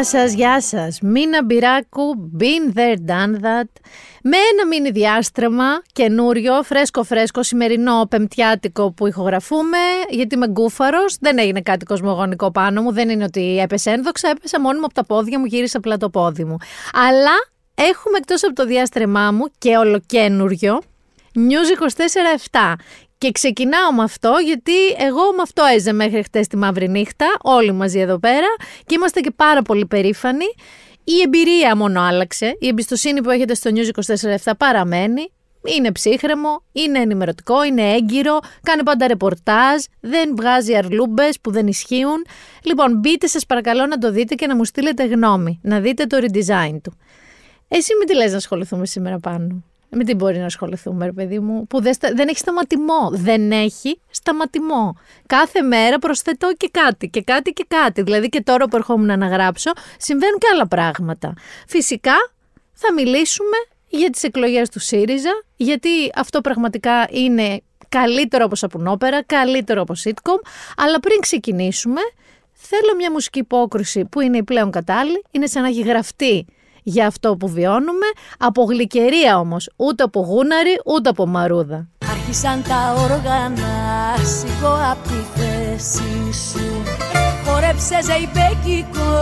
Γεια σας, γεια σας. Μίνα Μπυράκου, been there, done that. Με ένα μίνι διάστρεμα, καινούριο, φρέσκο φρέσκο, σημερινό πεμπτιάτικο που ηχογραφούμε, γιατί είμαι γκούφαρος, δεν έγινε κάτι κοσμογονικό πάνω μου, δεν είναι ότι έπεσε ένδοξα, έπεσα μόνο από τα πόδια μου, γύρισα απλά το πόδι μου. Αλλά έχουμε εκτός από το διάστρεμά μου και ολοκένουριο, News 24-7 και ξεκινάω με αυτό γιατί εγώ με αυτό έζε μέχρι χτες τη μαύρη νύχτα, όλοι μαζί εδώ πέρα και είμαστε και πάρα πολύ περήφανοι. Η εμπειρία μόνο άλλαξε, η εμπιστοσύνη που έχετε στο News 24-7 παραμένει, είναι ψύχρεμο, είναι ενημερωτικό, είναι έγκυρο, κάνει πάντα ρεπορτάζ, δεν βγάζει αρλούμπες που δεν ισχύουν. Λοιπόν, μπείτε σας παρακαλώ να το δείτε και να μου στείλετε γνώμη, να δείτε το redesign του. Εσύ μην τι λες να ασχοληθούμε σήμερα πάνω; Με τι μπορεί να ασχοληθούμε, ρε παιδί μου, που δεν, δεν έχει σταματημό. Δεν έχει σταματημό. Κάθε μέρα προσθέτω και κάτι και κάτι και κάτι. Δηλαδή και τώρα που ερχόμουν να γράψω, συμβαίνουν και άλλα πράγματα. Φυσικά θα μιλήσουμε για τις εκλογές του ΣΥΡΙΖΑ, γιατί αυτό πραγματικά είναι καλύτερο από σαπουνόπερα, καλύτερο από sitcom, αλλά πριν ξεκινήσουμε, θέλω μια μουσική υπόκριση που είναι η πλέον κατάλληλη, είναι σαν να έχει γραφτεί για αυτό που βιώνουμε, από γλυκερία όμως, ούτε από γούναρη, ούτε από μαρούδα. Άρχισαν τα όργανα, σηκώ απ' τη θέση σου Χόρεψε ζεϊμπέκικο,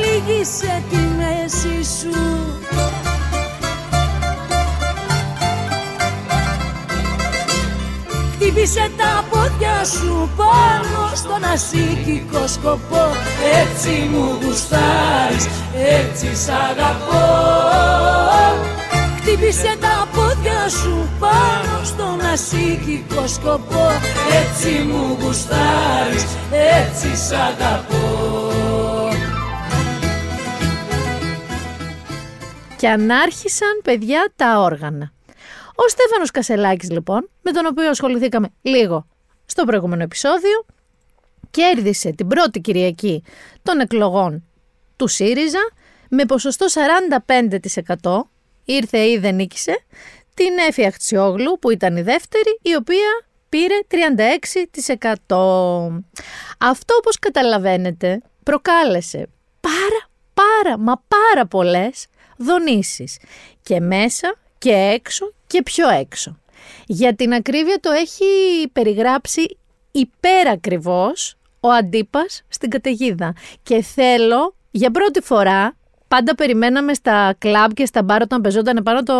λίγησε τη μέση σου Χτύπησε τα πόδια σου πάνω στον ασύκικο σκοπό. Έτσι μου γουστάρεις, έτσι σ' αγαπώ. Χτύπησε τα πόδια σου πάνω στον ασύκικο σκοπό. Έτσι μου γουστάρεις, έτσι σ' αγαπώ. Και ανάρχισαν παιδιά τα όργανα. Ο Στέφανος Κασελάκης λοιπόν, με τον οποίο ασχοληθήκαμε λίγο στο προηγούμενο επεισόδιο, κέρδισε την πρώτη Κυριακή των εκλογών του ΣΥΡΙΖΑ με ποσοστό 45%, ήρθε ή δεν νίκησε, την Έφη Αχτσιόγλου που ήταν η δεύτερη, η οποία πήρε 36%. Αυτό όπως καταλαβαίνετε προκάλεσε πάρα πάρα μα πάρα πολλές δονήσεις και μέσα και έξω και πιο έξω. Για την ακρίβεια το έχει περιγράψει υπερακριβώς ο Αντίπας στην καταιγίδα. Και θέλω για πρώτη φορά, πάντα περιμέναμε στα κλαμπ και στα μπάρ όταν πεζόταν πάνω το,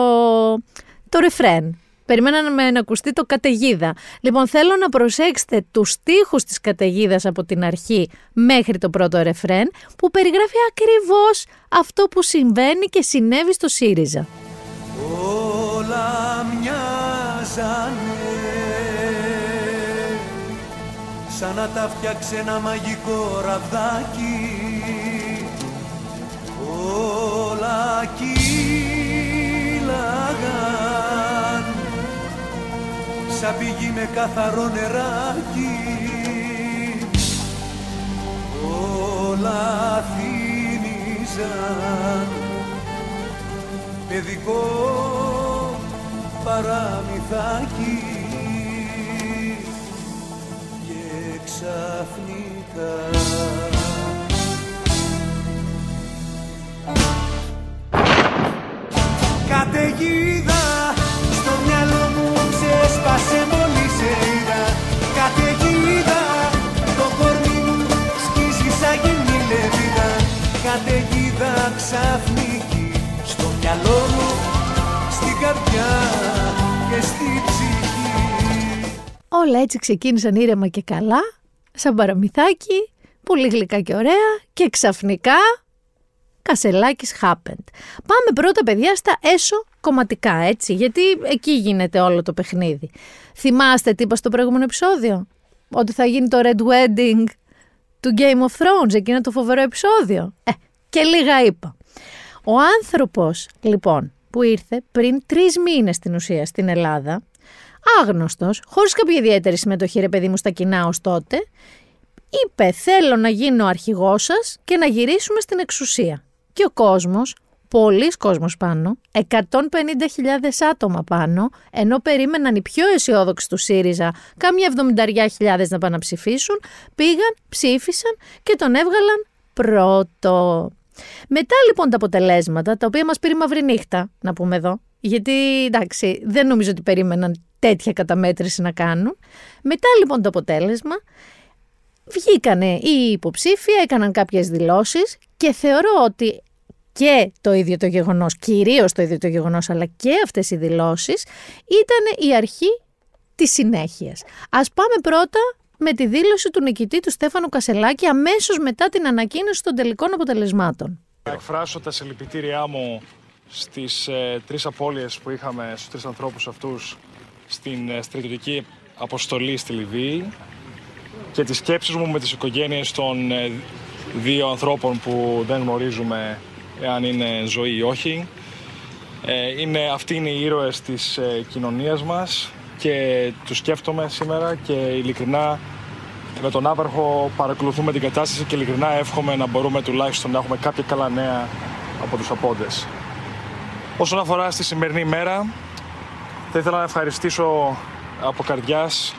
το ρεφρέν. Περιμέναμε να ακουστεί το καταιγίδα. Λοιπόν, θέλω να προσέξετε τους στίχους της καταιγίδας από την αρχή μέχρι το πρώτο ρεφρέν, που περιγράφει ακριβώς αυτό που συμβαίνει και συνέβη στο ΣΥΡΙΖΑ όλα μοιάζανε. Σαν να τα φτιάξε ένα μαγικό ραβδάκι. Όλα κύλαγαν σαν πηγή με καθαρό νεράκι. Όλα θύμιζαν παιδικό παραμυθάκι. Και ξαφνικά Καταιγίδα στο μυαλό μου ξέσπασε Όλα έτσι ξεκίνησαν ήρεμα και καλά, σαν παραμυθάκι, πολύ γλυκά και ωραία και ξαφνικά Κασελάκης happened. Πάμε πρώτα παιδιά στα έσω κομματικά έτσι, γιατί εκεί γίνεται όλο το παιχνίδι. Θυμάστε τι είπα στο προηγούμενο επεισόδιο, ότι θα γίνει το Red Wedding του Game of Thrones, εκείνο το φοβερό επεισόδιο; Ε, και λίγα είπα. Ο άνθρωπος, λοιπόν, που ήρθε πριν τρεις μήνες στην ουσία στην Ελλάδα, άγνωστος, χωρίς κάποια ιδιαίτερη συμμετοχή, ρε παιδί μου, στα κοινά ως τότε, είπε: Θέλω να γίνω αρχηγός σας και να γυρίσουμε στην εξουσία. Και ο κόσμος, πολλοί κόσμος πάνω, 150.000 άτομα πάνω, ενώ περίμεναν οι πιο αισιόδοξοι του ΣΥΡΙΖΑ κάμια 70.000 να πάνε να ψηφίσουν, πήγαν, ψήφισαν και τον έβγαλαν πρώτο. Μετά λοιπόν τα αποτελέσματα, τα οποία μας πήρε μαύρη νύχτα, να πούμε εδώ, γιατί εντάξει δεν νομίζω ότι περίμεναν τέτοια καταμέτρηση να κάνουν. Μετά λοιπόν το αποτέλεσμα, βγήκανε οι υποψήφοι, έκαναν κάποιες δηλώσεις και θεωρώ ότι και το ίδιο το γεγονός, κυρίως το ίδιο το γεγονός, αλλά και αυτές οι δηλώσεις ήταν η αρχή της συνέχειας. Ας πάμε πρώτα με τη δήλωση του νικητή του Στέφανου Κασελάκη αμέσως μετά την ανακοίνωση των τελικών αποτελεσμάτων. Θα εκφράσω τα συλληπιτήριά μου στις ε, τρεις απώλειες που είχαμε στους τρεις ανθρώπους αυτούς στην ε, στρατιωτική αποστολή στη Λιβύη και τις σκέψεις μου με τις οικογένειες των ε, δύο ανθρώπων που δεν γνωρίζουμε αν είναι ζωή ή όχι. Ε, είναι, αυτοί είναι οι ήρωες της ε, κοινωνίας μας και τους σκέφτομαι σήμερα και ειλικρινά με τον Άβαρχο παρακολουθούμε την κατάσταση και ειλικρινά εύχομαι να μπορούμε τουλάχιστον να έχουμε κάποια καλά νέα από τους απόντες. Όσον αφορά στη σημερινή μέρα, θα ήθελα να ευχαριστήσω από καρδιάς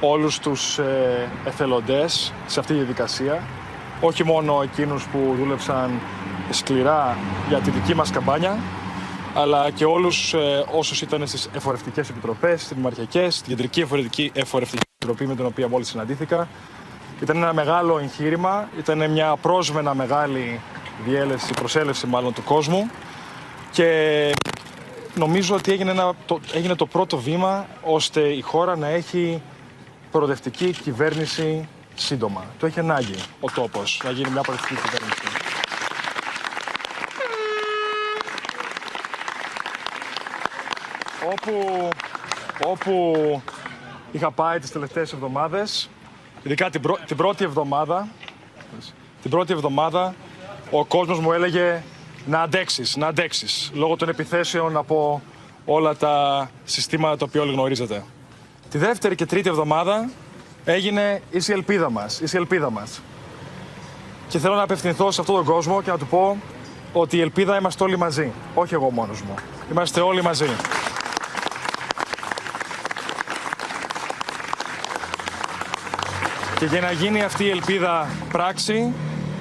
όλους τους ε, εθελοντές σε αυτή τη διαδικασία. Όχι μόνο εκείνους που δούλεψαν σκληρά για τη δική μας καμπάνια, αλλά και όλους ε, όσους ήταν στις εφορευτικές επιτροπές, στις δημαρχιακές, στην κεντρική εφορευτική, εφορευτική επιτροπή με την οποία μόλις συναντήθηκα. Ήταν ένα μεγάλο εγχείρημα, ήταν μια πρόσμενα μεγάλη διέλευση, προσέλευση μάλλον του κόσμου και νομίζω ότι έγινε, ένα, το, έγινε το πρώτο βήμα ώστε η χώρα να έχει προοδευτική κυβέρνηση σύντομα. Το έχει ανάγκη ο τόπος να γίνει μια προοδευτική κυβέρνηση. Όπου, όπου είχα πάει τις τελευταίες εβδομάδες, ειδικά την, την πρώτη εβδομάδα, την πρώτη εβδομάδα ο κόσμος μου έλεγε να αντέξεις, να αντέξεις, λόγω των επιθέσεων από όλα τα συστήματα τα οποία όλοι γνωρίζετε. Τη δεύτερη και τρίτη εβδομάδα έγινε η ελπίδα μας, η ελπίδα μας. Και θέλω να απευθυνθώ σε αυτόν τον κόσμο και να του πω ότι η ελπίδα είμαστε όλοι μαζί, όχι εγώ μόνος μου. Είμαστε όλοι μαζί. Και για να γίνει αυτή η ελπίδα πράξη,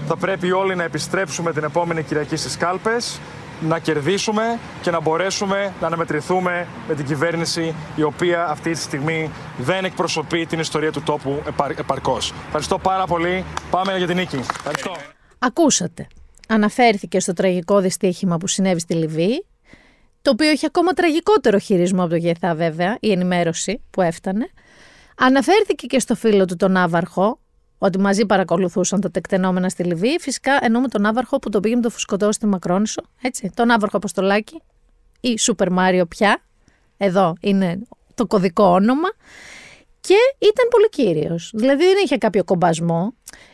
θα πρέπει όλοι να επιστρέψουμε την επόμενη Κυριακή στις κάλπες, να κερδίσουμε και να μπορέσουμε να αναμετρηθούμε με την κυβέρνηση η οποία αυτή τη στιγμή δεν εκπροσωπεί την ιστορία του τόπου επαρκώς. Ευχαριστώ πάρα πολύ. Πάμε για την νίκη. Ευχαριστώ. Ακούσατε. Αναφέρθηκε στο τραγικό δυστύχημα που συνέβη στη Λιβύη, το οποίο έχει ακόμα τραγικότερο χειρισμό από το ΓΕΘΑ βέβαια, η ενημέρωση που έφτανε. Αναφέρθηκε και στο φίλο του τον Άβαρχο, ότι μαζί παρακολουθούσαν τα τεκτενόμενα στη Λιβύη. Φυσικά εννοούμε τον Άβαρχο που το πήγε με το φουσκωτό στη Μακρόνισο. Έτσι. Τον Άβαρχο Αποστολάκη ή Σούπερ Μάριο πια. Εδώ είναι το κωδικό όνομα. Και ήταν πολύ κύριος. Δηλαδή δεν είχε κάποιο κομπασμό.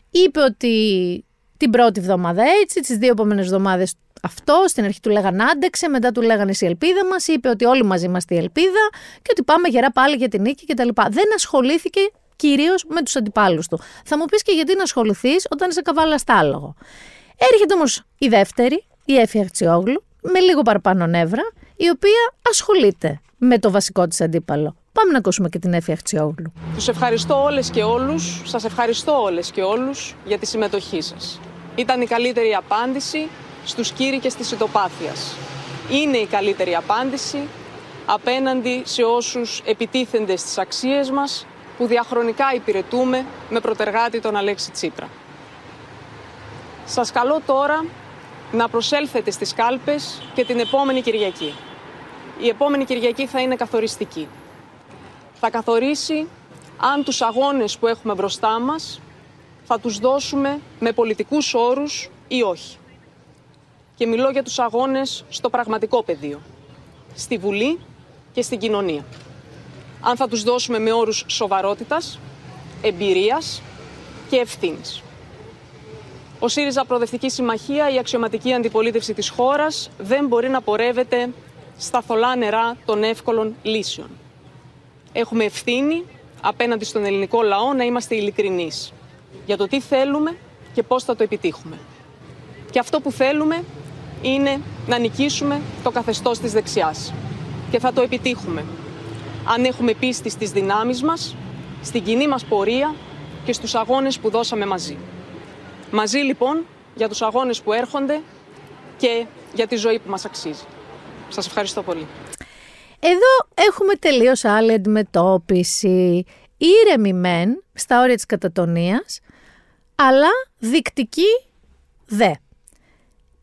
Είπε ότι την πρώτη εβδομάδα έτσι, τις δύο επόμενες εβδομάδες αυτό. Στην αρχή του λέγανε άντεξε, μετά του λέγανε η ελπίδα μας. Είπε ότι όλοι μαζί είμαστε η ελπίδα και ότι πάμε γερά πάλι για την νίκη κτλ. Δεν ασχολήθηκε κυρίως με τους αντιπάλους του. Θα μου πεις και γιατί να ασχοληθείς όταν είσαι καβάλα στάλογο. Έρχεται όμως η δεύτερη, η Έφη Αχτσιόγλου, με λίγο παραπάνω νεύρα, η οποία ασχολείται με το βασικό της αντίπαλο. Πάμε να ακούσουμε και την Έφη Αχτσιόγλου. Τους ευχαριστώ όλες και όλους. Σας ευχαριστώ όλες και όλους για τη συμμετοχή σας. Ήταν η καλύτερη απάντηση στους κήρυκες της ητοπάθειας. Είναι η καλύτερη απάντηση απέναντι σε όσους επιτίθενται στις αξίες μας που διαχρονικά υπηρετούμε με προτεργάτη τον Αλέξη Τσίπρα. Σας καλώ τώρα να προσέλθετε στις κάλπες και την επόμενη Κυριακή. Η επόμενη Κυριακή θα είναι καθοριστική. Θα καθορίσει αν τους αγώνες που έχουμε μπροστά μας θα τους δώσουμε με πολιτικούς όρους ή όχι. Και μιλώ για τους αγώνες στο πραγματικό πεδίο, στη Βουλή και στην κοινωνία αν θα τους δώσουμε με όρους σοβαρότητας, εμπειρίας και ευθύνης. Ο ΣΥΡΙΖΑ Προοδευτική Συμμαχία, η αξιωματική αντιπολίτευση της χώρας, δεν μπορεί να πορεύεται στα θολά νερά των εύκολων λύσεων. Έχουμε ευθύνη απέναντι στον ελληνικό λαό να είμαστε ειλικρινείς για το τι θέλουμε και πώς θα το επιτύχουμε. Και αυτό που θέλουμε είναι να νικήσουμε το καθεστώς της δεξιάς. Και θα το επιτύχουμε αν έχουμε πίστη στις δυνάμεις μας, στην κοινή μας πορεία και στους αγώνες που δώσαμε μαζί. Μαζί λοιπόν για τους αγώνες που έρχονται και για τη ζωή που μας αξίζει. Σας ευχαριστώ πολύ. Εδώ έχουμε τελείως άλλη αντιμετώπιση. Ήρεμη μεν, στα όρια της κατατονίας, αλλά δεικτική δε.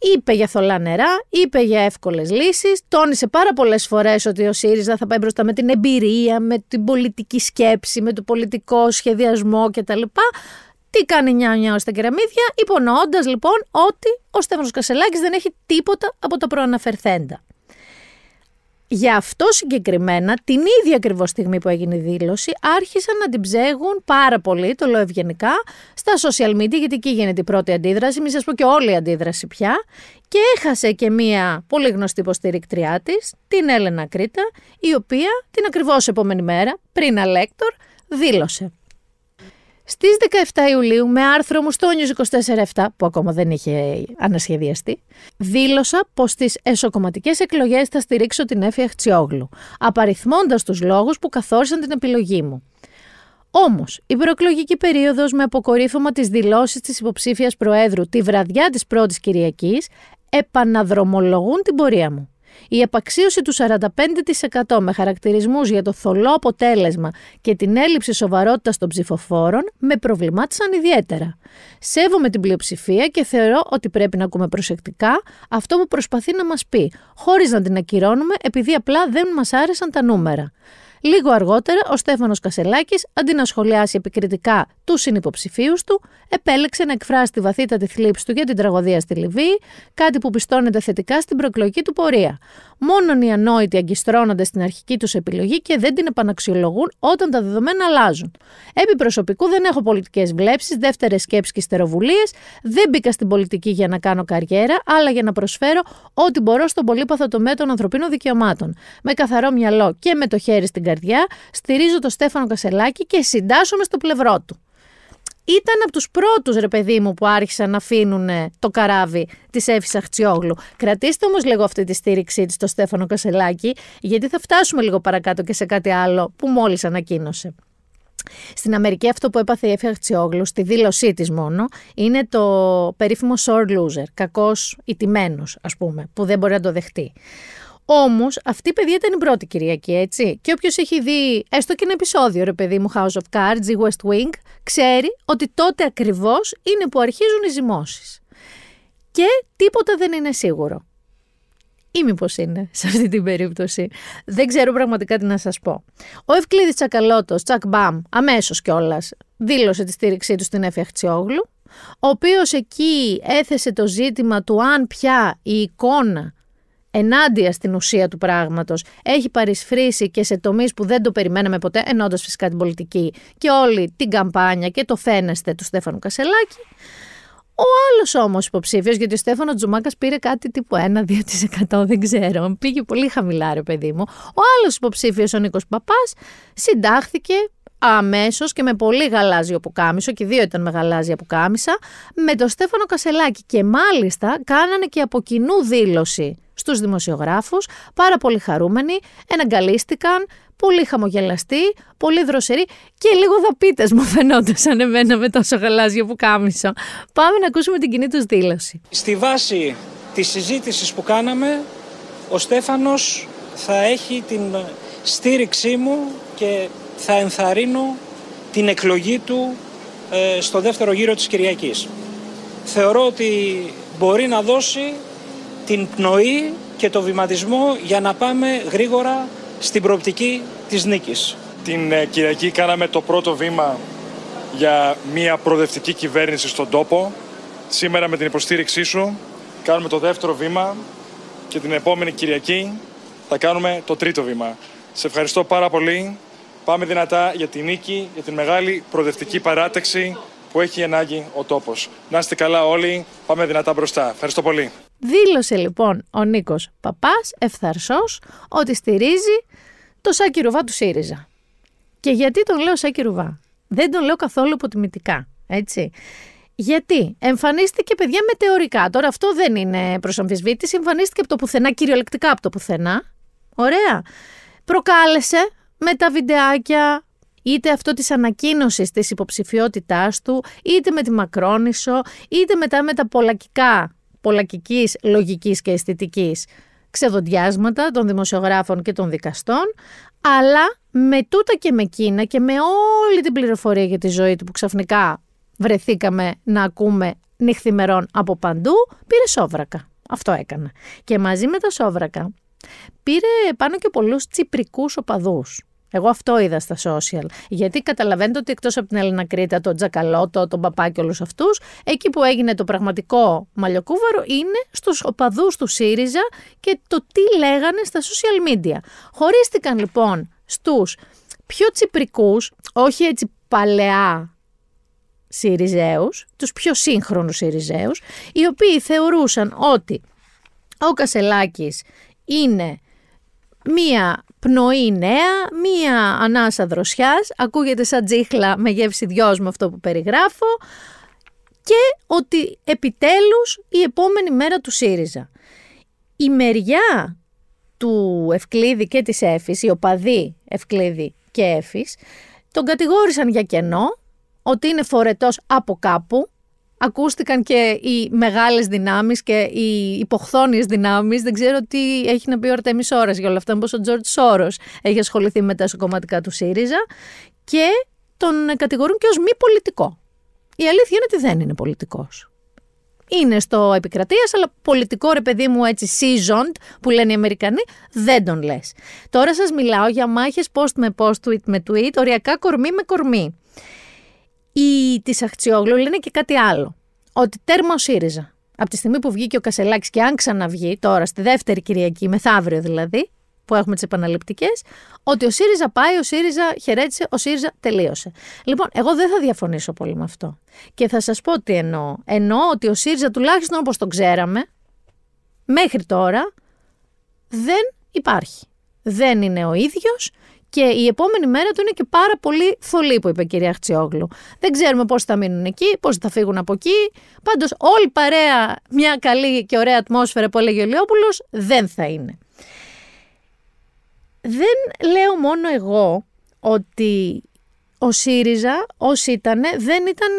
Είπε για θολά νερά, είπε για εύκολες λύσεις. Τόνισε πάρα πολλές φορές ότι ο ΣΥΡΙΖΑ θα πάει μπροστά με την εμπειρία, με την πολιτική σκέψη, με το πολιτικό σχεδιασμό κτλ. Τι κάνει νιά νιά στα κεραμίδια, υπονοώντας λοιπόν ότι ο Στέφανος Κασελάκης δεν έχει τίποτα από τα προαναφερθέντα. Γι' αυτό συγκεκριμένα, την ίδια ακριβώς στιγμή που έγινε η δήλωση, άρχισαν να την ψέγουν πάρα πολύ, το λέω ευγενικά, στα social media, γιατί εκεί γίνεται η πρώτη αντίδραση, μην σας πω και όλη η αντίδραση πια. Και έχασε και μία πολύ γνωστή υποστηρικτριά της, την Έλενα Κρήτα, η οποία την ακριβώς επόμενη μέρα, πριν αλέκτορ, δήλωσε. Στις 17 Ιουλίου, με άρθρο μου στο News 24-7, που ακόμα δεν είχε ανασχεδιαστεί, δήλωσα πως στις εσωκομματικές εκλογές θα στηρίξω την Έφη Αχτσιόγλου, απαριθμώντας τους λόγους που καθόρισαν την επιλογή μου. Όμως, η προεκλογική περίοδος με αποκορύφωμα τι δηλώσει της υποψήφιας Προέδρου τη βραδιά της πρώτης Κυριακής επαναδρομολογούν την πορεία μου. Η επαξίωση του 45% με χαρακτηρισμούς για το θολό αποτέλεσμα και την έλλειψη σοβαρότητας των ψηφοφόρων με προβλημάτισαν ιδιαίτερα. Σέβομαι την πλειοψηφία και θεωρώ ότι πρέπει να ακούμε προσεκτικά αυτό που προσπαθεί να μας πει, χωρίς να την ακυρώνουμε επειδή απλά δεν μας άρεσαν τα νούμερα. Λίγο αργότερα, ο Στέφανος Κασελάκης, αντί να σχολιάσει επικριτικά τους συνυποψηφίους του, επέλεξε να εκφράσει τη βαθύτατη θλίψη του για την τραγωδία στη Λιβύη, κάτι που πιστώνεται θετικά στην προεκλογική του πορεία. Μόνον οι ανόητοι αγκιστρώνονται στην αρχική τους επιλογή και δεν την επαναξιολογούν όταν τα δεδομένα αλλάζουν. Επί προσωπικού δεν έχω πολιτικές βλέψεις, δεύτερες σκέψεις και στεροβουλίε, δεν μπήκα στην πολιτική για να κάνω καριέρα, αλλά για να προσφέρω ό,τι μπορώ στον πολύπαθο τομέα των ανθρωπίνων δικαιωμάτων. Με καθαρό μυαλό και με το χέρι στην καρδιά, στηρίζω το Στέφανο Κασελάκη και συντάσσομαι στο πλευρό του ήταν από τους πρώτους ρε παιδί μου που άρχισαν να αφήνουν το καράβι της Εύης Αχτσιόγλου. Κρατήστε όμως λίγο αυτή τη στήριξή της στο Στέφανο Κασελάκη γιατί θα φτάσουμε λίγο παρακάτω και σε κάτι άλλο που μόλις ανακοίνωσε. Στην Αμερική αυτό που έπαθε η Εύη Αχτσιόγλου, στη δήλωσή της μόνο, είναι το περίφημο sore loser, κακός ιτημένος ας πούμε, που δεν μπορεί να το δεχτεί. Όμως, αυτή η παιδιά ήταν η πρώτη Κυριακή, έτσι. Και όποιος έχει δει έστω και ένα επεισόδιο, ρε παιδί μου, House of Cards ή West Wing, ξέρει ότι τότε ακριβώς είναι που αρχίζουν οι ζυμώσεις. Και τίποτα δεν είναι σίγουρο. Ή μήπως είναι σε αυτή την περίπτωση. Δεν ξέρω πραγματικά τι να σας πω. Ο Ευκλήδης Τσακαλώτος, Τσακ Μπαμ, αμέσως κιόλας, δήλωσε τη στήριξή του στην Εφη Αχτσιόγλου, ο οποίος εκεί έθεσε το ζήτημα του αν πια η εικόνα ενάντια στην ουσία του πράγματος, έχει παρισφρήσει και σε τομείς που δεν το περιμέναμε ποτέ, ενώντας φυσικά την πολιτική και όλη την καμπάνια και το φαίνεστε του Στέφανου Κασελάκη. Ο άλλος όμως υποψήφιος, γιατί ο Στέφανος Τζουμάκας πήρε κάτι τύπου 1-2%, δεν ξέρω. Πήγε πολύ χαμηλά, ρε παιδί μου. Ο άλλος υποψήφιος, ο Νίκος Παπάς, συντάχθηκε αμέσως και με πολύ γαλάζιο πουκάμισο, και δύο ήταν με γαλάζια πουκάμισα, με τον Στέφανο Κασελάκη. Και μάλιστα κάνανε και από κοινού δήλωση στους δημοσιογράφους, πάρα πολύ χαρούμενοι, εναγκαλίστηκαν, πολύ χαμογελαστοί, πολύ δροσεροί και λίγο δαπίτες μου φαινόντουσαν εμένα με τόσο γαλάζιο που κάμισα. Πάμε να ακούσουμε την κοινή τους δήλωση. Στη βάση της συζήτησης που κάναμε, ο Στέφανος θα έχει την στήριξή μου και θα ενθαρρύνω την εκλογή του ε, στο δεύτερο γύρο της Κυριακής. Θεωρώ ότι μπορεί να δώσει την πνοή και το βηματισμό για να πάμε γρήγορα στην προοπτική της νίκης. Την ε, Κυριακή κάναμε το πρώτο βήμα για μια προοδευτική κυβέρνηση στον τόπο. Σήμερα με την υποστήριξή σου κάνουμε το δεύτερο βήμα και την επόμενη Κυριακή θα κάνουμε το τρίτο βήμα. Σε ευχαριστώ πάρα πολύ. Πάμε δυνατά για τη νίκη, για την μεγάλη προοδευτική παράταξη που έχει ανάγκη ο τόπος. Να είστε καλά όλοι, πάμε δυνατά μπροστά. Ευχαριστώ πολύ. Δήλωσε λοιπόν ο Νίκος Παπάς ευθαρσός ότι στηρίζει το Σάκη Ρουβά του ΣΥΡΙΖΑ. Και γιατί τον λέω Σάκη Ρουβά; Δεν τον λέω καθόλου υποτιμητικά, έτσι. Γιατί εμφανίστηκε παιδιά μετεωρικά. Τώρα αυτό δεν είναι προς αμφισβήτηση. Εμφανίστηκε από το πουθενά, κυριολεκτικά από το πουθενά. Ωραία. Προκάλεσε με τα βιντεάκια είτε αυτό της ανακοίνωσης της υποψηφιότητάς του, είτε με τη Μακρόνισο, είτε μετά με τα πολλακικά, πολλακικής λογικής και αισθητικής ξεδοντιάσματα των δημοσιογράφων και των δικαστών, αλλά με τούτα και με εκείνα και με όλη την πληροφορία για τη ζωή του που ξαφνικά βρεθήκαμε να ακούμε νυχθημερών από παντού, πήρε σόβρακα. Αυτό έκανε. Και μαζί με τα σόβρακα πήρε πάνω και πολλούς τσιπρικούς οπαδούς. Εγώ αυτό είδα στα social. Γιατί καταλαβαίνετε ότι εκτός από την Έλληνα Κρήτα, τον Τζακαλώτο, τον Παπά και όλους αυτούς, εκεί που έγινε το πραγματικό μαλλιοκούβαρο είναι στους οπαδούς του ΣΥΡΙΖΑ και το τι λέγανε στα social media. Χωρίστηκαν λοιπόν στους πιο τσιπρικούς, όχι έτσι παλαιά ΣΥΡΙΖΕΟΥς, τους πιο σύγχρονους ΣΥΡΙΖΕΟΥς, οι οποίοι θεωρούσαν ότι ο Κασελάκης είναι μία πνοή νέα, μία ανάσα δροσιάς, ακούγεται σαν τζίχλα με γεύση δυος με αυτό που περιγράφω και ότι επιτέλους η επόμενη μέρα του ΣΥΡΙΖΑ. Η μεριά του Ευκλήδη και της Έφης, οι οπαδοί Ευκλήδη και Έφης, τον κατηγόρησαν για κενό, ότι είναι φορετός από κάπου, ακούστηκαν και οι μεγάλες δυνάμεις και οι υποχθόνιες δυνάμεις. Δεν ξέρω τι έχει να πει ο Αρτέμις Ώρας για όλα αυτά, πως ο Τζορτ Σόρος έχει ασχοληθεί με τα κομματικά του ΣΥΡΙΖΑ και τον κατηγορούν και ως μη πολιτικό. Η αλήθεια είναι ότι δεν είναι πολιτικός. Είναι στο επικρατείας, αλλά πολιτικό ρε παιδί μου έτσι seasoned που λένε οι Αμερικανοί, δεν τον λες. Τώρα σας μιλάω για μάχες post με post, tweet με tweet, οριακά κορμί με κορμί. Οι της Αχτσιόγλου λένε και κάτι άλλο. Ότι τέρμα ο ΣΥΡΙΖΑ. Από τη στιγμή που βγήκε ο Κασελάκης και αν ξαναβγεί, τώρα στη δεύτερη Κυριακή, μεθαύριο δηλαδή, που έχουμε τις επαναληπτικές, ότι ο ΣΥΡΙΖΑ πάει, ο ΣΥΡΙΖΑ χαιρέτησε, ο ΣΥΡΙΖΑ τελείωσε. Λοιπόν, εγώ δεν θα διαφωνήσω πολύ με αυτό. Και θα σας πω τι εννοώ. Εννοώ ότι ο ΣΥΡΙΖΑ, τουλάχιστον όπως τον ξέραμε, μέχρι τώρα δεν υπάρχει. Δεν είναι ο ίδιος και η επόμενη μέρα του είναι και πάρα πολύ θολή, που είπε η κυρία Χτσιόγλου. Δεν ξέρουμε πώς θα μείνουν εκεί, πώς θα φύγουν από εκεί. Πάντως, όλη παρέα, μια καλή και ωραία ατμόσφαιρα που έλεγε ο Λιόπουλο, δεν θα είναι. Δεν λέω μόνο εγώ ότι ο ΣΥΡΙΖΑ όσοι ήταν δεν ήταν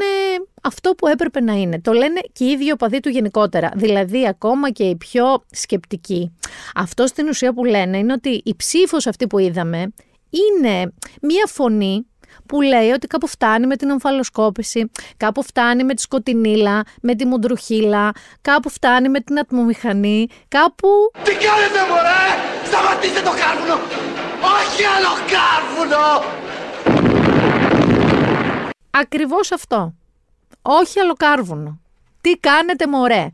αυτό που έπρεπε να είναι. Το λένε και οι ίδιοι οπαδοί του γενικότερα. Δηλαδή ακόμα και οι πιο σκεπτικοί. Αυτό στην ουσία που λένε είναι ότι η ψήφος αυτή που είδαμε είναι μία φωνή που λέει ότι κάπου φτάνει με την ομφαλοσκόπηση, κάπου φτάνει με τη σκοτεινίλα, με τη μουντρουχίλα, κάπου φτάνει με την ατμομηχανή, κάπου... Τι κάνετε μωρέ! Σταματήστε το κάρβουνο! Όχι άλλο κάρβουνο! Ακριβώς αυτό. Όχι άλλο κάρβουνο. Τι κάνετε μωρέ;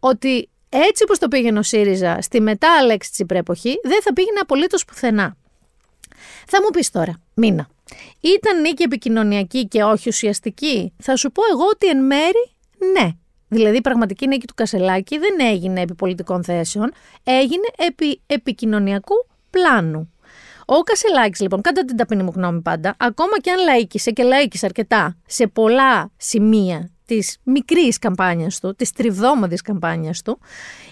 Ότι έτσι όπως το πήγαινε ο ΣΥΡΙΖΑ στη μετά Αλέξη Τσιπρέ εποχή, δεν θα πήγαινε απολύτως πουθενά. Θα μου πεις τώρα, Μίνα, ήταν νίκη επικοινωνιακή και όχι ουσιαστική; Θα σου πω εγώ ότι εν μέρη ναι. Δηλαδή η πραγματική νίκη του Κασελάκη δεν έγινε επί πολιτικών θέσεων, έγινε επί επικοινωνιακού πλάνου. Ο Κασελάκης, λοιπόν, κατά την ταπεινή μου γνώμη πάντα, ακόμα και αν λαίκησε και λαίκησε αρκετά σε πολλά σημεία της μικρής καμπάνιας του, της τριβδόμαδης καμπάνιας του,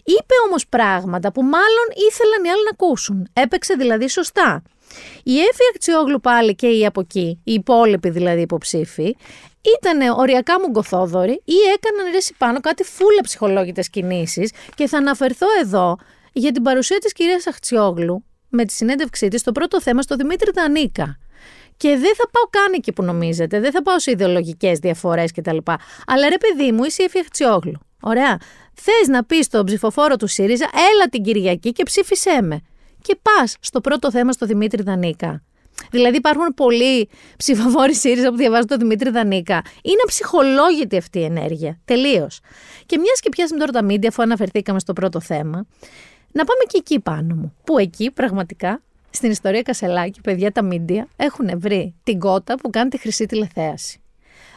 είπε όμως πράγματα που μάλλον ήθελαν οι άλλοι να ακούσουν. Έπαιξε δηλαδή σωστά. Η Εύη Αξιόγλου πάλι και οι από εκεί, οι υπόλοιποι δηλαδή υποψήφοι, ήταν οριακά μουγκοθόδοροι ή έκαναν ρέση πάνω κάτι φούλα ψυχολόγητες κινήσεις. Και θα αναφερθώ εδώ για την παρουσία της κυρίας Αχτσιόγλου με τη συνέντευξή της στο πρώτο θέμα στο Δημήτρη Δανίκα. Και δεν θα πάω καν εκεί που νομίζετε, δεν θα πάω σε ιδεολογικές διαφορές κτλ. Αλλά ρε παιδί μου, είσαι η Εύη Αχτσιόγλου. Ωραία. Θες να πεις στον ψηφοφόρο του ΣΥΡΙΖΑ, έλα την Κυριακή και ψήφισέ με και πας στο πρώτο θέμα στο Δημήτρη Δανίκα. Δηλαδή υπάρχουν πολλοί ψηφοφόροι ΣΥΡΙΖΑ που διαβάζουν το Δημήτρη Δανίκα. Είναι ψυχολόγητη αυτή η ενέργεια. Τελείως. Και μιας και πιάσαμε τώρα τα μίντια, αφού αναφερθήκαμε στο πρώτο θέμα, να πάμε και εκεί πάνω μου. Που εκεί πραγματικά; Στην ιστορία Κασελάκη, παιδιά, τα μίντια έχουν βρει την κότα που κάνει τη χρυσή τηλεθέαση.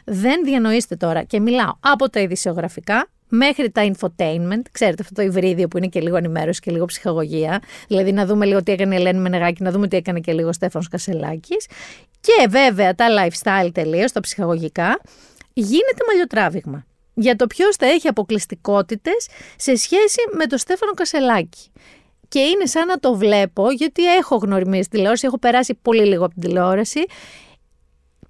Δεν διανοείστε τώρα και μιλάω από τα ειδησιογραφικά μέχρι τα infotainment, ξέρετε αυτό το υβρίδιο που είναι και λίγο ενημέρωση και λίγο ψυχαγωγία, δηλαδή να δούμε λίγο τι έκανε η Ελένη Μενεγάκη, να δούμε τι έκανε και λίγο ο Στέφανος Κασελάκης και βέβαια τα lifestyle τελείως, τα ψυχαγωγικά, γίνεται μαλλιοτράβηγμα για το ποιος θα έχει αποκλειστικότητες σε σχέση με τον Στέφανο Κασελάκη. Και είναι σαν να το βλέπω, γιατί έχω γνωριμίσει τηλεόραση, έχω περάσει πολύ λίγο από την τηλεόραση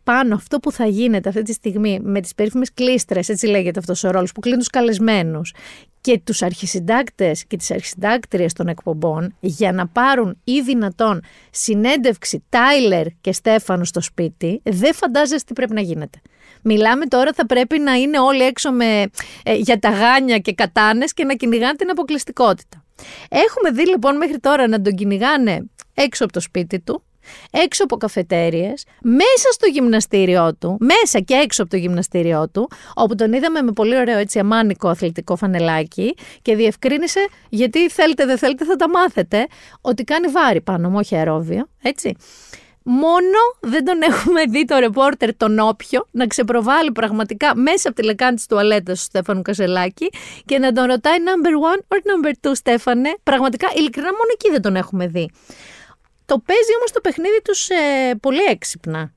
πάνω αυτό που θα γίνεται αυτή τη στιγμή με τις περίφημες κλίστρες, έτσι λέγεται αυτός ο ρόλος, που κλείνουν τους καλεσμένους και τους αρχισυντάκτες και τις αρχισυντάκτριες των εκπομπών για να πάρουν ή δυνατόν συνέντευξη Τάιλερ και Στέφανου στο σπίτι, δεν φαντάζεστε τι πρέπει να γίνεται. Μιλάμε τώρα θα πρέπει να είναι όλοι έξω με, ε, για τα γάνια και κατάνες και να κυνηγάνε την αποκλειστικότητα. Έχουμε δει λοιπόν μέχρι τώρα να τον κυνηγάνε έξω από το σπίτι του, έξω από καφετέριες, μέσα στο γυμναστήριό του, μέσα και έξω από το γυμναστήριό του, όπου τον είδαμε με πολύ ωραίο έτσι αμάνικο αθλητικό φανελάκι και διευκρίνησε γιατί θέλετε δεν θέλετε θα τα μάθετε, ότι κάνει βάρη πάνω μου, όχι αερόβιο, έτσι. Μόνο δεν τον έχουμε δει το ρεπόρτερ τον όποιο να ξεπροβάλλει πραγματικά μέσα από τη λεκάνη της τουαλέτας του Στέφανου Κασελάκη και να τον ρωτάει number one or number two Στέφανε. Πραγματικά, ειλικρινά, μόνο εκεί δεν τον έχουμε δει. Το παίζει όμως το παιχνίδι τους ε, πολύ έξυπνα,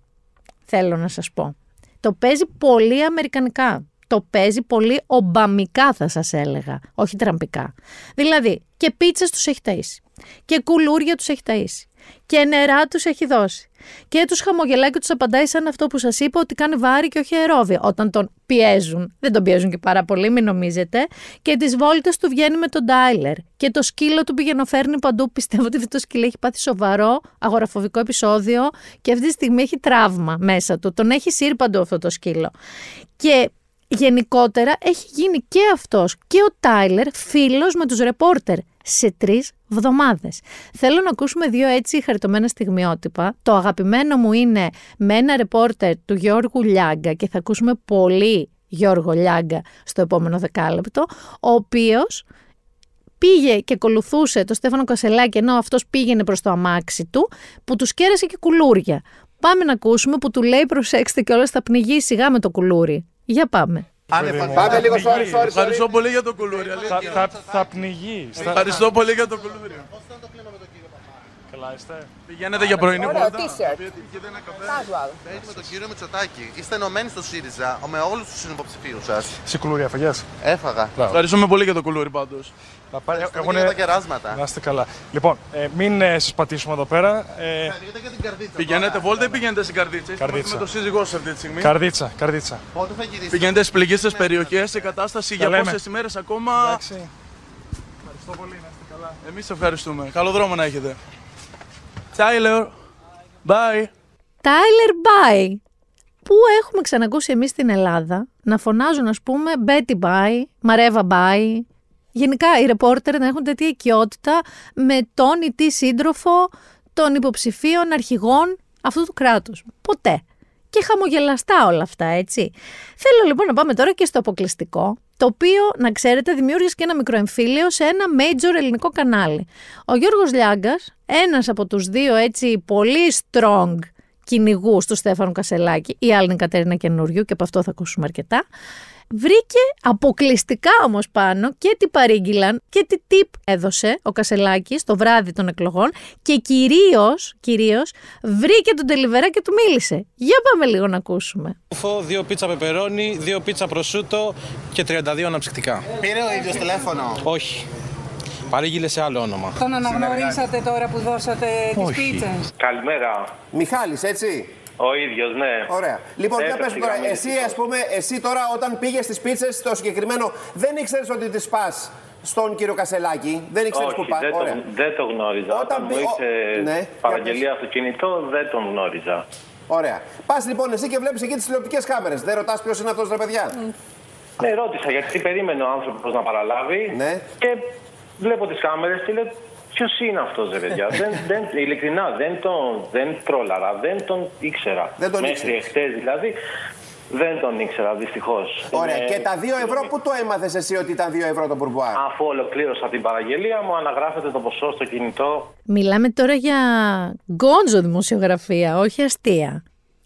θέλω να σας πω. Το παίζει πολύ αμερικανικά. Το παίζει πολύ ομπαμικά θα σας έλεγα, όχι τραμπικά. Δηλαδή και πίτσες τους έχει ταΐσει και κουλούρια τους έχει ταΐσει και νερά τους έχει δώσει. Και τους χαμογελάει και τους απαντάει σαν αυτό που σας είπα ότι κάνει βάρη και όχι αερόβια. Όταν τον πιέζουν, δεν τον πιέζουν και πάρα πολύ, μην νομίζετε. Και τις βόλτες του βγαίνει με τον Τάιλερ. Και το σκύλο του πηγαινοφέρνει παντού. Πιστεύω ότι αυτό το σκύλο έχει πάθει σοβαρό αγοραφοβικό επεισόδιο και αυτή τη στιγμή έχει τραύμα μέσα του. Τον έχει σύρει παντού αυτό το σκύλο. Και γενικότερα έχει γίνει και αυτός και ο Τάιλερ φίλος με τους ρεπόρτερ σε τρεις βδομάδες. Θέλω να ακούσουμε δύο έτσι χαριτωμένα στιγμιότυπα. Το αγαπημένο μου είναι με ένα ρεπόρτερ του Γιώργου Λιάγκα και θα ακούσουμε πολύ Γιώργο Λιάγκα στο επόμενο δεκάλεπτο, ο οποίος πήγε και ακολουθούσε το Στέφανο Κασελάκη ενώ αυτός πήγαινε προς το αμάξι του που τους κέρασε και κουλούρια. Πάμε να ακούσουμε που του λέει προσέξτε και όλα θα πνιγεί σιγά με το κουλούρι. Για πάμε. Πάμε λίγο, sorry, sorry. Ευχαριστώ πολύ για το κουλούρι. Θα, θα, θα πνιγεί. Ευχαριστώ πολύ για το κουλούρι. Καλά είστε. Πηγαίνετε για πρωινή Ωραίο βόλτα. t-shirt. Casual. με τον κύριο Μητσοτάκη. Είστε ενωμένοι στο ΣΥΡΙΖΑ με όλους τους συνυποψηφίου σας. Σε κουλούρια φαγιάς. Έφαγα. Ευχαριστούμε πολύ για το κουλούρι πάντως. Θα πάρει- Ευχαριστούμε έχουν- για τα κεράσματα. Να είστε καλά. Λοιπόν, ε, μην ε, σας πατήσουμε εδώ πέρα. Ε, Πήγαινε για την καρδίτσα. Πηγαίνετε τώρα. βόλτα ή πηγαίνετε στην καρδίτσα; Είστε Καρδίτσα. μαζί με το σύζυγό σας αυτή τη στιγμή. καρδίτσα, καρδίτσα. Πότε θα γυρίσετε; Πηγαίνετε στις πληγίστε περιοχέ σε κατάσταση για λέμε. πόσες ημέρες ακόμα; Εντάξει. Ευχαριστώ πολύ, να είστε καλά. Εμείς ευχαριστούμε. Καλό δρόμο να έχετε. Tyler. Bye. Tyler Bye. Πού έχουμε ξανακούσει εμείς στην Ελλάδα να φωνάζουν ας πούμε Betty Bye, Mareva Bye. Γενικά οι ρεπόρτερ να έχουν τέτοια οικειότητα με τον ή τη σύντροφο των υποψηφίων αρχηγών αυτού του κράτους. Ποτέ. Και χαμογελαστά όλα αυτά, έτσι. Θέλω λοιπόν να πάμε τώρα και στο αποκλειστικό, το οποίο, να ξέρετε, δημιούργησε και ένα μικρό εμφύλιο σε ένα major ελληνικό κανάλι. Ο Γιώργος Λιάγκας, ένας από τους δύο έτσι πολύ strong κυνηγούς του Στέφανου Κασελάκη, η άλλη είναι η Κατέρινα Καινούριου και από αυτό θα ακούσουμε αρκετά, βρήκε αποκλειστικά όμως πάνω και τι παρήγγειλαν και τι tip έδωσε ο Κασελάκης το βράδυ των εκλογών και κυρίως, κυρίως βρήκε τον Τελιβερά και του μίλησε. Για πάμε λίγο να ακούσουμε. δύο πίτσα πεπερώνι, δύο πίτσα προσούτο και 32 αναψυκτικά. Πήρε ο ίδιος τηλέφωνο; Όχι. Παρήγγειλε σε άλλο όνομα. Τον αναγνωρίσατε τώρα που δώσατε τις Όχι. πίτσες. Καλημέρα. Μιχάλης, έτσι; Ο ίδιος, ναι. Ωραία. Λοιπόν, για Έπεσε πες η μου τώρα, γραμμή, εσύ δυστυχώς. ας πούμε, εσύ τώρα όταν πήγες στις πίτσες, το συγκεκριμένο, δεν ήξερες ότι τις πας στον κύριο Κασελάκη, δεν ήξερες Όχι, που πας. δεν το, Ωραία. δεν το γνώριζα. Όταν Όταν μου μπει- ήρθε ο- ναι, για παραγγελία αυτοκίνητο, δεν τον γνώριζα. Ωραία. Πας λοιπόν εσύ και βλέπεις εκεί τις τηλεοπτικές κάμερες. Δεν ρωτάς ποιος είναι αυτός ρε παιδιά; Ναι, ρώτησα γιατί περίμενε ο άνθρωπος να παραλάβει. Ναι. Και βλέπω τις κάμερες και λέω Ποιος είναι αυτός, ρε παιδιά; δεν, δεν, ειλικρινά δεν τον δεν πρόλαβα, δεν τον ήξερα. Δεν τον Μέχρι ήξερες. εχθέ δηλαδή δεν τον ήξερα, δυστυχώς. Ωραία. Και τα 2 ευρώ, πού το έμαθες εσύ ότι ήταν 2 ευρώ το μπουρμπουά. Αφού ολοκλήρωσα την παραγγελία μου, αναγράφεται το ποσό στο κινητό. Μιλάμε τώρα για γκόντζο δημοσιογραφία, όχι αστεία.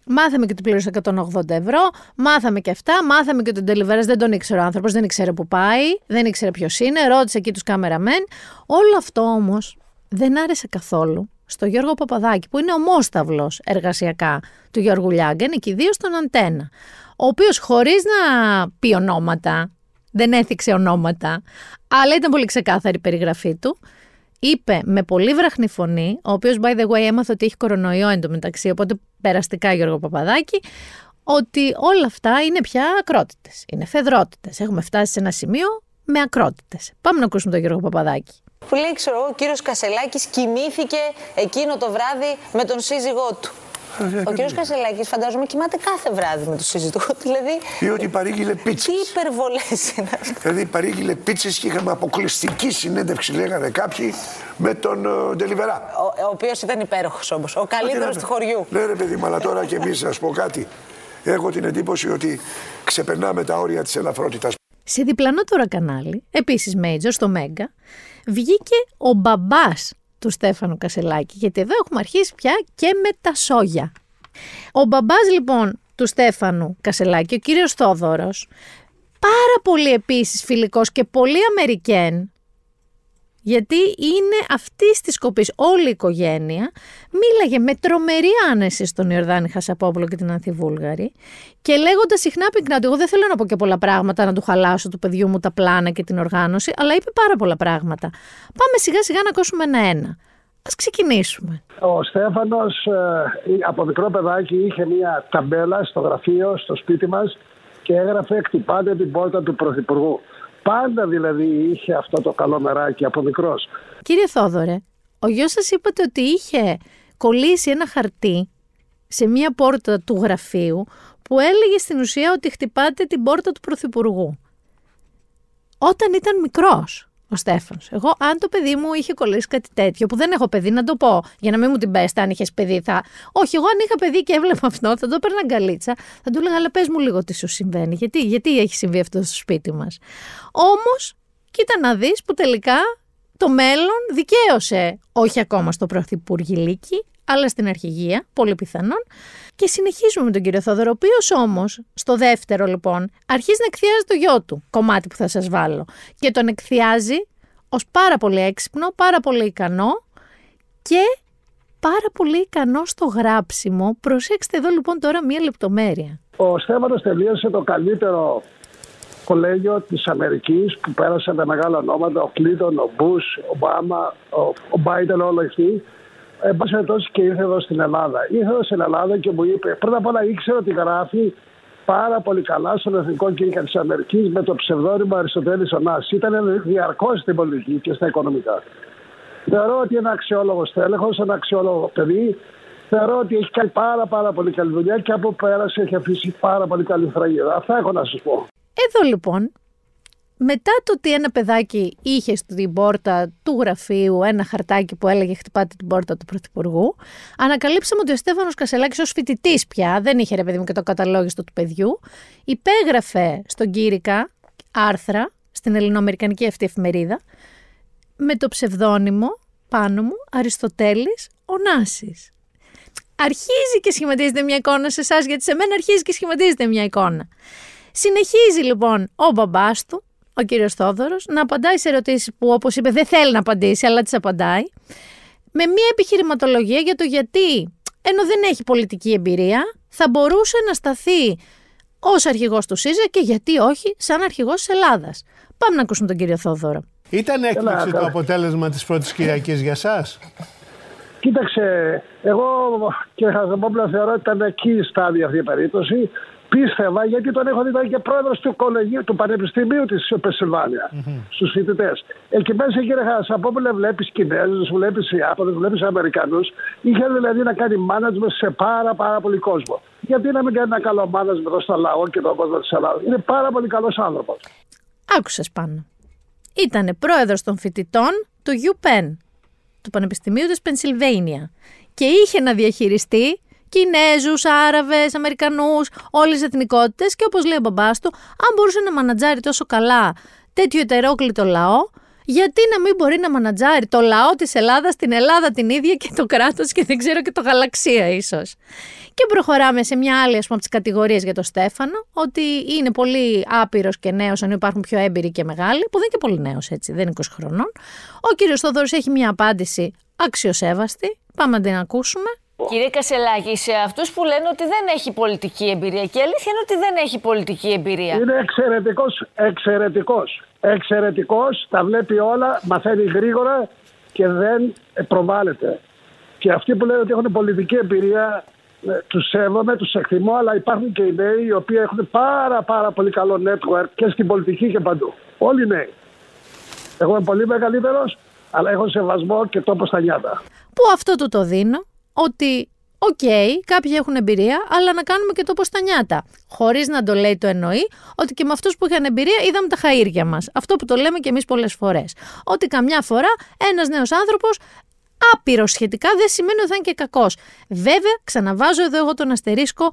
Μάθαμε και ότι πλήρωσε 180 ευρώ, μάθαμε και αυτά, μάθαμε και ότι τον Τελιβέρα δεν τον ήξερε ο άνθρωπος, δεν ήξερε που πάει, δεν ήξερε ποιος είναι, ρώτησε εκεί τους κάμεραμεν. Όλο αυτό όμως δεν άρεσε καθόλου στο Γιώργο Παπαδάκη, που είναι ομόσταυλο εργασιακά του Γιώργου Λιάγκεν, και ιδίω στον Αντένα. Ο οποίος χωρίς να πει ονόματα, δεν έθιξε ονόματα, αλλά ήταν πολύ ξεκάθαρη η περιγραφή του, είπε με πολύ βραχνή φωνή, ο οποίος by the way έμαθε ότι έχει κορονοϊό εντωμεταξύ, οπότε περαστικά Γιώργο Παπαδάκη, ότι όλα αυτά είναι πια ακρότητες. Είναι φεδρότητες. Έχουμε φτάσει σε ένα σημείο με ακρότητες. Πάμε να ακούσουμε τον Γιώργο Παπαδάκη. Που λέει, ξέρω εγώ, ο κύριος Κασελάκης κοιμήθηκε εκείνο το βράδυ με τον σύζυγό του. Ο κύριος Κασελάκης, φαντάζομαι, κοιμάται κάθε βράδυ με τον σύζυγό του. Δηλαδή. Ή ότι παρήγγειλε πίτσες. Τι υπερβολές είναι αυτά. Δηλαδή παρήγγειλε πίτσες και είχαμε αποκλειστική συνέντευξη, λέγανε κάποιοι, με τον uh, Ντελιβερά. Ο, ο οποίος ήταν υπέροχος όμως. Ο καλύτερος του χωριού. Ναι, ρε παιδί, αλλά τώρα και εμείς, ας πω κάτι. Έχω την εντύπωση ότι ξεπερνάμε τα όρια της ελαφρότητας. Σε διπλανό τώρα κανάλι, επίσης Major στο Μέγκα, βγήκε ο μπαμπάς του Στέφανου Κασελάκη, γιατί εδώ έχουμε αρχίσει πια και με τα σόγια. Ο μπαμπάς λοιπόν του Στέφανου Κασελάκη, ο κύριος Θόδωρος, πάρα πολύ επίσης φιλικός και πολύ Αμερικέν, γιατί είναι αυτή τη κοπή όλη η οικογένεια, μίλαγε με τρομερή άνεση στον Ιορδάνη Χασαπόπουλο και την Ανθιβούλγαρη και λέγοντας συχνά πυκνά ότι εγώ δεν θέλω να πω και πολλά πράγματα να του χαλάσω του παιδιού μου τα πλάνα και την οργάνωση, αλλά είπε πάρα πολλά πράγματα. Πάμε σιγά σιγά να ακούσουμε ένα-ένα. Α ξεκινήσουμε. Ο Στέφανος ε, από μικρό παιδάκι είχε μια ταμπέλα στο γραφείο, στο σπίτι μας και έγραφε Χτυπάτε την πόρτα του Πρωθυπουργού. Πάντα δηλαδή είχε αυτό το καλό μεράκι από μικρός. Κύριε Θόδωρε, ο γιος σας είπατε ότι είχε κολλήσει ένα χαρτί σε μία πόρτα του γραφείου που έλεγε στην ουσία ότι χτυπάτε την πόρτα του Πρωθυπουργού. Όταν ήταν μικρός ο Στέφανος. Εγώ, αν το παιδί μου είχε κολλήσει κάτι τέτοιο, που δεν έχω παιδί, να το πω, για να μην μου την πέσει, αν είχες παιδί, θα. Όχι, εγώ αν είχα παιδί και έβλεπα αυτό, θα το έπαιρνα γκαλίτσα, θα του έλεγα, αλλά πες μου λίγο τι σου συμβαίνει. Γιατί, γιατί έχει συμβεί αυτό στο σπίτι μας. Όμως, κοίτα να δεις που τελικά το μέλλον δικαίωσε, όχι ακόμα στο Πρωθυπουργηλίκι, αλλά στην αρχηγία, πολύ πιθανόν. Και συνεχίζουμε με τον κύριο Θόδωρο, ο οποίος όμως, στο δεύτερο λοιπόν, αρχίζει να εκθιάζει το γιο του, κομμάτι που θα σας βάλω. Και τον εκθιάζει ως πάρα πολύ έξυπνο, πάρα πολύ ικανό και πάρα πολύ ικανό στο γράψιμο. Προσέξτε εδώ λοιπόν τώρα μία λεπτομέρεια. Ο Στέφανος τελείωσε το καλύτερο κολέγιο της Αμερικής που πέρασε με μεγάλα ονόματα, ο Κλίτον, ο Μπούς, ο Ομπάμα, ο Μπάιντεν, όλοι αυτοί Εν πάση περιπτώσει και ήρθε εδώ στην Ελλάδα. Ήρθε εδώ στην Ελλάδα και μου είπε, πρώτα απ' όλα ήξερα ότι γράφει πάρα πολύ καλά στον Εθνικό Κίνημα της Αμερικής με το ψευδόνυμο Αριστοτέλης Ωνά. Ήταν διαρκώς στην πολιτική και στα οικονομικά. Θεωρώ ότι είναι αξιόλογος τέλεχος, ένα αξιόλογο παιδί. Θεωρώ ότι έχει κάνει πάρα, πάρα πολύ καλή δουλειά και από πέρασε έχει αφήσει πάρα πολύ καλή φραγίδα. Αυτά έχω να σας πω. Εδώ λοιπόν μετά το ότι ένα παιδάκι είχε στην πόρτα του γραφείου ένα χαρτάκι που έλεγε χτυπάτε την πόρτα του Πρωθυπουργού, ανακαλύψαμε ότι ο Στέφανος Κασελάκης ως φοιτητής πια, δεν είχε ρε παιδί μου και το καταλόγιστο του παιδιού, υπέγραφε στον Κύρικα άρθρα στην ελληνοαμερικανική αυτή εφημερίδα με το ψευδόνυμο πάνω μου Αριστοτέλης Ωνάσης. Αρχίζει και σχηματίζεται μια εικόνα σε εσάς, γιατί σε μένα αρχίζει και σχηματίζεται μια εικόνα. Συνεχίζει λοιπόν ο μπαμπάς του ο κύριος Θόδωρος να απαντάει σε ερωτήσεις που όπως είπε δεν θέλει να απαντήσει αλλά τις απαντάει με μια επιχειρηματολογία για το γιατί ενώ δεν έχει πολιτική εμπειρία θα μπορούσε να σταθεί ως αρχηγός του ΣΥΖΑ και γιατί όχι σαν αρχηγός της Ελλάδας. Πάμε να ακούσουμε τον κύριο Θόδωρο. Ήταν έκπληξη το αποτέλεσμα της πρώτης Κυριακής για σας; Κοίταξε, εγώ και Χαζεμπόπουλα θεωρώ ότι ήταν εκεί στάδια αυτή η περίπτωση πίστευα γιατί τον έχω δει ήταν και πρόεδρος του, κολεγίου, του Πανεπιστημίου της Πεσιλβάνια mm-hmm. στους φοιτητές. Εκεί μέσα, κύριε Χασαπόπουλε, βλέπεις Κινέζους, βλέπεις Ιάπωνες, βλέπεις Αμερικανούς. Είχε δηλαδή να κάνει management σε πάρα, πάρα πολύ κόσμο. Γιατί να μην κάνει ένα καλό management εδώ στο λαό και τον κόσμο της Ελλάδας. Είναι πάρα πολύ καλός άνθρωπος. Άκουσες πάνω. Ήταν πρόεδρος των φοιτητών του UPenn, του Πανεπιστημίου της Πενσιλβένια. Και είχε να διαχειριστεί Κινέζους, Άραβες, Αμερικανούς, όλες τις εθνικότητες και όπως λέει ο μπαμπάς του, αν μπορούσε να μανατζάρει τόσο καλά τέτοιο ετερόκλητο λαό, γιατί να μην μπορεί να μανατζάρει το λαό της Ελλάδας, την Ελλάδα την ίδια και το κράτος και δεν ξέρω και το γαλαξία ίσως. Και προχωράμε σε μια άλλη από τις κατηγορίες για τον Στέφανο, ότι είναι πολύ άπειρος και νέος, αν υπάρχουν πιο έμπειροι και μεγάλοι, που δεν είναι και πολύ νέος έτσι, δεν είναι 20 χρονών. Ο κύριος Θόδωρο έχει μια απάντηση αξιοσέβαστη. Πάμε να την ακούσουμε. Κύριε Κασελάκη, σε αυτούς που λένε ότι δεν έχει πολιτική εμπειρία. Και η αλήθεια είναι ότι δεν έχει πολιτική εμπειρία. Είναι εξαιρετικός. Εξαιρετικός. Εξαιρετικός. Τα βλέπει όλα. Μαθαίνει γρήγορα. και δεν προβάλλεται. Και αυτοί που λένε ότι έχουν πολιτική εμπειρία, ε, τους σέβομαι, τους εκτιμώ, αλλά υπάρχουν και οι νέοι οι οποίοι έχουν πάρα πάρα πολύ καλό network και στην πολιτική και παντού. Όλοι οι νέοι. Εγώ είμαι πολύ μεγαλύτερος, αλλά έχω σεβασμό και τόπο στα νιάτα. Που αυτό του το δίνω, ότι Οκ, κάποιοι έχουν εμπειρία, αλλά να κάνουμε και το στα νιάτα. Χωρίς να το λέει το εννοεί, ότι και με αυτούς που είχαν εμπειρία είδαμε τα χαΐρια μας. Αυτό που το λέμε και εμείς πολλές φορές. Ότι καμιά φορά ένας νέος άνθρωπος άπειρο σχετικά δεν σημαίνει ότι θα είναι και κακός. Βέβαια, ξαναβάζω εδώ εγώ τον αστερίσκο,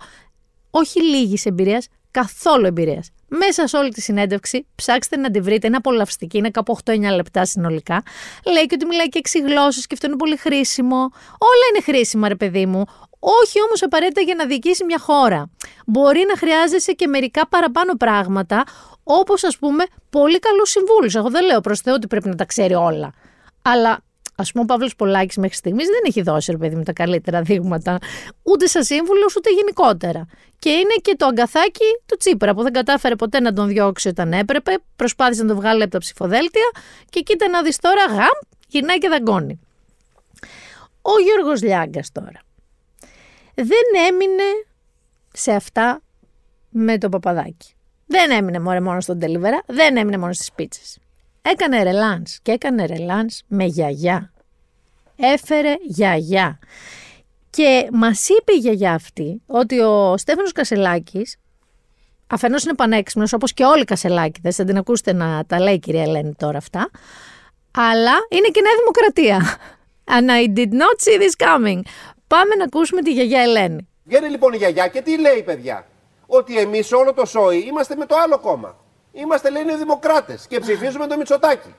όχι λίγης εμπειρίας, καθόλου εμπειρίας. Μέσα σε όλη τη συνέντευξη, ψάξτε να τη βρείτε, είναι απολαυστική, είναι κάπου 8-9 λεπτά συνολικά. Λέει και ότι μιλάει και 6 γλώσσες και αυτό είναι πολύ χρήσιμο. Όλα είναι χρήσιμα, ρε παιδί μου. Όχι όμως απαραίτητα για να διοικήσει μια χώρα. Μπορεί να χρειάζεσαι και μερικά παραπάνω πράγματα, όπως ας πούμε πολύ καλούς συμβούλους. Εγώ δεν λέω προς Θεού ότι πρέπει να τα ξέρει όλα. Αλλά Α πούμε, ο Παύλος Πολάκης μέχρι στιγμής δεν έχει δώσει, ρε παιδί μου, τα καλύτερα δείγματα ούτε σαν σύμβουλο ούτε γενικότερα. Και είναι και το αγκαθάκι του Τσίπρα που δεν κατάφερε ποτέ να τον διώξει όταν έπρεπε, προσπάθησε να τον βγάλει από τα ψηφοδέλτια και κοίτα να δεις τώρα, γαμ, γυρνάει και δαγκώνει. Ο Γιώργος Λιάγκας τώρα δεν έμεινε σε αυτά με το παπαδάκι. Δεν έμεινε μόνο στον Τελιβερά, δεν έμεινε μόνο στις πίτσες. Έκανε ρελάνς και έκανε ρελάνς με γιαγιά. Έφερε γιαγιά. Και μας είπε η γιαγιά αυτή ότι ο Στέφανος Κασελάκης αφενός είναι πανέξυπνος όπως και όλοι οι Κασελάκηδες, θα την ακούσετε να τα λέει η κυρία Ελένη τώρα αυτά, αλλά είναι και νέα δημοκρατία. And I did not see this coming. Πάμε να ακούσουμε τη γιαγιά Ελένη. Βγαίνει λοιπόν η γιαγιά και τι λέει παιδιά; Ότι εμείς όλο το σόι είμαστε με το άλλο κόμμα. Είμαστε λέει δημοκράτε και ψηφίζουμε το Μητσοτάκι.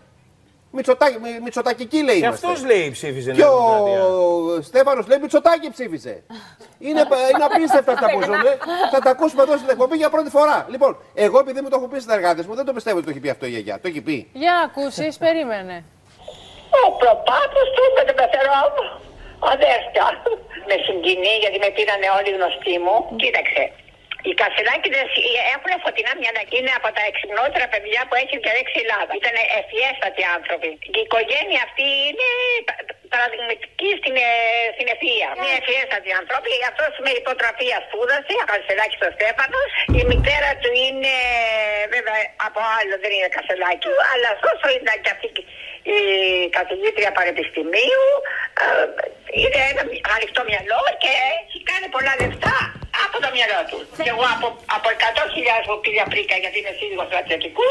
Μητσοτάκι, Μητσοτακική λέει. Και αυτός λέει ψήφιζε. Και ο Στέφανος λέει Μητσοτάκι ψήφιζε. είναι, είναι απίστευτα αυτά που ζουν. Θα τα ακούσουμε εδώ στην εκπομπή για πρώτη φορά. Λοιπόν, εγώ επειδή μου το έχω πει συνεργάτε μου, δεν το πιστεύω ότι το έχει πει αυτό η γιαγιά. Το έχει πει. Για να ακούσεις, περίμενε. Ο προπάτο του είπε το πεθερό μου. Αδέρφια. Με συγκινεί γιατί με πήρανε όλοι γνωστοί μου. Κοίταξε. Οι Κασελάκηδε έχουν φωτεινά μυαλά και είναι από τα εξυπνότερα παιδιά που έχει διαλέξει η Ελλάδα. Ήταν ευφιέστατοι άνθρωποι. Και η οικογένεια αυτή είναι παραδειγματική στην, ε, στην ευφυα. Μια ευφιέστατη άνθρωποι. Αυτός με υποτροφία σπούδασε, Κασελάκης ο Στέφανος. Η μητέρα του είναι βέβαια από άλλο, δεν είναι Κασελάκη, αλλά όσο ήταν και αυτή η καθηγήτρια πανεπιστημίου, ε, είναι ένα ανοιχτό μυαλό και έχει κάνει πολλά λεφτά από το μυαλό του. Και εγώ από, από 100.000 που πήγα πρίκα γιατί είμαι σύζυγος του Ατλαντικού,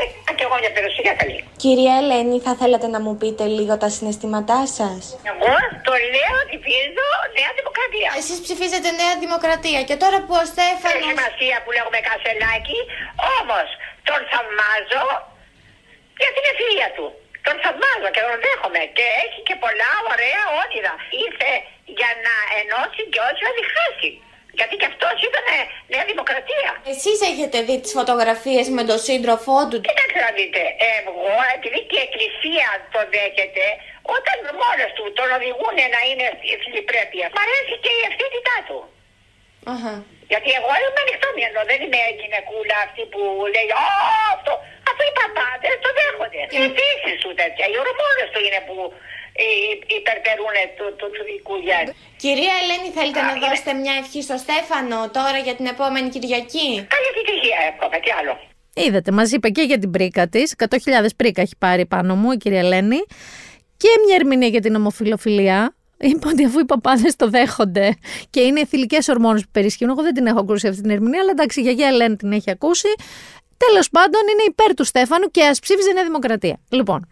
ε, και εγώ μια περιουσία καλή. Κυρία Ελένη, θα θέλατε να μου πείτε λίγο τα συναισθήματά σας. Εγώ το λέω ότι ψηφίζω Νέα Δημοκρατία. Εσείς ψηφίζετε Νέα Δημοκρατία και τώρα που ο Στέφανο. Έχει σημασία που λέγουμε Κασελάκη, όμως τον θαυμάζω για την ευφυα του. Τον θαυμάζω και τον δέχομαι και έχει και πολλά ωραία όνειρα. Ήρθε για να ενώσει και όχι να διχάσει. Γιατί και αυτός ήταν Νέα Δημοκρατία. Εσείς έχετε δει τις φωτογραφίες με τον σύντροφό του; Κοιτάξτε να δείτε. Εγώ, επειδή και η Εκκλησία το δέχεται, όταν μόνος του τον οδηγούν να είναι φιλιπρέπεια, μ' αρέσει και η ευθύτητά του. Αχα. Γιατί εγώ είμαι ανοιχτό μυαλό, δεν είμαι γυναικούλα αυτή που λέει Α, αυτό. Αφού οι παπάδες το δέχονται. Και οι σου τέτοια. Οι ορμόνε του είναι που ε, υπερτερούν του, του, του δικού γέννη. Κυρία Ελένη, θέλετε να δώσετε μια ευχή στο Στέφανο τώρα για την επόμενη Κυριακή; Καλή επιτυχία, εύχομαι, τι άλλο. Είδατε, μας είπε και για την πρίκα της. 100.000 πρίκα έχει πάρει πάνω μου η κυρία Ελένη. Και μια ερμηνεία για την ομοφιλοφιλία. Είπα ότι αφού οι παπάδες το δέχονται και είναι θηλυκές ορμόνες που περισχύουν, εγώ δεν την έχω ακούσει αυτή την ερμηνεία, αλλά εντάξει, η γιαγιά Ελένη την έχει ακούσει. Τέλος πάντων, είναι υπέρ του Στέφανου και ας ψήφιζε Νέα Δημοκρατία. Λοιπόν,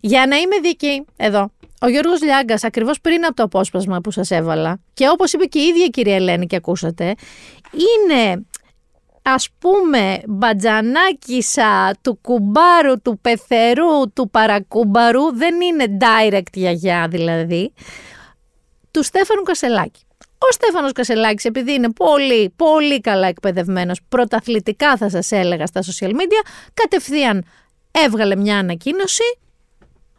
για να είμαι δίκαιη, εδώ, ο Γιώργος Λιάγκας, ακριβώς πριν από το απόσπασμα που σας έβαλα, και όπως είπε και η ίδια η κυρία Ελένη και ακούσατε, είναι ας πούμε μπατζανάκισα του κουμπάρου, του πεθερού, του παρακούμπαρου, δεν είναι direct γιαγιά δηλαδή, του Στέφανου Κασελάκη. Ο Στέφανος Κασελάκης επειδή είναι πολύ πολύ καλά εκπαιδευμένος, πρωταθλητικά θα σας έλεγα στα social media, κατευθείαν έβγαλε μια ανακοίνωση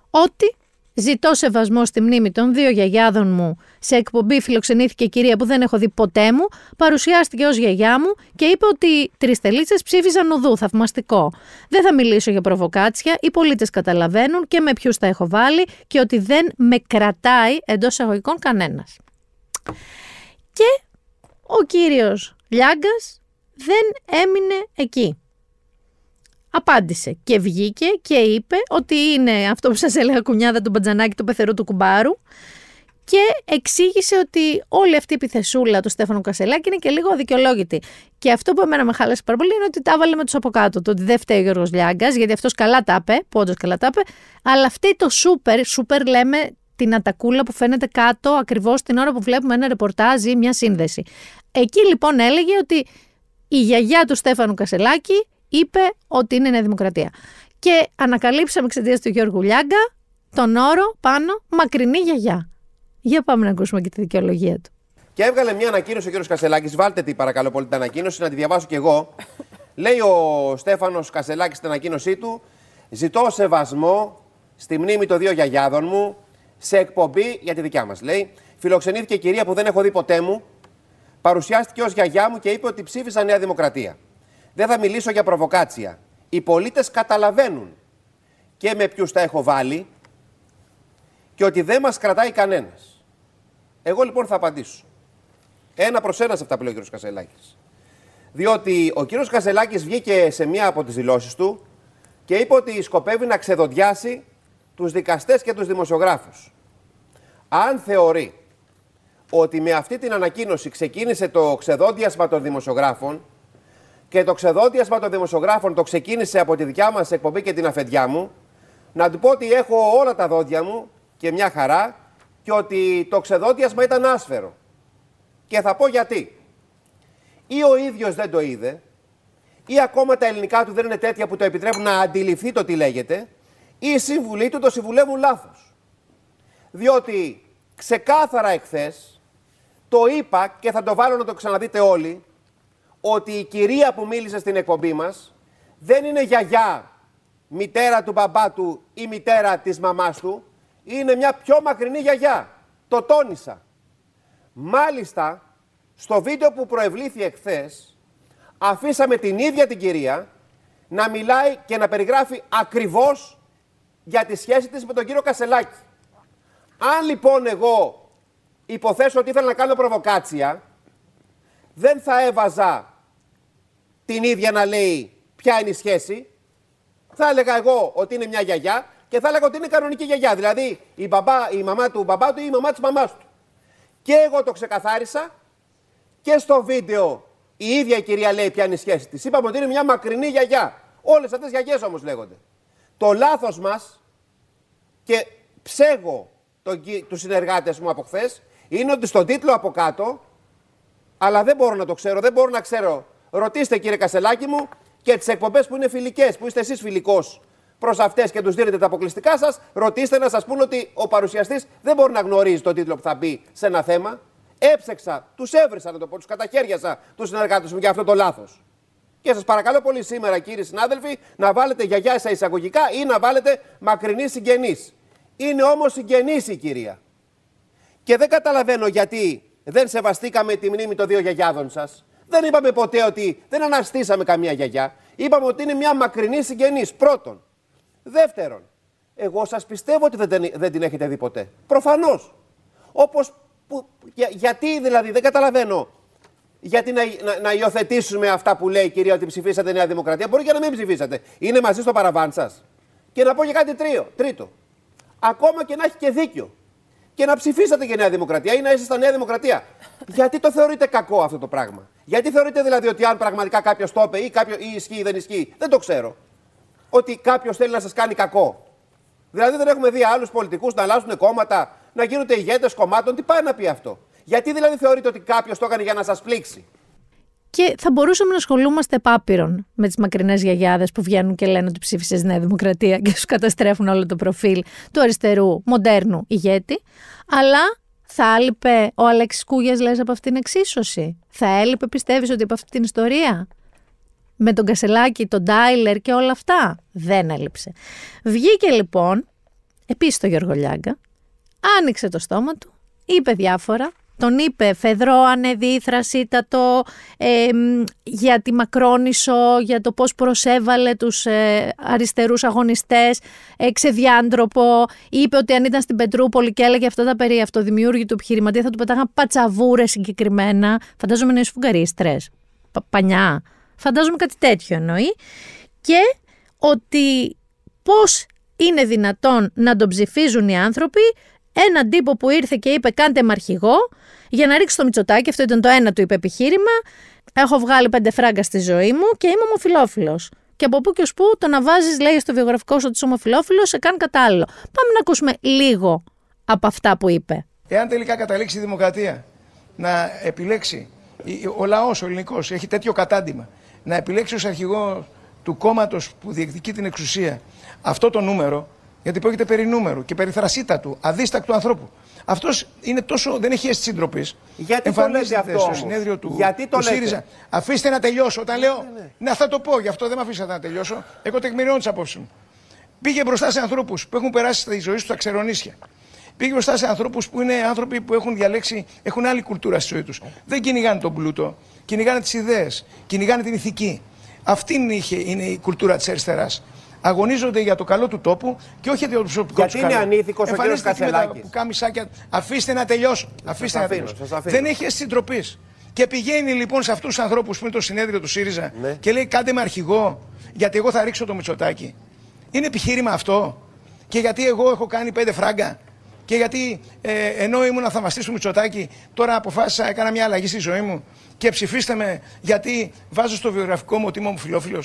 ότι Ζητώ σεβασμό στη μνήμη των δύο γιαγιάδων μου. Σε εκπομπή φιλοξενήθηκε η κυρία που δεν έχω δει ποτέ μου. Παρουσιάστηκε ως γιαγιά μου και είπε ότι τρεις τελίτσες ψήφισαν οδού. Θαυμαστικό. Δεν θα μιλήσω για προβοκάτσια. Οι πολίτες καταλαβαίνουν και με ποιους τα έχω βάλει και ότι δεν με κρατάει εντός εισαγωγικών κανένας. Και ο κύριος Λιάγκας δεν έμεινε εκεί. Απάντησε και βγήκε και είπε ότι είναι αυτό που σας έλεγα κουνιάδα του μπατζανάκι του πεθερού του κουμπάρου και εξήγησε ότι όλη αυτή η επιθεσούλα του Στέφανου Κασελάκη είναι και λίγο αδικαιολόγητη. Και αυτό που εμένα με χάλασε πάρα πολύ είναι ότι τα έβαλε με τους από κάτω. Το ότι δεν φταίει ο Γιώργος Λιάγκας, γιατί αυτός καλά τα είπε, που όντως καλά τα είπε, αλλά φταίει το σούπερ, σούπερ λέμε την ατακούλα που φαίνεται κάτω ακριβώς την ώρα που βλέπουμε ένα ρεπορτάζ ή μια σύνδεση. Εκεί λοιπόν έλεγε ότι η γιαγιά του Στέφανου Κασελάκη είπε ότι είναι Νέα Δημοκρατία. Και ανακαλύψαμε εξαιτίας του Γιώργου Λιάγκα τον όρο πάνω μακρινή γιαγιά. Για πάμε να ακούσουμε και τη δικαιολογία του. Και έβγαλε μια ανακοίνωση ο κ. Κασελάκης. Βάλτε τη παρακαλώ πολύ την ανακοίνωση, να τη διαβάσω κι εγώ. Λέει ο Στέφανος Κασελάκης στην ανακοίνωσή του: Ζητώ σεβασμό στη μνήμη των δύο γιαγιάδων μου σε εκπομπή για τη δικιά μας. Λέει: Φιλοξενήθηκε η κυρία που δεν έχω δει ποτέ μου. Παρουσιάστηκε ως γιαγιά μου και είπε ότι ψήφισα Νέα Δημοκρατία. Δεν θα μιλήσω για προβοκάτσια. Οι πολίτες καταλαβαίνουν και με ποιους τα έχω βάλει και ότι δεν μας κρατάει κανένας. Εγώ λοιπόν θα απαντήσω. Ένα προς ένας σε αυτά που λέει ο κ. Κασελάκης. Διότι ο κ. Κασελάκης βγήκε σε μία από τις δηλώσεις του και είπε ότι σκοπεύει να ξεδοντιάσει τους δικαστές και τους δημοσιογράφους. Αν θεωρεί ότι με αυτή την ανακοίνωση ξεκίνησε το ξεδόντιασμα των δημοσιογράφων και το ξεδόντιασμα των δημοσιογράφων το ξεκίνησε από τη δικιά μας εκπομπή και την αφεντιά μου, να του πω ότι έχω όλα τα δόντια μου και μια χαρά και ότι το ξεδόντιασμα ήταν άσφαιρο. Και θα πω γιατί. Ή ο ίδιος δεν το είδε, ή ακόμα τα ελληνικά του δεν είναι τέτοια που το επιτρέπουν να αντιληφθεί το τι λέγεται, ή οι σύμβουλοι του το συμβουλεύουν λάθος. Διότι ξεκάθαρα εχθές το είπα και θα το βάλω να το ξαναδείτε όλοι ότι η κυρία που μίλησε στην εκπομπή μας δεν είναι γιαγιά, μητέρα του μπαμπά του ή μητέρα της μαμάς του, είναι μια πιο μακρινή γιαγιά. Το τόνισα. Μάλιστα, στο βίντεο που προευλήθη εχθές, αφήσαμε την ίδια την κυρία να μιλάει και να περιγράφει ακριβώς για τη σχέση της με τον κύριο Κασελάκη. Αν λοιπόν εγώ υποθέσω ότι ήθελα να κάνω προβοκάτσια, δεν θα έβαζα την ίδια να λέει ποια είναι η σχέση. Θα έλεγα εγώ ότι είναι μια γιαγιά και θα έλεγα ότι είναι κανονική γιαγιά. Δηλαδή η, μπαμπά, η μαμά του μπαμπά του ή η μαμά της μαμάς του. Και εγώ το ξεκαθάρισα και στο βίντεο η ίδια η κυρία λέει ποια είναι η σχέση της. Είπαμε ότι είναι μια μακρινή γιαγιά. Όλες αυτές γιαγιές όμως λέγονται. Το λάθος μας και ψέγω τον, τους συνεργάτες μου από χθες είναι ότι στον τίτλο από κάτω, αλλά δεν μπορώ να το ξέρω, δεν μπορώ να ξέρω. Ρωτήστε κύριε Κασελάκη μου και τις εκπομπές που είναι φιλικές, που είστε εσείς φιλικός προς αυτές και τους δίνετε τα αποκλειστικά σας, ρωτήστε να σας πούνε ότι ο παρουσιαστής δεν μπορεί να γνωρίζει τον τίτλο που θα μπει σε ένα θέμα. Έψεξα, τους έβρισα να το πω, τους καταχέριασα τους συνεργάτες μου για αυτό το λάθος. Και σας παρακαλώ πολύ σήμερα, κύριοι συνάδελφοι, να βάλετε γιαγιά σε εισαγωγικά ή να βάλετε μακρινή συγγενής. Είναι όμως συγγενής η κυρία. Και δεν καταλαβαίνω γιατί δεν σεβαστήκαμε τη μνήμη των δύο γιαγιάδων σας. Δεν είπαμε ποτέ ότι δεν αναστήσαμε καμία γιαγιά. Είπαμε ότι είναι μια μακρινή συγγενής. Πρώτον. Δεύτερον, εγώ σας πιστεύω ότι δεν, δεν την έχετε δει ποτέ. Προφανώς. Όπως. Για, γιατί δηλαδή, δεν καταλαβαίνω γιατί να, να, να υιοθετήσουμε αυτά που λέει η κυρία ότι ψηφίσατε Νέα Δημοκρατία. Μπορεί και να μην ψηφίσατε. Είναι μαζί στο παραβάν σας. Και να πω και κάτι τρίο, τρίτο. Ακόμα και να έχει και δίκιο. Και να ψηφίσατε και Νέα Δημοκρατία ή να είστε στα Νέα Δημοκρατία. Γιατί το θεωρείτε κακό αυτό το πράγμα; Γιατί θεωρείτε δηλαδή ότι αν πραγματικά κάποιος το είπε ή, κάποιο, ή ισχύει ή δεν ισχύει. Δεν το ξέρω. Ότι κάποιος θέλει να σας κάνει κακό. Δηλαδή δεν έχουμε δει άλλους πολιτικούς να αλλάζουν κόμματα, να γίνονται ηγέτες κομμάτων. Τι πάει να πει αυτό; Γιατί δηλαδή θεωρείτε ότι κάποιος το έκανε για να σας πλήξει; Και θα μπορούσαμε να ασχολούμαστε επάπειρον με τις μακρινές γιαγιάδες που βγαίνουν και λένε ότι ψήφισες Νέα Δημοκρατία και σου καταστρέφουν όλο το προφίλ του αριστερού, μοντέρνου ηγέτη. Αλλά θα έλειπε ο Αλέξης Κούγιας, λες, από αυτήν την εξίσωση. Θα έλειπε, πιστεύεις, ότι από αυτή την ιστορία; Με τον Κασελάκη, τον Ντάιλερ και όλα αυτά; Δεν έλειψε. Βγήκε λοιπόν επίσης το Γιώργο Λιάγκα, άνοιξε το στόμα του, είπε διάφορα, τον είπε Φεδρό, ανεδίθρασίτατο, ε, μ, για τη Μακρόνισο, για το πώς προσέβαλε τους ε, αριστερούς αγωνιστές, ε, ξεδιάντροπο. Είπε ότι αν ήταν στην Πετρούπολη και έλεγε αυτά τα περί αυτοδημιούργητου επιχειρηματία θα του πετάγαν πατσαβούρες συγκεκριμένα. Φαντάζομαι είναι σφουγγαρίστρες, πα, πανιά. Φαντάζομαι κάτι τέτοιο εννοεί. Και ότι πώς είναι δυνατόν να τον ψηφίζουν οι άνθρωποι έναν τύπο που ήρθε και είπε κάντε με αρχηγό για να ρίξει το μυτσοτάκι, αυτό ήταν το ένα του είπε επιχείρημα. Έχω βγάλει πέντε φράγκα στη ζωή μου και είμαι ομοφιλόφιλο. Και από πού και ως πού το να βάζεις, λέει στο βιογραφικό σου ότι είσαι ομοφιλόφιλο, σε κάνει κατάλληλο. Πάμε να ακούσουμε λίγο από αυτά που είπε. Εάν τελικά καταλήξει η δημοκρατία να επιλέξει, ο λαός, ο ελληνικός, έχει τέτοιο κατάντημα, να επιλέξει ως αρχηγός του κόμματος που διεκδικεί την εξουσία αυτό το νούμερο, γιατί πρόκειται περί νούμερου και περί θρασίτατου, αδίστακτου ανθρώπου. Αυτός είναι τόσο. δεν έχει αίσθηση ντροπής. Γιατί το λέτε αυτό στο όμως; συνέδριο του, Γιατί το του λέτε; ΣΥΡΙΖΑ. Αφήστε να τελειώσω. Όταν λέω. Ναι, θα το πω, γι' αυτό δεν με αφήσατε να τελειώσω. Εγώ τεκμηριώνω τις απόψεις μου. Πήγε μπροστά σε ανθρώπους που έχουν περάσει στη ζωή τους τα ξερονίσια. Πήγε μπροστά σε ανθρώπους που είναι άνθρωποι που έχουν διαλέξει, έχουν άλλη κουλτούρα στη ζωή τους. Δεν κυνηγάνε τον πλούτο, κυνηγάνε τις ιδέες, κυνηγάνε την ηθική. Αυτή είναι, η- είναι η κουλτούρα της αριστεράς. Αγωνίζονται για το καλό του τόπου και όχι για το προσωπικό Γιατί τους είναι καλό. ανήθικος ο κύριος Εμφανίζεται εκεί με τα Κασελάκης. πουκάμισάκια. Αφήστε να τελειώσω. Αφήστε να αφήνω, τελειώσω. σας αφήνω. Δεν έχει αίσθηση ντροπή. Και πηγαίνει λοιπόν σε αυτούς τους ανθρώπους που είναι το συνέδριο του ΣΥΡΙΖΑ Ναι. και λέει: Κάντε με αρχηγό, γιατί εγώ θα ρίξω το μυτσοτάκι. Είναι επιχείρημα αυτό. Και γιατί εγώ έχω κάνει πέντε φράγκα. Και γιατί ε, ενώ ήμουν θαυμαστή του Μητσοτάκη, τώρα αποφάσισα, έκανα μια αλλαγή στη ζωή μου και ψηφίστε με γιατί βάζω στο βιογραφικό μου ότι είμαι ομοφυλόφιλο.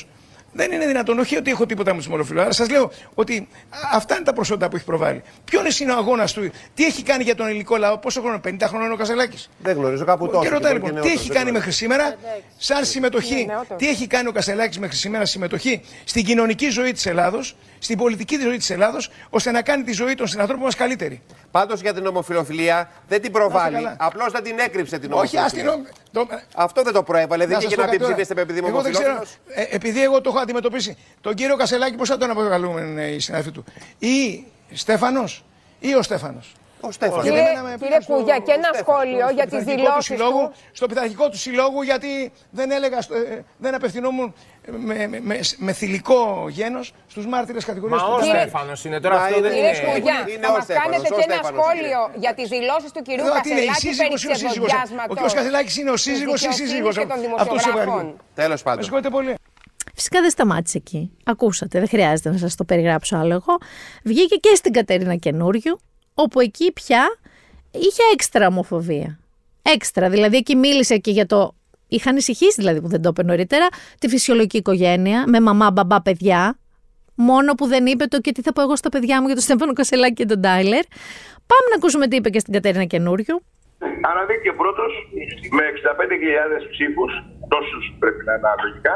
Δεν είναι δυνατόν, όχι ότι έχω τίποτα με του ομοφυλόφιλου, αλλά σας λέω ότι α, αυτά είναι τα προσόντα που έχει προβάλει. Ποιο είναι ο αγώνας του, τι έχει κάνει για τον ελληνικό λαό, πόσο χρόνο, 50 χρόνων είναι ο Κασελάκης; Δεν γνωρίζω κάπου τόσο. Και ρωτάει και λοιπόν, μπορεί τι και έχει νεότερος, κάνει δεν μέχρι σήμερα σαν συμμετοχή, τι έχει κάνει ο Κασελάκης μέχρι σήμερα συμμετοχή στην κοινωνική ζωή της Ελλάδος, στην πολιτική ζωή της Ελλάδος, ώστε να κάνει τη ζωή των συνανθρώπων μας καλύτερη. Πάντως για την ομοφιλοφιλία δεν την Να προβάλλει. είστε καλά. Απλώς δεν την έκρυψε την Όχι, ομοφιλοφιλία. άστην. το- Αυτό δεν το προέβαλε. Δεν Να είχε σας να πω πει κάτι τώρα. ψηφίστε με επειδή είμαι Εγώ δεν ξέρω, ομοφιλόφιλος. ε, επειδή εγώ το έχω αντιμετωπίσει, τον κύριο Κασελάκη πώς θα τον αποκαλούμε ε, οι συνάδελφοι του. Ή Στέφανος ή ο Στέφανος. Ο Στέφανος. Γιατί Κύριε, εμένα με κύριε πήγαν στο- Κούγια, και ένα στο σχόλιο για τις πειθαρχικό του δηλώσεις συλλόγου, του. Στο πειθαρχικό του συλλόγου, γιατί δεν έλεγα, στο- ε, δεν απευθυνόμουν με, με, με, με θηλυκό γένος στους μάρτυρες κατηγορίες Μα του ο Κασελάκη. Στέφανος είναι τώρα Μα αυτό είναι- δεν Κύριε είναι. Σκουγιά, είναι θα ο μας Στέφανος, κάνετε ο και ένα Στέφανος σχόλιο για τις δηλώσεις του κυρίου Εδώ τι είναι, η Κασελάκη περί σύζυγος ή ο σύζυγος; Ο κ. Κασελάκης είναι ο της σύζυγος ή η δικαιοσύνης σύζυγος; και των αυτού του δημοσιογράφων. ζευγαριού. Τέλος Με πάντων. συγχωρείτε πολύ. Φυσικά δεν σταμάτησε εκεί. Ακούσατε, δεν χρειάζεται να σας το περιγράψω άλλο εγώ. Βγήκε και στην Κατερίνα Καινούριου, όπου εκεί πια είχε έξτρα ομοφοβία. Έξτρα, δηλαδή εκεί μίλησε και για το... Είχα ανησυχήσει δηλαδή που δεν το είπε νωρίτερα, τη φυσιολογική οικογένεια, με μαμά, μπαμπά, παιδιά. Μόνο που δεν είπε το και τι θα πω εγώ στα παιδιά μου για τον Στέφανο Κασελάκη και τον Τάιλερ. Πάμε να ακούσουμε τι είπε και στην Κατερίνα Καινούριου. Αναδείχθηκε πρώτος με 65.000 ψήφους, τόσους πρέπει να είναι λογικά,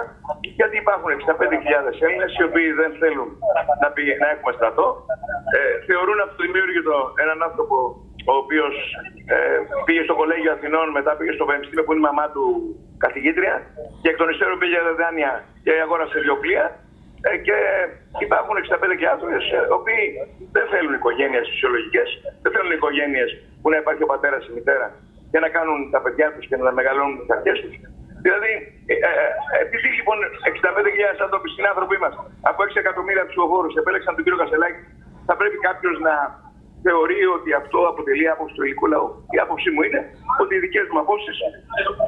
γιατί υπάρχουν 65.000 Έλληνες οι οποίοι δεν θέλουν να, πήγε, να έχουμε στρατό. Ε, θεωρούν αυτοδημιούργητο έναν άνθρωπο ο οποίος ε, πήγε στο κολέγιο Αθηνών, μετά πήγε στο Πανεπιστήμιο που είναι η μαμά του καθηγήτρια και εκ των υστέρων πήγε δάνεια και αγόρασε δύο πλοία. Ε, και υπάρχουν 65 και άνθρωποι οι οποίοι δεν θέλουν οικογένειες φυσιολογικές, δεν θέλουν οικογένειες που να υπάρχει ο πατέρας ή η μητέρα και να κάνουν τα παιδιά τους και να μεγαλώνουν τις αρχές τους. Δηλαδή, ε, ε, ε, επειδή λοιπόν 65.000 άνθρωποι συνάνθρωποι μας από 6 εκατομμύρια ψηφοφόρους επέλεξαν τον κύριο Κασελάκη, θα πρέπει κάποιος να θεωρεί ότι αυτό αποτελεί άποψη του ελληνικού λαού. Η άποψή μου είναι ότι οι δικές μου απόψεις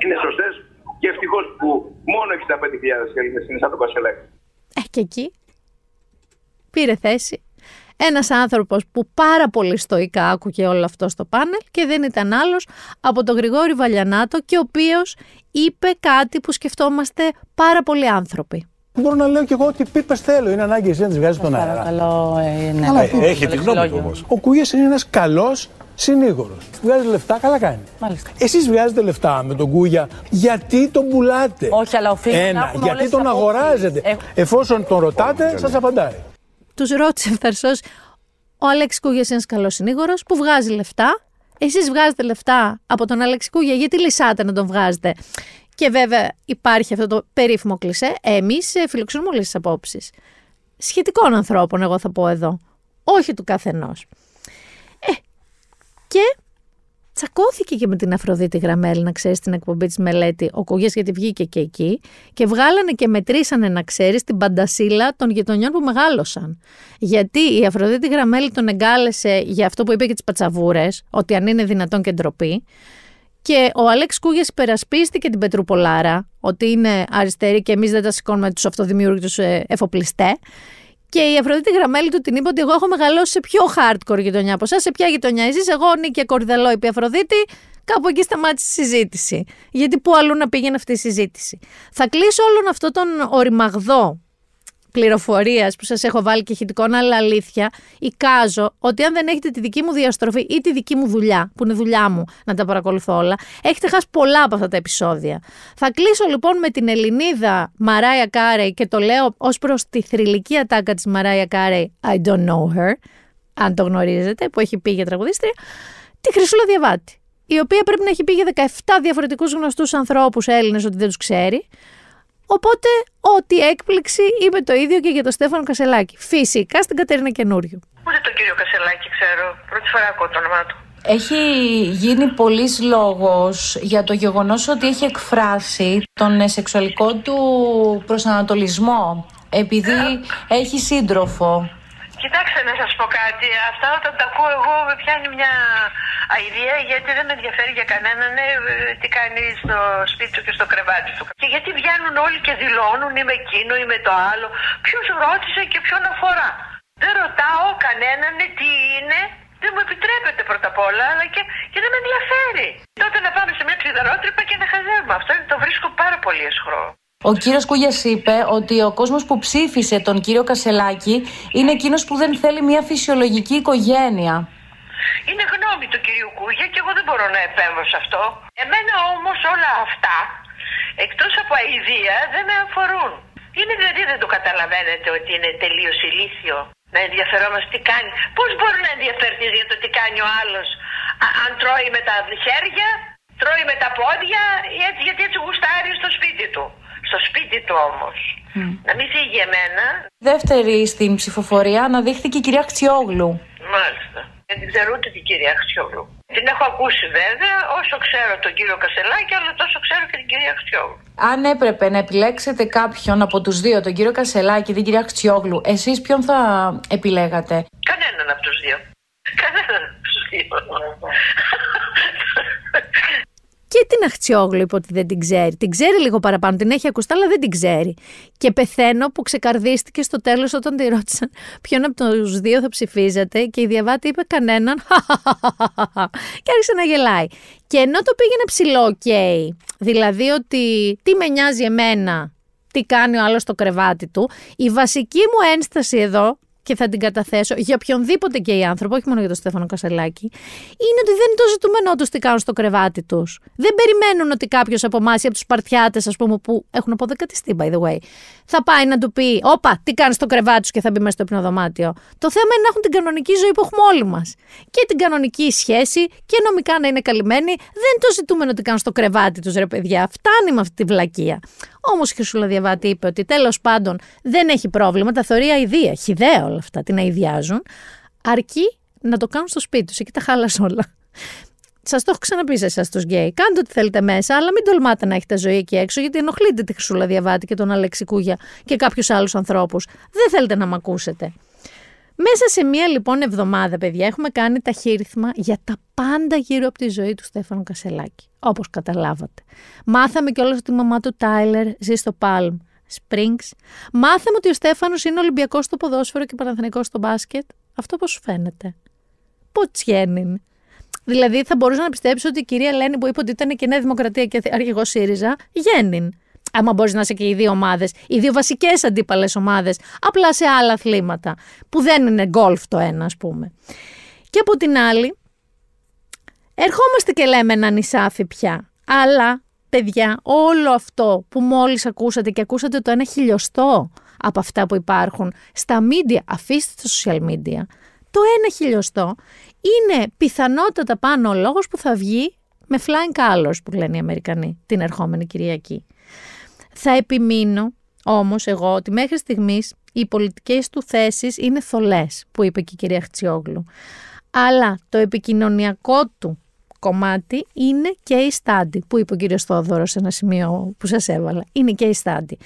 είναι σωστές και ευτυχώς που μόνο 65.000 Έλληνες είναι σαν τον Κασελάκη. Ε, και εκεί πήρε θέση ένας άνθρωπος που πάρα πολύ στοικά άκουγε όλο αυτό στο πάνελ και δεν ήταν άλλος από τον Γρηγόρη Βαλιανάτο και ο οποίος είπε κάτι που σκεφτόμαστε πάρα πολλοί άνθρωποι. Μπορώ να λέω και εγώ ότι πίπες θέλω. Είναι ανάγκη εσύ να τις βγάζεις στον αέρα. Παρακαλώ, ε, ναι. Αλλά Ε, πίπες. έχει τη γνώμη του όμως. Ο Κούγια είναι ένας καλός συνήγορος. Βγάζει λεφτά, καλά κάνει. Μάλιστα. Εσείς βγάζετε λεφτά με τον Κούγια, γιατί τον πουλάτε; Όχι, αλλά οφείλουμε να Ένα, έχουμε γιατί όλες τον τις απόψεις. αγοράζετε; Έχ- Εφόσον τον ρωτάτε, σας απαντάει. Τους ρώτησε ευθαρσός ο Αλέξης Κούγιας είναι ένας καλός συνήγορος που βγάζει λεφτά. Εσείς βγάζετε λεφτά από τον Αλέξη Κούγια, γιατί λυσάτε να τον βγάζετε. Και βέβαια υπάρχει αυτό το περίφημο κλισέ. Εμείς ε, φιλοξενούμε όλες τις απόψεις. Σχετικών ανθρώπων, εγώ θα πω εδώ. όχι του καθενός. Ε, και τσακώθηκε και με την Αφροδίτη Γραμμέλη, να ξέρεις την εκπομπή της μελέτη, ο Κούγιας γιατί βγήκε και εκεί, και βγάλανε και μετρήσανε, να ξέρεις, την παντασίλα των γειτονιών που μεγάλωσαν. Γιατί η Αφροδίτη Γραμμέλη τον εγκάλεσε για αυτό που είπε και τις πατσαβούρες, ότι αν είναι δυνατόν και ντροπή. Και ο Αλέξ Κούγιας υπερασπίστηκε την Πετρουπολάρα, ότι είναι αριστερή και εμείς δεν τα σηκώνουμε τους αυτοδημιούργητους εφοπλιστέ. Και η Αφροδίτη Γραμμέλη του την είπε ότι εγώ έχω μεγαλώσει σε πιο hardcore γειτονιά από εσάς. Σε ποια γειτονιά εσεί, εγώ Νίκη Κορδελό, είπε η Αφροδίτη, κάπου εκεί σταμάτησε η συζήτηση. Γιατί πού αλλού να πήγαινε αυτή η συζήτηση. Θα κλείσω όλον αυτό τον οριμαγδό πληροφορίας που σας έχω βάλει και ηχητικό, αλλά αλήθεια, εικάζω ότι αν δεν έχετε τη δική μου διαστροφή ή τη δική μου δουλειά, που είναι δουλειά μου να τα παρακολουθώ όλα, έχετε χάσει πολλά από αυτά τα επεισόδια. Θα κλείσω λοιπόν με την Ελληνίδα Μαράια Κάρεϊ και το λέω ως προς τη θρηλυκή ατάκα της Μαράια Κάρεϊ, I don't know her, αν το γνωρίζετε, που έχει πει για τραγουδίστρια, τη Χρυσούλα Διαβάτη. Η οποία πρέπει να έχει πει για 17 διαφορετικούς γνωστούς ανθρώπους Έλληνες ότι δεν τους ξέρει. Οπότε, ό,τι έκπληξη είπε το ίδιο και για τον Στέφανο Κασελάκη. Φυσικά στην Κατερίνα Καινούριου. Ούτε τον κύριο Κασελάκη ξέρω. Πρώτη φορά ακούω το όνομά του. Έχει γίνει πολλής λόγος για το γεγονός ότι έχει εκφράσει τον σεξουαλικό του προσανατολισμό επειδή έχει σύντροφο. Κοιτάξτε να σας πω κάτι. Αυτά όταν τα ακούω εγώ με πιάνει μια αηδία γιατί δεν με ενδιαφέρει για κανέναν ε, τι κάνει στο σπίτι του και στο κρεβάτι του. Και γιατί βγαίνουν όλοι και δηλώνουν ή με εκείνο ή με το άλλο. Ποιος ρώτησε και ποιον αφορά. Δεν ρωτάω κανέναν τι είναι δεν μου επιτρέπεται πρώτα απ' όλα, αλλά και, και δεν με ενδιαφέρει. Τότε να πάμε σε μια ψιδαρότρυπα και να χαζεύουμε. Αυτό το βρίσκω πάρα πολύ εσχρό. Ο κύριος Κούγιας είπε ότι ο κόσμος που ψήφισε τον κύριο Κασελάκη είναι εκείνος που δεν θέλει μια φυσιολογική οικογένεια. Είναι γνώμη του κυρίου Κούγια και εγώ δεν μπορώ να επέμβω σε αυτό. Εμένα όμως όλα αυτά, εκτός από αηδία, δεν με αφορούν. Είναι δηλαδή δεν το καταλαβαίνετε ότι είναι τελείως ηλίθιο να ενδιαφερόμαστε τι κάνει. Πώς μπορεί να ενδιαφερθεί για το τι κάνει ο άλλος αν τρώει με τα χέρια, τρώει με τα πόδια, έτσι, γιατί έτσι γουστάρει στο σπίτι του. Στο σπίτι του όμως. Να μην φύγει εμένα. Δεύτερη στην ψηφοφορία αναδείχθηκε η κυρία Χτσιόγλου. Μάλιστα. Δεν την ξέρω ούτε την κυρία Χτσιόγλου. Την έχω ακούσει βέβαια, όσο ξέρω τον κύριο Κασελάκη, αλλά τόσο ξέρω και την κυρία Χτσιόγλου. Αν έπρεπε να επιλέξετε κάποιον από τους δύο, τον κύριο Κασελάκη ή την κυρία Χτσιόγλου, εσείς ποιον θα επιλέγατε; Κανέναν από τους δύο. Κανέναν από τους δύο. Και την Αχτσιόγλου είπε ότι δεν την ξέρει. Την ξέρει λίγο παραπάνω, την έχει ακουστά, αλλά δεν την ξέρει. Και πεθαίνω που ξεκαρδίστηκε στο τέλος όταν τη ρώτησαν ποιον από τους δύο θα ψηφίζετε. Και η διαβάτης είπε κανέναν. και άρχισε να γελάει. Και ενώ το πήγαινε ψηλό, οκ. Δηλαδή ότι τι με νοιάζει εμένα, τι κάνει ο άλλος στο κρεβάτι του. Η βασική μου ένσταση εδώ και θα την καταθέσω για οποιονδήποτε και οι άνθρωποι, όχι μόνο για τον Στέφανο Κασελάκη, είναι ότι δεν είναι το ζητούμενό τους τι κάνουν στο κρεβάτι τους. Δεν περιμένουν ότι κάποιος από εμάς ή από τους Σπαρτιάτες, ας πούμε, που έχουν αποδεκατιστεί, by the way, θα πάει να του πει: Όπα, τι κάνεις στο κρεβάτι σου και θα μπει μέσα στο υπνοδωμάτιο. Το θέμα είναι να έχουν την κανονική ζωή που έχουμε όλοι μας. Και την κανονική σχέση και νομικά να είναι καλυμμένοι. Δεν είναι το ζητούμενο τι κάνουν στο κρεβάτι τους, ρε παιδιά. Φτάνει με αυτή τη βλακεία. Όμως η Χρυσούλα Διαβάτη είπε ότι τέλος πάντων δεν έχει πρόβλημα, τα θεωρεί αηδία. Χιδέα όλα αυτά, την αηδιάζουν. Αρκεί να το κάνουν στο σπίτι τους. Εκεί τα χάλασε όλα. Σας το έχω ξαναπεί σε εσάς τους γκέι. Κάντε ό,τι θέλετε μέσα, αλλά μην τολμάτε να έχετε ζωή εκεί έξω, γιατί ενοχλείτε τη Χρυσούλα Διαβάτη και τον Αλέξη Κούγια και κάποιους άλλους ανθρώπους. Δεν θέλετε να μ' ακούσετε. Μέσα σε μία λοιπόν εβδομάδα, παιδιά, έχουμε κάνει ταχύρυθμα για τα πάντα γύρω από τη ζωή του Στέφανου Κασελάκη. Όπως καταλάβατε. Μάθαμε κιόλας ότι η μαμά του Τάιλερ ζει στο Palm Springs. Μάθαμε ότι ο Στέφανος είναι Ολυμπιακός στο ποδόσφαιρο και Παναθηνικό στο μπάσκετ. Αυτό πώς σου φαίνεται. Ποτσιένιν. Δηλαδή, θα μπορούσα να πιστέψω ότι η κυρία Λένη που είπε ότι ήταν και Νέα Δημοκρατία και αρχηγός ΣΥΡΙΖΑ, γέννην. Άμα μπορείς να είσαι και οι δύο ομάδες, οι δύο βασικές αντίπαλες ομάδες, απλά σε άλλα αθλήματα, που δεν είναι γκολφ το ένα, ας πούμε. Και από την άλλη, ερχόμαστε και λέμε ένα νησάφι πια. Αλλά, παιδιά, όλο αυτό που μόλις ακούσατε και ακούσατε το ένα χιλιοστό από αυτά που υπάρχουν στα media, αφήστε τα social media, το ένα χιλιοστό είναι πιθανότατα πάνω ο λόγος που θα βγει με flying colors που λένε οι Αμερικανοί την ερχόμενη Κυριακή. Θα επιμείνω όμως εγώ ότι μέχρι στιγμής οι πολιτικές του θέσεις είναι θολές, που είπε και η κυρία Χτσιόγλου. Αλλά το επικοινωνιακό του κομμάτι είναι και η στάντη, που είπε ο κύριος Θόδωρος σε ένα σημείο που σας έβαλα. Είναι και η στάντη.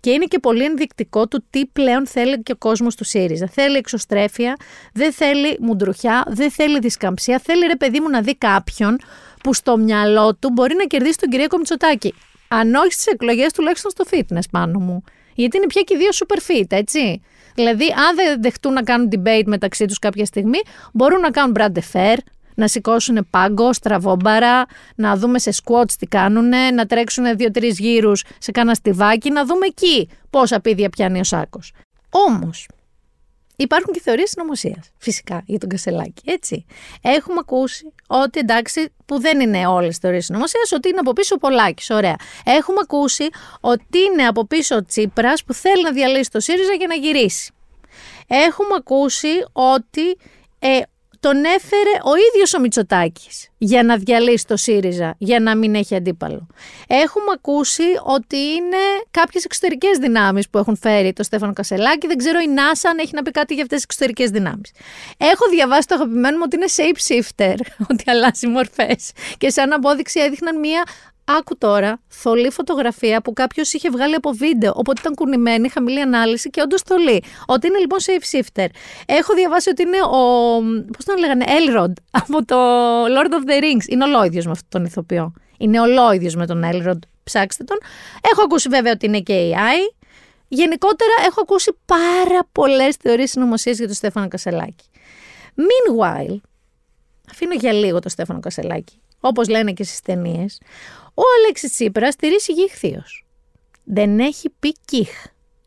Και είναι και πολύ ενδεικτικό του τι πλέον θέλει και ο κόσμος του ΣΥΡΙΖΑ. Θέλει εξωστρέφεια, δεν θέλει μουντρουχιά, δεν θέλει δισκαμψία. Θέλει ρε παιδί μου να δει κάποιον που στο μυαλό του μπορεί να κερδίσει τον κυρία Μητσοτάκη. Αν όχι στις εκλογές, τουλάχιστον στο fitness πάνω μου. Γιατί είναι πια και οι δύο super fit, έτσι. Δηλαδή, αν δεν δεχτούν να κάνουν debate μεταξύ τους κάποια στιγμή, μπορούν να κάνουν brand fair, να σηκώσουν πάγκο, στραβόμπαρα, να δούμε σε squats τι κάνουν, να τρέξουν δύο-τρεις γύρους σε κάνα στιβάκι, να δούμε εκεί πόσα πίδια πιάνει ο Σάκος. Όμως, υπάρχουν και θεωρίες συνωμοσίας, φυσικά, για τον Κασελάκη. Έτσι. Έχουμε ακούσει ότι εντάξει, που δεν είναι όλες τι θεωρίες συνωμοσίας, ότι είναι από πίσω ο Πολάκης. Ωραία. Έχουμε ακούσει ότι είναι από πίσω ο Τσίπρας που θέλει να διαλύσει το ΣΥΡΙΖΑ για να γυρίσει. Έχουμε ακούσει ότι ε, τον έφερε ο ίδιος ο Μητσοτάκης για να διαλύσει το ΣΥΡΙΖΑ, για να μην έχει αντίπαλο. Έχουμε ακούσει ότι είναι κάποιες εξωτερικές δυνάμεις που έχουν φέρει το Στέφανο Κασελάκη. Δεν ξέρω η Νάσα αν έχει να πει κάτι για αυτές τις εξωτερικές δυνάμεις. Έχω διαβάσει το αγαπημένο μου ότι είναι shape shifter, ότι αλλάζει μορφές. Και σαν απόδειξη έδειχναν μία Άκου τώρα, θολή φωτογραφία που κάποιος είχε βγάλει από βίντεο. Οπότε ήταν κουνημένη, χαμηλή ανάλυση και όντως θολή. Ότι είναι λοιπόν safe shifter. Έχω διαβάσει ότι είναι ο. Πώς τον λέγανε, Elrond από το Lord of the Rings. Είναι ολόιδιος με αυτόν τον ηθοποιό. Είναι ολόιδιος με τον Elrond. Ψάξτε τον. Έχω ακούσει βέβαια ότι είναι και AI. Γενικότερα έχω ακούσει πάρα πολλές θεωρίες συνωμοσίας για τον Στέφανο Κασελάκη. Meanwhile, αφήνω για λίγο τον Στέφανο Κασελάκη, όπως λένε και στις ταινίες, ο Αλέξης Τσίπρας στηρίζει ηχθείω. Δεν έχει πει κιχ.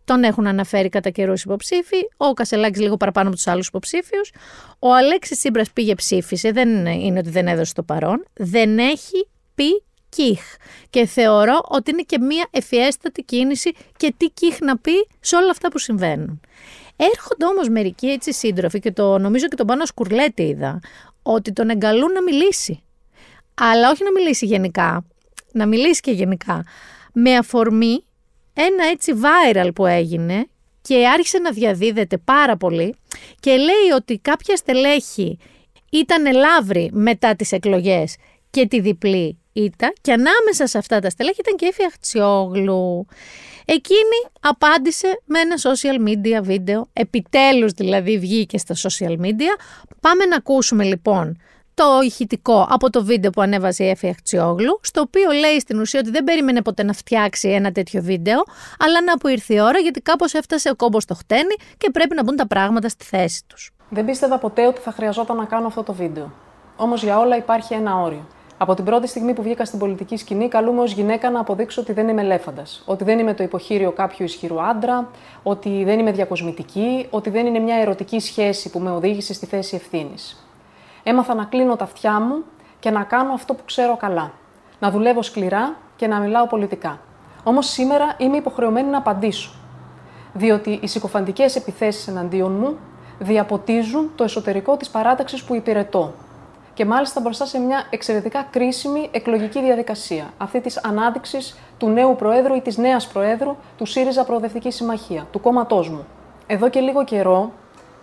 Τον έχουν αναφέρει κατά καιρούς υποψήφοι. Ο Κασελάκης λίγο παραπάνω από τους άλλους υποψήφιους. Ο Αλέξης Τσίπρας πήγε ψήφισε. Δεν είναι ότι δεν έδωσε το παρόν. Δεν έχει πει κιχ. Και θεωρώ ότι είναι και μία ευφιέστατη κίνηση και τι κιχ να πει σε όλα αυτά που συμβαίνουν. Έρχονται όμως μερικοί έτσι σύντροφοι και το νομίζω και τον πάνω σκουρλέτη είδα, ότι τον εγκαλούν να μιλήσει. Αλλά όχι να μιλήσει γενικά, να μιλήσει και γενικά, με αφορμή ένα έτσι viral που έγινε και άρχισε να διαδίδεται πάρα πολύ και λέει ότι κάποια στελέχη ήταν ελάβρη μετά τις εκλογές και τη διπλή ήττα και ανάμεσα σε αυτά τα στελέχη ήταν και η Αχτσιόγλου. Εκείνη απάντησε με ένα social media βίντεο, επιτέλους δηλαδή βγήκε στα social media. Πάμε να ακούσουμε λοιπόν το ηχητικό από το βίντεο που ανέβασε η Εφη Αχτσιόγλου, στο οποίο λέει στην ουσία ότι δεν περίμενε ποτέ να φτιάξει ένα τέτοιο βίντεο, αλλά να που ήρθε η ώρα γιατί κάπως έφτασε ο κόμπος στο χτένι και πρέπει να μπουν τα πράγματα στη θέση τους. Δεν πίστευα ποτέ ότι θα χρειαζόταν να κάνω αυτό το βίντεο. Όμως για όλα υπάρχει ένα όριο. Από την πρώτη στιγμή που βγήκα στην πολιτική σκηνή, καλούμε ως γυναίκα να αποδείξω ότι δεν είμαι ελέφαντας. Ότι δεν είμαι το υποχείριο κάποιου ισχυρού άντρα, ότι δεν είμαι διακοσμητική, ότι δεν είναι μια ερωτική σχέση που με οδήγησε στη θέση ευθύνης. Έμαθα να κλείνω τα αυτιά μου και να κάνω αυτό που ξέρω καλά. Να δουλεύω σκληρά και να μιλάω πολιτικά. Όμως σήμερα είμαι υποχρεωμένη να απαντήσω. Διότι οι συκοφαντικές επιθέσεις εναντίον μου διαποτίζουν το εσωτερικό της παράταξης που υπηρετώ. Και μάλιστα μπροστά σε μια εξαιρετικά κρίσιμη εκλογική διαδικασία. Αυτή της ανάδειξης του νέου Προέδρου ή της νέας Προέδρου του ΣΥΡΙΖΑ Προοδευτικής Συμμαχία, του κόμματός μου. Εδώ και λίγο καιρό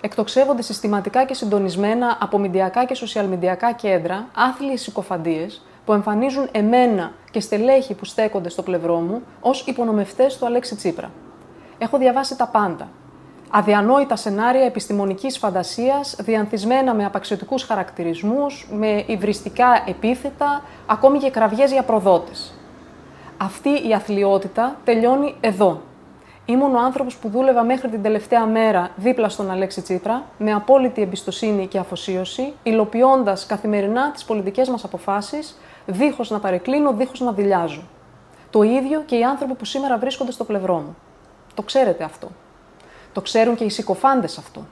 εκτοξεύονται συστηματικά και συντονισμένα από μηντιακά και σοσιαλμηντιακά κέντρα άθλιες συκοφαντίες που εμφανίζουν εμένα και στελέχη που στέκονται στο πλευρό μου ως υπονομευτές του Αλέξη Τσίπρα. Έχω διαβάσει τα πάντα. Αδιανόητα σενάρια επιστημονικής φαντασίας, διανθισμένα με απαξιωτικούς χαρακτηρισμούς, με υβριστικά επίθετα, ακόμη και κραυγές για προδότες. Αυτή η αθλειότητα τελειώνει εδώ, Ήμουν ο άνθρωπος που δούλευα μέχρι την τελευταία μέρα δίπλα στον Αλέξη Τσίπρα, με απόλυτη εμπιστοσύνη και αφοσίωση, υλοποιώντας καθημερινά τις πολιτικές μας αποφάσεις, δίχως να παρεκκλίνω, δίχως να δηλιάζω. Το ίδιο και οι άνθρωποι που σήμερα βρίσκονται στο πλευρό μου. Το ξέρετε αυτό. Το ξέρουν και οι συκοφάντες αυτό.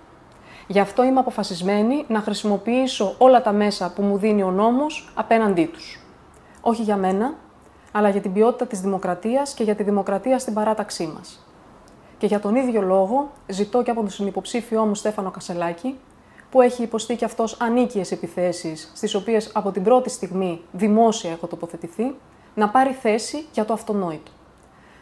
Γι' αυτό είμαι αποφασισμένη να χρησιμοποιήσω όλα τα μέσα που μου δίνει ο νόμος απέναντί τους. Όχι για μένα, αλλά για την ποιότητα της δημοκρατίας και για τη δημοκρατία στην παράταξή μας. Και για τον ίδιο λόγο ζητώ και από τον συνυποψήφιό μου Στέφανο Κασελάκη, που έχει υποστεί και αυτός ανίκειες επιθέσεις, στις οποίες από την πρώτη στιγμή δημόσια έχω τοποθετηθεί, να πάρει θέση για το αυτονόητο.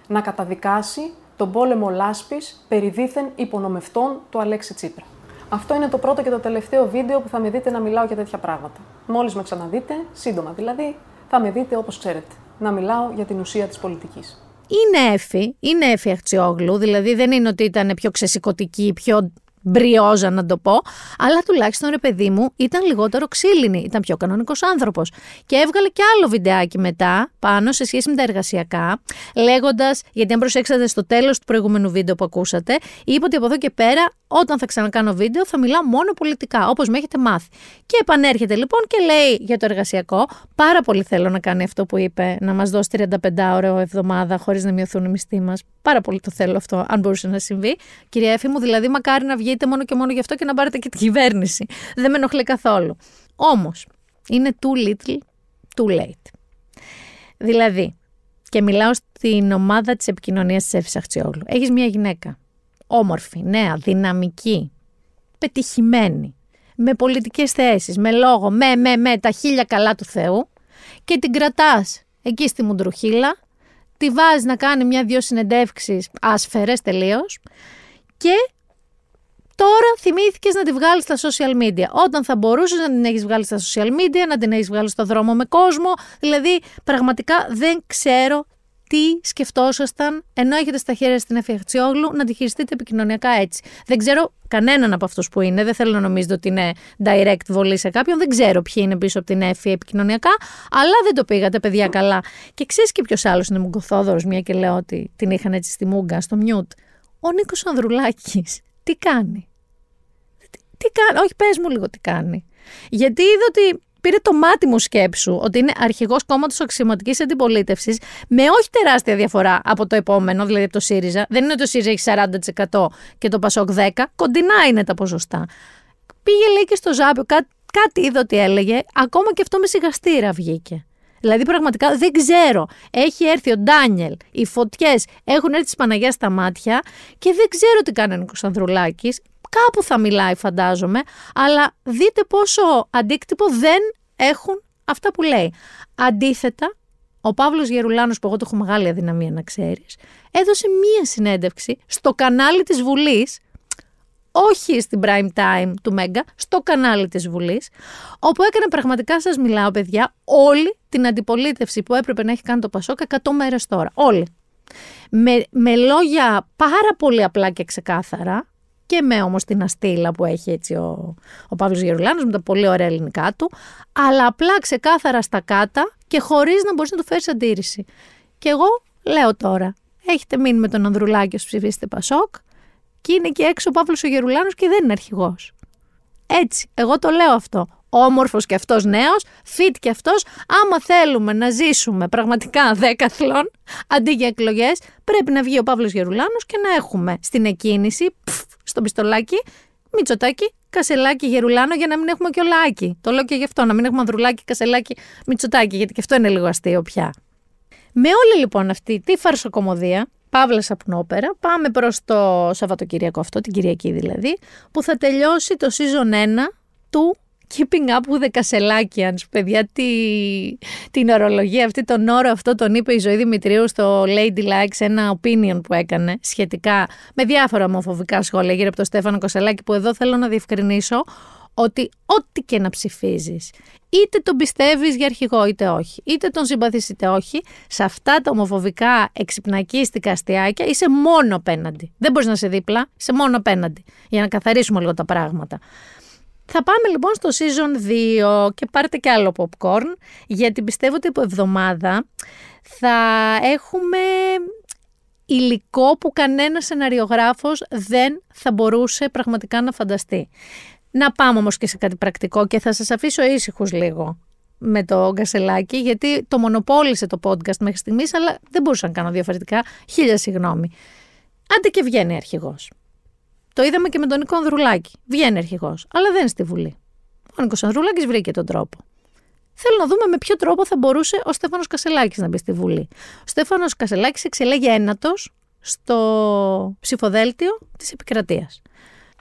Να καταδικάσει τον πόλεμο λάσπης περί δίθεν υπονομευτών του Αλέξη Τσίπρα. Αυτό είναι το πρώτο και το τελευταίο βίντεο που θα με δείτε να μιλάω για τέτοια πράγματα. Μόλις με ξαναδείτε, σύντομα δηλαδή, θα με δείτε όπως ξέρετε, να μιλάω για την ουσία της πολιτικής. Είναι έφη, είναι έφη Αχτσιόγλου, δηλαδή δεν είναι ότι ήταν πιο ξεσηκωτική, πιο μπριόζα να το πω, αλλά τουλάχιστον ρε παιδί μου ήταν λιγότερο ξύλινη, ήταν πιο κανονικός άνθρωπος. Και έβγαλε και άλλο βιντεάκι μετά πάνω σε σχέση με τα εργασιακά, λέγοντας, γιατί αν προσέξατε στο τέλος του προηγούμενου βίντεο που ακούσατε, είπε ότι από εδώ και πέρα, όταν θα ξανακάνω βίντεο, θα μιλάω μόνο πολιτικά, όπως με έχετε μάθει. Και επανέρχεται λοιπόν και λέει για το εργασιακό, πάρα πολύ θέλω να κάνει αυτό που είπε, να μας δώσει 35 ώρα εβδομάδα χωρίς να μειωθούν οι μισθοί μας. Πάρα πολύ το θέλω αυτό, αν μπορούσε να συμβεί. Κυρία Εφη μου, δηλαδή, μακάρι να βγείτε μόνο και μόνο γι' αυτό και να πάρετε και την κυβέρνηση. Δεν με ενοχλεί καθόλου. Όμως, είναι too little, too late. Δηλαδή, και μιλάω στην ομάδα της επικοινωνίας της Εφης Αχτσιόγλου. Έχεις μια γυναίκα. Όμορφη, νέα, δυναμική, πετυχημένη, με πολιτικές θέσεις, με λόγο, με, με, με, τα χίλια καλά του Θεού και την κρατάς εκεί στη Μουντρουχίλα τη βάζεις να κάνει μια-δυο συνεντεύξεις άσφαιρες τελείως και τώρα θυμήθηκες να τη βγάλεις στα social media. Όταν θα μπορούσες να την έχεις βγάλει στα social media, να την έχεις βγάλει στο δρόμο με κόσμο, δηλαδή πραγματικά δεν ξέρω τι σκεφτόσασταν ενώ έχετε στα χέρια στην Εφιαχτσιόγλου να τη χειριστείτε επικοινωνιακά έτσι. Δεν ξέρω κανέναν από αυτούς που είναι, δεν θέλω να νομίζετε ότι είναι direct βολή σε κάποιον, δεν ξέρω ποιοι είναι πίσω από την Εφη επικοινωνιακά, αλλά δεν το πήγατε παιδιά καλά. Και ξέρεις και ποιος άλλος είναι Μουγκοθόδωρος, μια και λέω ότι την είχαν έτσι στη Μούγκα, στο μιούτ. Ο Νίκος Ανδρουλάκης. Τι κάνει; Τι, τι κάνει, όχι πες μου λίγο τι κάνει. Γιατί είδα ότι πήρε το μάτι μου σκέψου ότι είναι αρχηγός κόμματος αξιωματικής αντιπολίτευσης με όχι τεράστια διαφορά από το επόμενο, δηλαδή από το ΣΥΡΙΖΑ. Δεν είναι ότι το ΣΥΡΙΖΑ έχει 40% και το ΠΑΣΟΚ 10%. Κοντινά είναι τα ποσοστά. Πήγε λέει και στο Ζάπιο, κά, κάτι είδε ότι έλεγε, ακόμα και αυτό με σιγαστήρα βγήκε. Δηλαδή πραγματικά δεν ξέρω. Έχει έρθει ο Ντάνιελ, οι φωτιές έχουν έρθει της Παναγία στα μάτια και δεν ξέρω τι κάνει ο Νίκος Ανδρουλάκης. Κάπου θα μιλάει, φαντάζομαι, αλλά δείτε πόσο αντίκτυπο δεν έχουν αυτά που λέει. Αντίθετα, ο Παύλος Γερουλάνος, που εγώ το έχω μεγάλη αδυναμία να ξέρεις, έδωσε μία συνέντευξη στο κανάλι της Βουλής, όχι στην prime time του Μέγκα, στο κανάλι της Βουλής, όπου έκανε πραγματικά σας μιλάω παιδιά, όλη την αντιπολίτευση που έπρεπε να έχει κάνει το Πασόκ 100 μέρες τώρα. Όλοι. Με, με λόγια πάρα πολύ απλά και ξεκάθαρα, και με όμως την αστήλα που έχει έτσι ο, ο Παύλος Γερουλάνος με τα πολύ ωραία ελληνικά του, αλλά απλά ξεκάθαρα στα κάτα και χωρίς να μπορείς να του φέρεις αντίρρηση. Και εγώ λέω τώρα, έχετε μείνει με τον Ανδρουλάκη ως ψηφίσετε Πασόκ και είναι και έξω ο Παύλος ο Γερουλάνος και δεν είναι αρχηγός. Έτσι, εγώ το λέω αυτό. Όμορφος και αυτός νέος, fit και αυτός, άμα θέλουμε να ζήσουμε πραγματικά δέκαθλον, αντί για εκλογές, πρέπει να βγει ο Παύλος Γερουλάνος και να έχουμε στην εκκίνηση, στο πιστολάκι, Μητσοτάκι, Κασελάκι, Γερουλάνο για να μην έχουμε και ολάκι. Το λέω και γι' αυτό, να μην έχουμε Ανδρουλάκι, Κασελάκι, Μητσοτάκι, γιατί και αυτό είναι λίγο αστείο πια. Με όλη λοιπόν αυτή τη φαρσοκομωδία, Παύλας Σαπνόπερα, πάμε προς το Σαββατοκυριακό αυτό, την Κυριακή δηλαδή, που θα τελειώσει το season 1 του Keeping up with the Κασελάκιανς, παιδιά, τι, την ορολογία αυτή, τον όρο αυτό τον είπε η Ζωή Δημητρίου στο Lady Likes, ένα opinion που έκανε σχετικά με διάφορα ομοφοβικά σχόλια γύρω από τον Στέφανο Κασελάκη, που εδώ θέλω να διευκρινίσω ότι ό,τι και να ψηφίζεις, είτε τον πιστεύεις για αρχηγό είτε όχι, είτε τον συμπαθείς είτε όχι, σε αυτά τα ομοφοβικά εξυπνακίστικα αστιάκια είσαι μόνο απέναντι. Δεν μπορείς να είσαι δίπλα, είσαι μόνο απέναντι, για να καθαρίσουμε λίγο τα πράγματα. Θα πάμε λοιπόν στο season 2 και πάρτε και άλλο popcorn, γιατί πιστεύω ότι από εβδομάδα θα έχουμε υλικό που κανένας σεναριογράφος δεν θα μπορούσε πραγματικά να φανταστεί. Να πάμε όμως και σε κάτι πρακτικό και θα σας αφήσω ήσυχους λίγο με το γκασελάκι, γιατί το μονοπόλησε το podcast μέχρι στιγμής, αλλά δεν μπορούσα να κάνω διαφορετικά. Χίλια συγγνώμη. Άντε και βγαίνει αρχηγός. Το είδαμε και με τον Νίκο Ανδρουλάκη. Βγαίνει αρχηγός, αλλά δεν στη Βουλή. Ο Νίκος Ανδρουλάκης βρήκε τον τρόπο. Θέλω να δούμε με ποιο τρόπο θα μπορούσε ο Στέφανος Κασελάκης να μπει στη Βουλή. Ο Στέφανος Κασελάκης εξελέγει ένατος στο ψηφοδέλτιο της επικρατείας.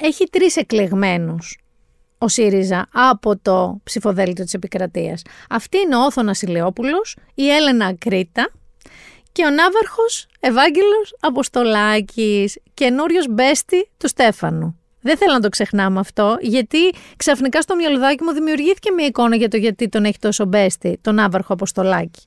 Έχει τρεις εκλεγμένους ο ΣΥΡΙΖΑ από το ψηφοδέλτιο της επικρατείας. Αυτή είναι ο Όθωνας Ηλιόπουλος, η Έλενα Ακρίτα και ο Ναύαρχος Ευάγγελος Αποστολάκης, καινούριος bestie του Στέφανου. Δεν θέλω να το ξεχνάμε αυτό, γιατί ξαφνικά στο μυαλουδάκι μου δημιουργήθηκε μια εικόνα για το γιατί τον έχει τόσο bestie, τον Ναύαρχο Αποστολάκη.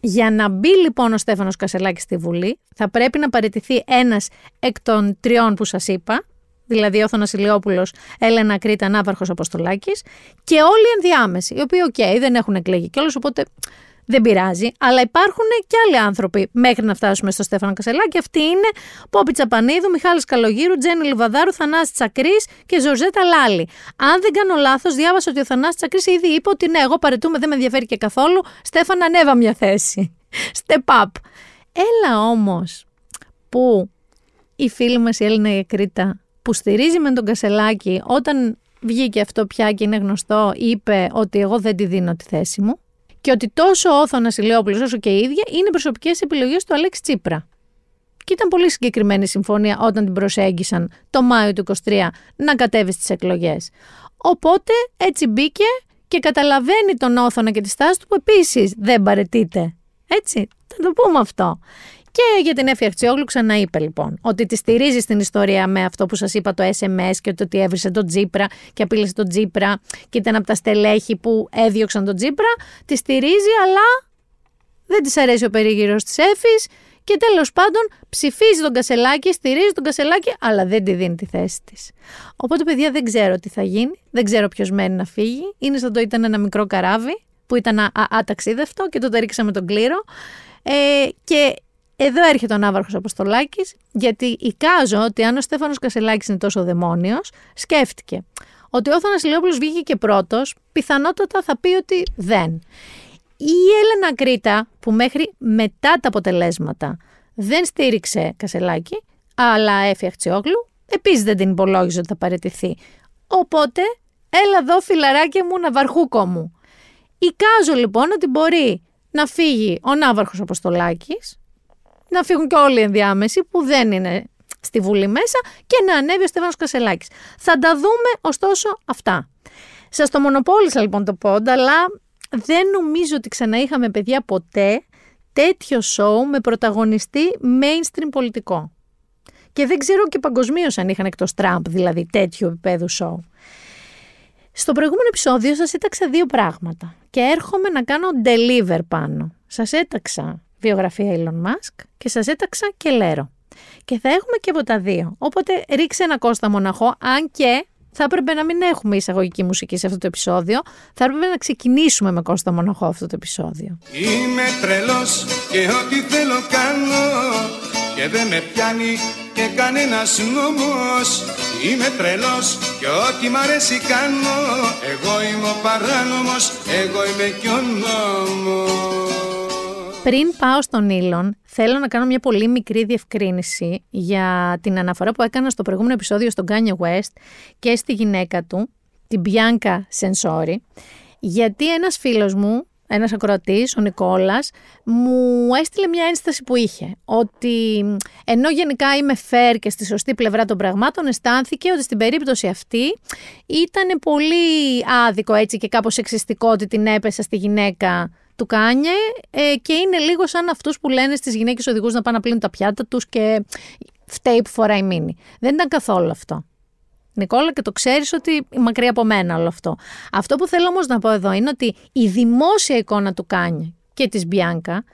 Για να μπει λοιπόν ο Στέφανος Κασελάκης στη Βουλή, θα πρέπει να παραιτηθεί ένας εκ των τριών που σας είπα, δηλαδή Όθωνας Ηλιόπουλος, Έλενα Ακρίτα, Ναύαρχος Αποστολάκης, και όλοι οι ενδιάμεσοι, οι οποίοι, οκ, δεν έχουν εκλεγεί κιόλας, οπότε δεν πειράζει. Αλλά υπάρχουν και άλλοι άνθρωποι μέχρι να φτάσουμε στο Στέφανο Κασελάκη. Αυτοί είναι Πόπη Τσαπανίδου, Μιχάλης Καλογύρου, Τζένι Λιβαδάρου, Θανάση Τσακρή και Ζωζέτα Λάλη. Αν δεν κάνω λάθος, διάβασα ότι ο Θανάσης Τσακρή ήδη είπε ότι ναι, εγώ παρετούμε, δεν με ενδιαφέρει και καθόλου. Στέφανα, ανέβα μια θέση. Step up. Έλα όμως που η φίλη μας η Έλληνα Κρήτα που στηρίζει με τον Κασελάκη όταν βγήκε αυτό πια και είναι γνωστό, είπε ότι εγώ δεν τη δίνω τη θέση μου και ότι τόσο ο Όθωνα Ηλιόπουλος όσο και η ίδια είναι προσωπικές επιλογές του Αλέξη Τσίπρα. Και ήταν πολύ συγκεκριμένη η συμφωνία όταν την προσέγγισαν το Μάιο του 23 να κατέβει στις εκλογές. Οπότε έτσι μπήκε και καταλαβαίνει τον Όθωνα και τη στάση του που επίσης δεν παρετείται. Έτσι, θα το πούμε αυτό. Και για την Εφη Αχτσιόγλου ξαναείπε λοιπόν ότι τη στηρίζει στην ιστορία με αυτό που σας είπα το SMS και το ότι έβρισε τον Τζίπρα και απείλησε τον Τζίπρα και ήταν από τα στελέχη που έδιωξαν τον Τζίπρα. Τη στηρίζει, αλλά δεν της αρέσει ο περίγυρος της Εφης και τέλος πάντων ψηφίζει τον Κασελάκη, στηρίζει τον Κασελάκη, αλλά δεν τη δίνει τη θέση της. Οπότε, παιδιά, δεν ξέρω τι θα γίνει, δεν ξέρω ποιος μένει να φύγει. Είναι σαν το ήταν ένα μικρό καράβι που ήταν αταξίδευτο και το ρίξαμε τον κλήρο. Ε, και εδώ έρχεται ο Ναύαρχος Αποστολάκης, γιατί εικάζω ότι αν ο Στέφανος Κασελάκης είναι τόσο δαιμόνιος, σκέφτηκε ότι ο Θανας Λεόπουλο βγήκε και πρώτος, πιθανότατα θα πει ότι δεν. Η Έλενα Κρήτα, που μέχρι μετά τα αποτελέσματα δεν στήριξε Κασελάκη, αλλά έφυγε Αχτσιόγλου, επίσης δεν την υπολόγιζε ότι θα παραιτηθεί. Οπότε, έλα εδώ φιλαράκια μου, ναυαρχούκο μου. Εικάζω λοιπόν ότι μπορεί να φύγει ο Ναύαρχος Αποστολάκης, να φύγουν και όλοι οι ενδιάμεσοι που δεν είναι στη Βουλή μέσα και να ανέβει ο Στέφανος Κασελάκης. Θα τα δούμε ωστόσο αυτά. Σας το μονοπόλησα λοιπόν το πόντα, αλλά δεν νομίζω ότι ξαναείχαμε παιδιά ποτέ τέτοιο σοου με πρωταγωνιστή mainstream πολιτικό. Και δεν ξέρω και παγκοσμίως αν είχαν εκτός Τραμπ δηλαδή τέτοιο επίπεδου σοου. Στο προηγούμενο επεισόδιο σας έταξα δύο πράγματα και έρχομαι να κάνω deliver πάνω. Σας έταξα βιογραφία Elon Musk και σας έταξα και Λέρο. Και θα έχουμε και από τα δύο. Οπότε ρίξε ένα Κώστα Μοναχό, αν και θα έπρεπε να μην έχουμε εισαγωγική μουσική σε αυτό το επεισόδιο. Θα έπρεπε να ξεκινήσουμε με Κώστα Μοναχό αυτό το επεισόδιο. Είμαι τρελός και ό,τι θέλω κάνω και δεν με πιάνει και κανένας νόμος Είμαι τρελός και ό,τι μ' αρέσει κάνω Εγώ είμαι ο παράνομος, εγώ είμαι και ο νόμος πριν πάω στον Ήλον, θέλω να κάνω μια πολύ μικρή διευκρίνηση για την αναφορά που έκανα στο προηγούμενο επεισόδιο στον Kanye West και στη γυναίκα του, την Bianca Sensori, γιατί ένας φίλος μου, ένας ακροατής, ο Νικόλας, μου έστειλε μια ένσταση που είχε. Ότι ενώ γενικά είμαι fair και στη σωστή πλευρά των πραγμάτων, αισθάνθηκε ότι στην περίπτωση αυτή ήταν πολύ άδικο έτσι και κάπως εξιστικό ότι την έπεσα στη γυναίκα του Κάνιε ε, και είναι λίγο σαν αυτούς που λένε στις γυναίκες οδηγούς να πάνε να πλύνουν τα πιάτα τους και φταίει που φοράει μίνι. Δεν ήταν καθόλου αυτό. Νικόλα, και το ξέρεις ότι μακριά από μένα όλο αυτό. Αυτό που θέλω όμως να πω εδώ είναι ότι η δημόσια εικόνα του Κάνιε και της Μπιάνκα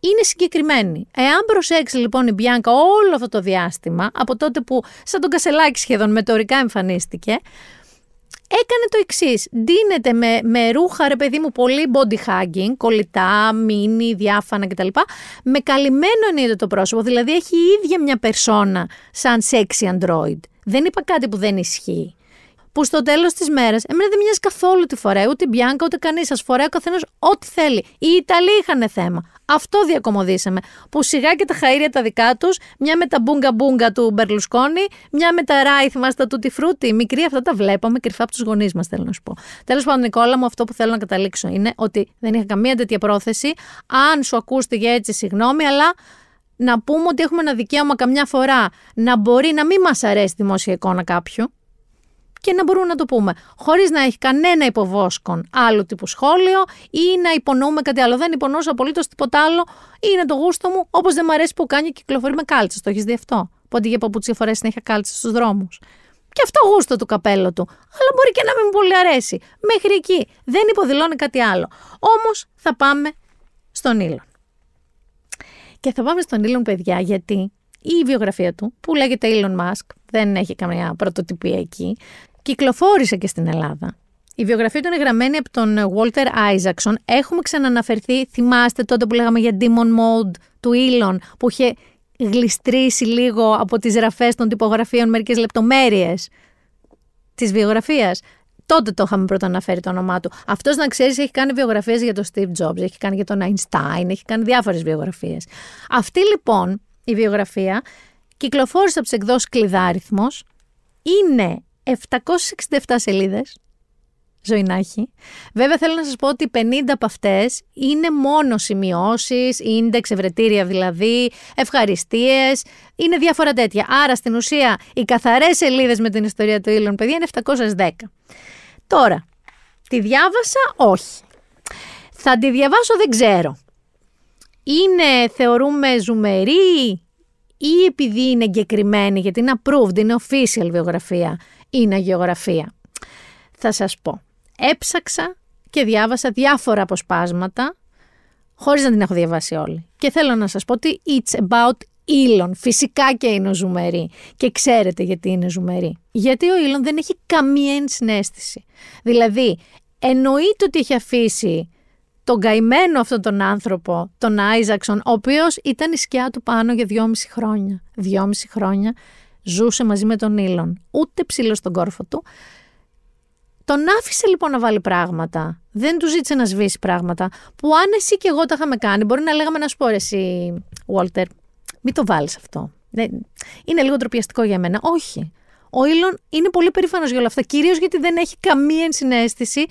είναι συγκεκριμένη. Εάν προσέξει λοιπόν η Μπιάνκα όλο αυτό το διάστημα, από τότε που σαν τον Κασελάκη σχεδόν μετεωρικά εμφανίστηκε, έκανε το εξής. Ντύνεται με, με ρούχα, ρε παιδί μου, πολύ body hugging, κολλητά, μίνι, διάφανα κτλ. Με καλυμμένο εννοείται το πρόσωπο. Δηλαδή έχει η ίδια μια περσόνα σαν sexy android. Δεν είπα κάτι που δεν ισχύει. Που στο τέλος της μέρας, εμένα δεν μοιάζει καθόλου τη φοράει, ούτε η Μπιάνκα ούτε κανείς. Σα φοράει ο καθένας ό,τι θέλει. Οι Ιταλοί είχαν θέμα. Αυτό διακομωδήσαμε. Που σιγά και τα χαΐρια τα δικά τους, μια με τα μπούγκα μπούγκα του Μπερλουσκόνη, μια με τα ράι, θυμάστε του Τιφρούτη. Μικρή αυτά τα βλέπαμε κρυφά από τους γονείς μας, θέλω να σου πω. Τέλος πάντων, Νικόλα μου, αυτό που θέλω να καταλήξω είναι ότι δεν είχα καμία τέτοια πρόθεση. Αν σου ακούστηκε έτσι, συγγνώμη, αλλά να πούμε ότι έχουμε ένα δικαίωμα καμιά φορά να μπορεί να μην μας αρέσει η δημόσια εικόνα κάποιου και να μπορούμε να το πούμε. Χωρίς να έχει κανένα υποβόσκον άλλου τύπου σχόλιο ή να υπονοούμε κάτι άλλο. Δεν υπονοούσα απολύτως τίποτα άλλο. Είναι το γούστο μου, όπως δεν μου αρέσει που κάνει και κυκλοφορεί με κάλτσες. Το έχεις δει αυτό; Που αντί για παπούτσια φορές συνέχεια κάλτσες στους δρόμους. Και αυτό γούστο του καπέλο του. Αλλά μπορεί και να μην μου πολύ αρέσει. Μέχρι εκεί. Δεν υποδηλώνει κάτι άλλο. Όμως θα πάμε στον Ήλον. Και θα πάμε στον Elon, παιδιά, γιατί η βιογραφία του, που λέγεται Elon Musk, δεν έχει καμία πρωτοτυπία εκεί, κυκλοφόρησε και στην Ελλάδα. Η βιογραφία του είναι γραμμένη από τον Walter Isaacson. Έχουμε ξαναναφερθεί, θυμάστε τότε που λέγαμε για Demon Mode του Elon, που είχε γλιστρήσει λίγο από τις γραφές των τυπογραφίων μερικές λεπτομέρειες της βιογραφίας. Τότε το είχαμε πρώτα αναφέρει το όνομά του. Αυτός να ξέρεις, έχει κάνει βιογραφίες για τον Steve Jobs, έχει κάνει για τον Einstein, έχει κάνει διάφορες βιογραφίες. Αυτή λοιπόν η βιογραφία κυκλοφόρησε από τις εκδόσεις Κλειδάριθμος. Είναι 767 σελίδες. Ζωηνάχη. Βέβαια θέλω να σας πω ότι 50 από αυτές είναι μόνο σημειώσεις, ίντεξ, ευρετήρια δηλαδή, ευχαριστίες, είναι διάφορα τέτοια. Άρα στην ουσία οι καθαρές σελίδες με την ιστορία του Ήλων παιδιά είναι 710. Τώρα, τη διάβασα; Όχι. Θα τη διαβάσω; Δεν ξέρω. Είναι θεωρούμε ζουμερή; Ή επειδή είναι εγκεκριμένη γιατί είναι approved, είναι official βιογραφία, είναι γεωγραφία. Θα σας πω. Έψαξα και διάβασα διάφορα αποσπάσματα χωρίς να την έχω διαβάσει όλη. Και θέλω να σας πω ότι it's about Ήλον. Φυσικά και είναι ο ζουμερή. Και ξέρετε γιατί είναι ζουμερή. Γιατί ο Ήλον δεν έχει καμία ενσυναίσθηση. Δηλαδή, εννοείται ότι έχει αφήσει τον καημένο αυτόν τον άνθρωπο, τον Άιζαξον, ο οποίος ήταν η σκιά του πάνω για δυόμιση χρόνια. Δυόμιση χρόνια ζούσε μαζί με τον Ήλον. Ούτε ψήλο στον κόρφο του. Τον άφησε λοιπόν να βάλει πράγματα. Δεν του ζήτησε να σβήσει πράγματα. Που αν εσύ και εγώ τα είχαμε κάνει, μπορεί να λέγαμε να σου πω εσύ, Walter, μην το βάλεις αυτό. Είναι λίγο τροπιαστικό για μένα. Όχι. Ο Ήλον είναι πολύ περήφανος για όλα αυτά. Κυρίως γιατί δεν έχει καμία ενσυναίσθηση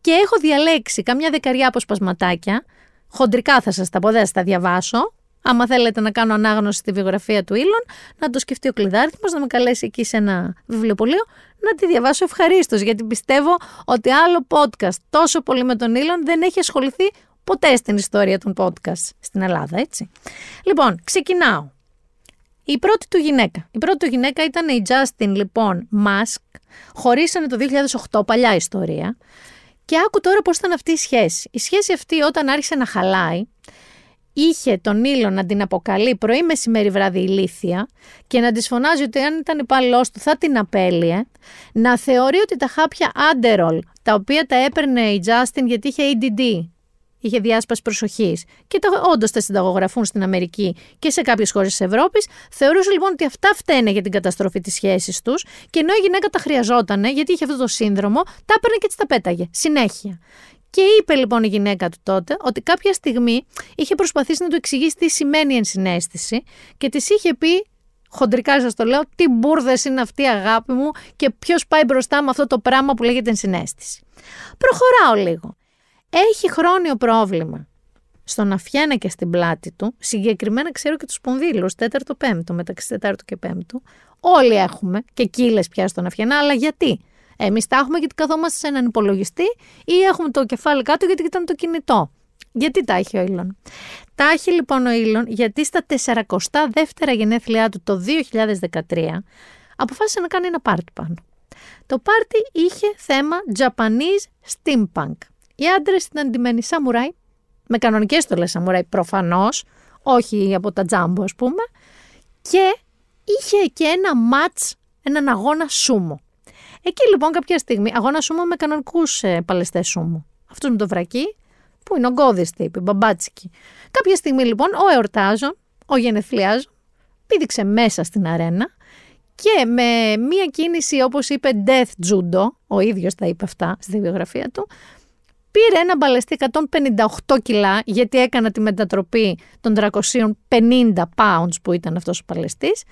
και έχω διαλέξει καμιά δεκαριά αποσπασματάκια. Χοντρικά θα σας τα πω, δεν θα τα διαβάσω. Άμα θέλετε να κάνω ανάγνωση στη βιογραφία του Ήλον, να το σκεφτεί ο κλειδάριθμος, να με καλέσει εκεί σε ένα βιβλιοπωλείο, να τη διαβάσω ευχαρίστως. Γιατί πιστεύω ότι άλλο podcast τόσο πολύ με τον Ήλον δεν έχει ασχοληθεί ποτέ στην ιστορία των podcast στην Ελλάδα, έτσι. Λοιπόν, ξεκινάω. Η πρώτη του γυναίκα. Η πρώτη του γυναίκα ήταν η Justin, λοιπόν, Musk. Χωρίσανε το 2008, παλιά ιστορία. Και άκου τώρα πώς ήταν αυτή η σχέση. Η σχέση αυτή όταν άρχισε να χαλάει, είχε τον ήλιο να την αποκαλεί πρωί, μεσημέρι, βράδυ ηλίθια και να της φωνάζει ότι αν ήταν υπάλληλός του θα την απέλυε, να θεωρεί ότι τα χάπια Underall, τα οποία τα έπαιρνε η Justin γιατί είχε ADD, είχε διάσπαση προσοχής και τα, όντως τα συνταγογραφούν στην Αμερική και σε κάποιες χώρες της Ευρώπης. Θεωρούσε λοιπόν ότι αυτά φταίνε για την καταστροφή της σχέσης τους και ενώ η γυναίκα τα χρειαζόταν γιατί είχε αυτό το σύνδρομο, τα έπαιρνε και τι τα πέταγε συνέχεια. Και είπε λοιπόν η γυναίκα του τότε ότι κάποια στιγμή είχε προσπαθήσει να του εξηγήσει τι σημαίνει ενσυναίσθηση και της είχε πει χοντρικά σας το λέω, τι μπουρδες είναι αυτή η αγάπη μου και ποιος πάει μπροστά με αυτό το πράγμα που λέγεται ενσυναίσθηση. Προχωράω λίγο έχει χρόνιο πρόβλημα στο να φτιάνε και στην πλάτη του, συγκεκριμένα ξέρω και τους σπονδύλου, τέταρτο πέμπτο, μεταξύ τέταρτου και πέμπτου. Όλοι έχουμε και κύλες πια στον αφιανά, αλλά γιατί; Εμείς τα έχουμε γιατί καθόμαστε σε έναν υπολογιστή ή έχουμε το κεφάλι κάτω γιατί ήταν το κινητό; Γιατί τα έχει ο Ήλον. Τα έχει λοιπόν ο Ήλον γιατί στα 42 γενέθλιά του το 2013 αποφάσισε να κάνει ένα πάρτι πάνω. Το πάρτι είχε θέμα Japanese Steampunk. Οι άντρες ήταν ντυμένοι σαμουράι, με κανονικές στολές σαμουράι προφανώς, όχι από τα τζάμπο ας πούμε, και είχε και ένα ματ, έναν αγώνα σούμο. Εκεί λοιπόν κάποια στιγμή, αγώνα σούμο με κανονικούς ε, παλαιστές σούμο. Αυτό με το βρακί, που είναι ο γκώδη τύπη, μπαμπάτσικη. Κάποια στιγμή λοιπόν ο εορτάζων, ο γενεθλιάζων, πήδηξε μέσα στην αρένα και με μία κίνηση όπως είπε death judo, ο ίδιος τα είπε αυτά στη βιογραφία του, πήρε ένα μπαλαιστή 158 κιλά, γιατί έκανα τη μετατροπή των 350 pounds που ήταν αυτός ο παλαιστής,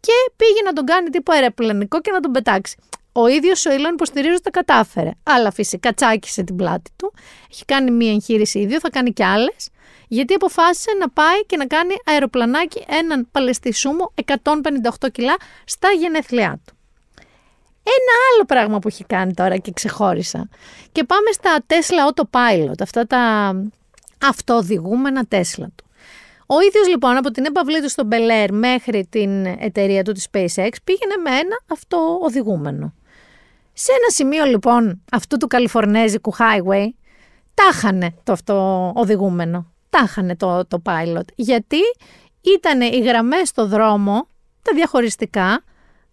και πήγε να τον κάνει τύπο αεροπλανικό και να τον πετάξει. Ο ίδιος ο Ιλόν υποστηρίζει ότι τα κατάφερε. Αλλά φυσικά τσάκισε την πλάτη του. Έχει κάνει μία εγχείρηση ίδιο, θα κάνει κι άλλες. Γιατί αποφάσισε να πάει και να κάνει αεροπλανάκι έναν παλαιστή σούμο 158 κιλά στα γενέθλιά του. Ένα άλλο πράγμα που έχει κάνει τώρα και ξεχώρισα. Και πάμε στα Tesla Autopilot, αυτά τα αυτοοδηγούμενα Tesla του. Ο ίδιος λοιπόν από την έπαυλή του στον Bel Air μέχρι την εταιρεία του της SpaceX πήγαινε με ένα αυτοοδηγούμενο. Σε ένα σημείο λοιπόν αυτού του καλιφορνέζικου highway τάχανε το αυτοοδηγούμενο, τάχανε το, το pilot. Γιατί ήταν οι γραμμές στο δρόμο, τα διαχωριστικά,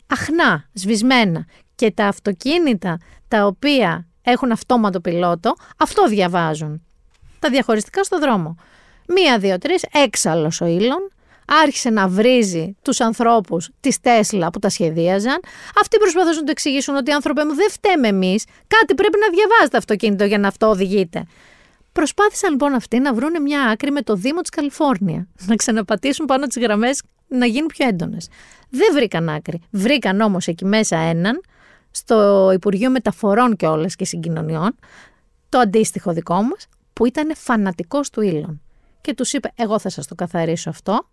αχνά, σβησμένα και τα αυτοκίνητα τα οποία έχουν αυτόματο πιλότο, αυτό διαβάζουν. Τα διαχωριστικά στο δρόμο. Μία, δύο, τρεις, έξαλλος ο Ήλον, άρχισε να βρίζει τους ανθρώπους της Τέσλα που τα σχεδίαζαν. Αυτοί προσπαθούσαν να του εξηγήσουν ότι άνθρωποι μου δεν φταίμε εμείς, κάτι πρέπει να διαβάζετε το αυτοκίνητο για να αυτό οδηγείτε. Προσπάθησαν λοιπόν αυτοί να βρουν μια άκρη με το Δήμο της Καλιφόρνια, να ξαναπατήσουν πάνω τις γραμμές να γίνουν πιο έντονες. Δεν βρήκαν άκρη. Βρήκαν όμως εκεί μέσα έναν, στο Υπουργείο Μεταφορών και όλες και συγκοινωνιών, το αντίστοιχο δικό μας, που ήταν φανατικός του Ήλον. Και τους είπε, εγώ θα σας το καθαρίσω αυτό.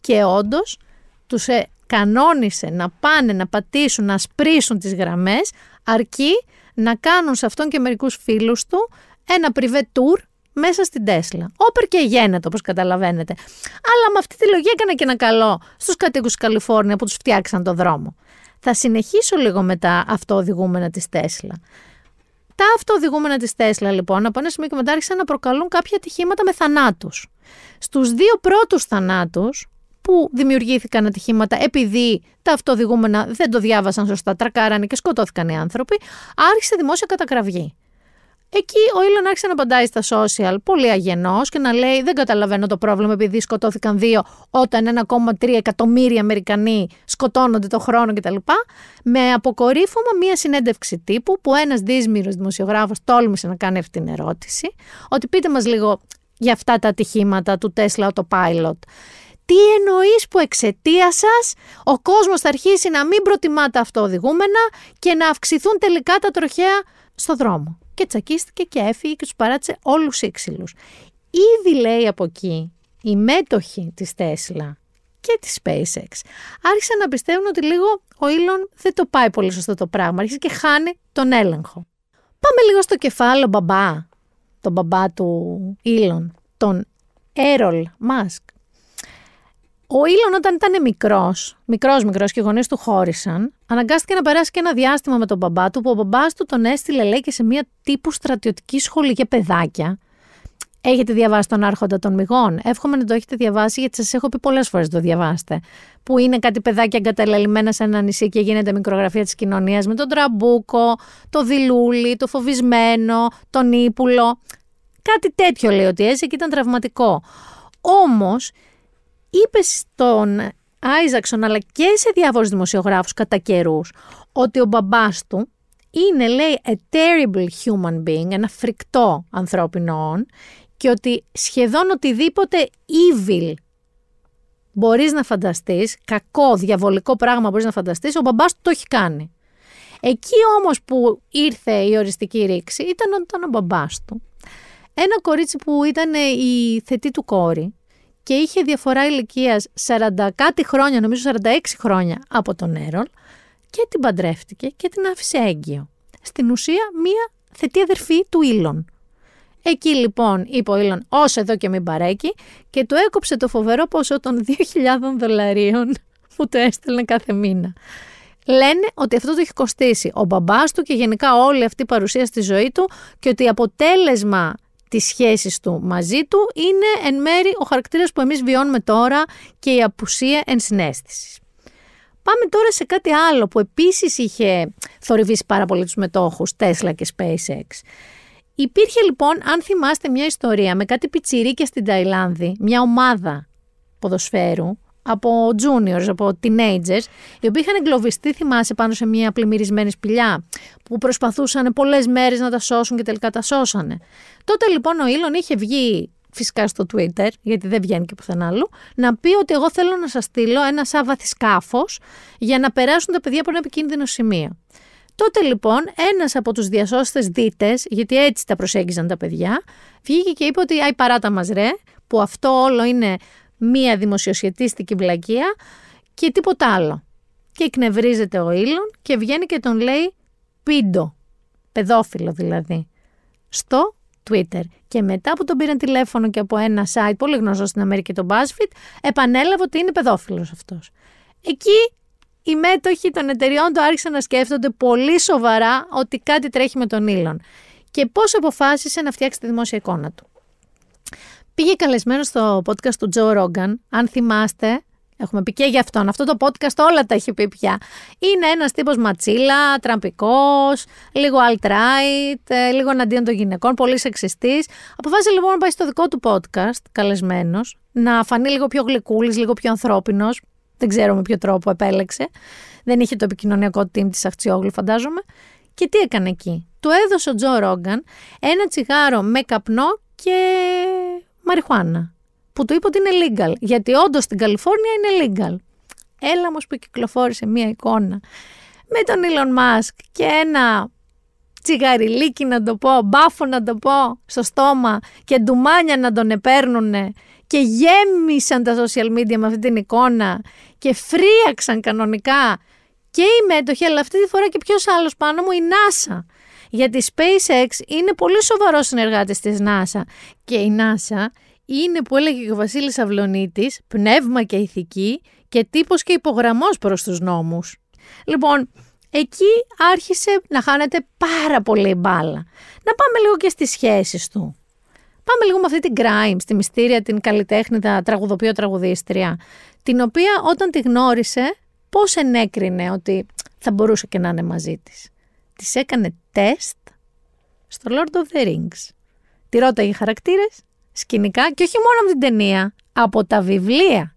Και όντως τους ε, κανόνισε να πάνε να πατήσουν, να σπρίσουν τις γραμμές, αρκεί να κάνουν σε αυτόν και μερικούς φίλους του ένα πριβέ tour μέσα στην Τέσλα. Όπερ και γένετο, όπως καταλαβαίνετε. Αλλά με αυτή τη λογική έκανα και ένα καλό στους κατοίκους της Καλιφόρνια που τους φτιάξαν το δρόμο. Θα συνεχίσω λίγο με τα αυτοοδηγούμενα της Τέσλα. Τα αυτοοδηγούμενα της Τέσλα λοιπόν από ένα σημείο και μετά άρχισαν να προκαλούν κάποια ατυχήματα με θανάτους. Στους δύο πρώτους θανάτους που δημιουργήθηκαν ατυχήματα επειδή τα αυτοοδηγούμενα δεν το διάβασαν σωστά, τρακάρανε και σκοτώθηκαν οι άνθρωποι, άρχισε δημόσια κατακραυγή. Εκεί ο Ήλον άρχισε να απαντάει στα social πολύ αγενός και να λέει: Δεν καταλαβαίνω το πρόβλημα επειδή σκοτώθηκαν δύο, όταν 1,3 εκατομμύρια Αμερικανοί σκοτώνονται το χρόνο κτλ. Με αποκορύφωμα μία συνέντευξη τύπου που ένας δύσμηρο δημοσιογράφος τόλμησε να κάνει αυτή την ερώτηση. Ότι πείτε μας λίγο για αυτά τα ατυχήματα του Tesla Autopilot. Τι εννοείς που εξαιτία σας ο κόσμος θα αρχίσει να μην προτιμά τα αυτοοδηγούμενα και να αυξηθούν τελικά τα τροχαία στο δρόμο; Και τσακίστηκε και έφυγε και τους παράτησε όλους ήξυλου. Ήδη λέει από εκεί οι μέτοχοι της Τέσλα και της SpaceX άρχισαν να πιστεύουν ότι λίγο ο Elon δεν το πάει πολύ σωστό το πράγμα, άρχισε και χάνει τον έλεγχο. Πάμε λίγο στο κεφάλαιο μπαμπά, τον μπαμπά του Elon, τον Errol Musk. Ο Ήλον όταν ήταν μικρός, μικρός μικρός και οι γονείς του χώρισαν, αναγκάστηκε να περάσει και ένα διάστημα με τον μπαμπά του, που ο μπαμπάς του τον έστειλε, λέει, και σε μια τύπου στρατιωτική σχολή για παιδάκια. Έχετε διαβάσει τον Άρχοντα των Μυγών. Εύχομαι να το έχετε διαβάσει, γιατί σας έχω πει πολλές φορές το διαβάστε. Που είναι κάτι παιδάκια εγκαταλελειμμένα σε ένα νησί και γίνεται μικρογραφία της κοινωνίας με τον τραμπούκο, το δειλούλη, το φοβισμένο, τον ύπουλο. Κάτι τέτοιο λέει ότι έζησε και ήταν τραυματικό. Όμως είπες στον Άιζακσον αλλά και σε διάφορους δημοσιογράφους κατά καιρούς ότι ο μπαμπάς του είναι λέει a terrible human being, ένα φρικτό ανθρώπινο όν και ότι σχεδόν οτιδήποτε evil μπορείς να φανταστείς, κακό, διαβολικό πράγμα μπορείς να φανταστείς, ο μπαμπάς του το έχει κάνει. Εκεί όμως που ήρθε η οριστική ρήξη ήταν όταν ο μπαμπάς του. Ένα κορίτσι που ήταν η θετή του κόρη, και είχε διαφορά ηλικίας 40 κάτι χρόνια, νομίζω 46 χρόνια από τον Έρολ και την παντρεύτηκε και την άφησε έγκυο. Στην ουσία μία θετή αδερφή του Ήλον. Εκεί λοιπόν είπε ο Ήλον όσο εδώ και μην παρέκει και του έκοψε το φοβερό ποσό των 2.000 δολαρίων που του έστελνε κάθε μήνα. Λένε ότι αυτό το έχει κοστίσει ο μπαμπάς του και γενικά όλη αυτή η παρουσία στη ζωή του και ότι αποτέλεσμα τις σχέσεις του μαζί του είναι εν μέρη ο χαρακτήρας που εμείς βιώνουμε τώρα και η απουσία ενσυναίσθησης. Πάμε τώρα σε κάτι άλλο που επίσης είχε θορυβήσει πάρα πολύ τους μετόχους Tesla και SpaceX. Υπήρχε λοιπόν, αν θυμάστε μια ιστορία με κάτι πιτσιρίκια στην Ταϊλάνδη, μια ομάδα ποδοσφαίρου, από juniors, από teenagers, οι οποίοι είχαν εγκλωβιστεί, θυμάσαι, πάνω σε μια πλημμυρισμένη σπηλιά, που προσπαθούσαν πολλές μέρες να τα σώσουν και τελικά τα σώσανε. Τότε λοιπόν ο Ήλον είχε βγει φυσικά στο Twitter, γιατί δεν βγαίνει και πουθενά άλλου, να πει ότι εγώ θέλω να σας στείλω ένα σάβαθι σκάφος για να περάσουν τα παιδιά από ένα επικίνδυνο σημείο. Τότε λοιπόν ένας από τους διασώστες δίτες, γιατί έτσι τα προσέγγιζαν τα παιδιά, βγήκε και είπε ότι «Αϊ παράτα μας ρε, που αυτό όλο είναι μία δημοσιοσχετίστικη βλακεία και τίποτα άλλο. Και εκνευρίζεται ο Ήλον και βγαίνει και τον λέει πίντο. Παιδόφιλο δηλαδή. Στο Twitter. Και μετά που τον πήραν τηλέφωνο και από ένα site πολύ γνωστό στην Αμερική, το BuzzFeed, επανέλαβε ότι είναι παιδόφιλος αυτός. Εκεί οι μέτοχοι των εταιριών του άρχισαν να σκέφτονται πολύ σοβαρά ότι κάτι τρέχει με τον Ήλον. Και πώς αποφάσισε να φτιάξει τη δημόσια εικόνα του. Πήγε καλεσμένο στο podcast του Τζο Ρόγκαν, αν θυμάστε, Έχουμε πει και για αυτόν. Αυτό το podcast όλα τα έχει πει πια. Είναι ένας τύπος ματσίλα, τραμπικός, λίγο alt-right, ε, λίγο εναντίον των γυναικών, πολύ σεξιστής. Αποφάσισε λοιπόν να πάει στο δικό του podcast, καλεσμένος, να φανεί λίγο πιο γλυκούλης, λίγο πιο ανθρώπινος. Δεν ξέρω με ποιο τρόπο επέλεξε. Δεν είχε το επικοινωνιακό team της Αχτσιόγλου, φαντάζομαι. Και τι έκανε εκεί. Του έδωσε ο Τζο Ρόγκαν ένα τσιγάρο με καπνό και μαριχουάνα που του είπε ότι είναι legal. Γιατί όντως στην Καλιφόρνια είναι legal. Έλα όμως που κυκλοφόρησε μία εικόνα με τον Elon Musk και ένα τσιγαριλίκι να το πω, μπάφο να το πω στο στόμα και ντουμάνια να τον επέρνουνε και γέμισαν τα social media με αυτή την εικόνα και φρίαξαν κανονικά και οι μέτοχοι, αλλά αυτή τη φορά και ποιος άλλος πάνω μου, η NASA. Γιατί η SpaceX είναι πολύ σοβαρός συνεργάτης της NASA και η NASA είναι που έλεγε και ο Βασίλης Αυλονίτης, πνεύμα και ηθική και τύπος και υπογραμμός προς τους νόμους. Λοιπόν, εκεί άρχισε να χάνεται πάρα πολύ μπάλα. Να πάμε λίγο και στις σχέσεις του. Πάμε λίγο με αυτή την Grimes, τη μυστήρια, την καλλιτέχνητα τραγουδοποιό τραγουδίστρια, την οποία όταν τη γνώρισε, πώς ενέκρινε ότι θα μπορούσε και να είναι μαζί της. Της έκανε τεστ στο Lord of the Rings. Τη ρώταγε χαρακτήρες σκηνικά και όχι μόνο από την ταινία, από τα βιβλία.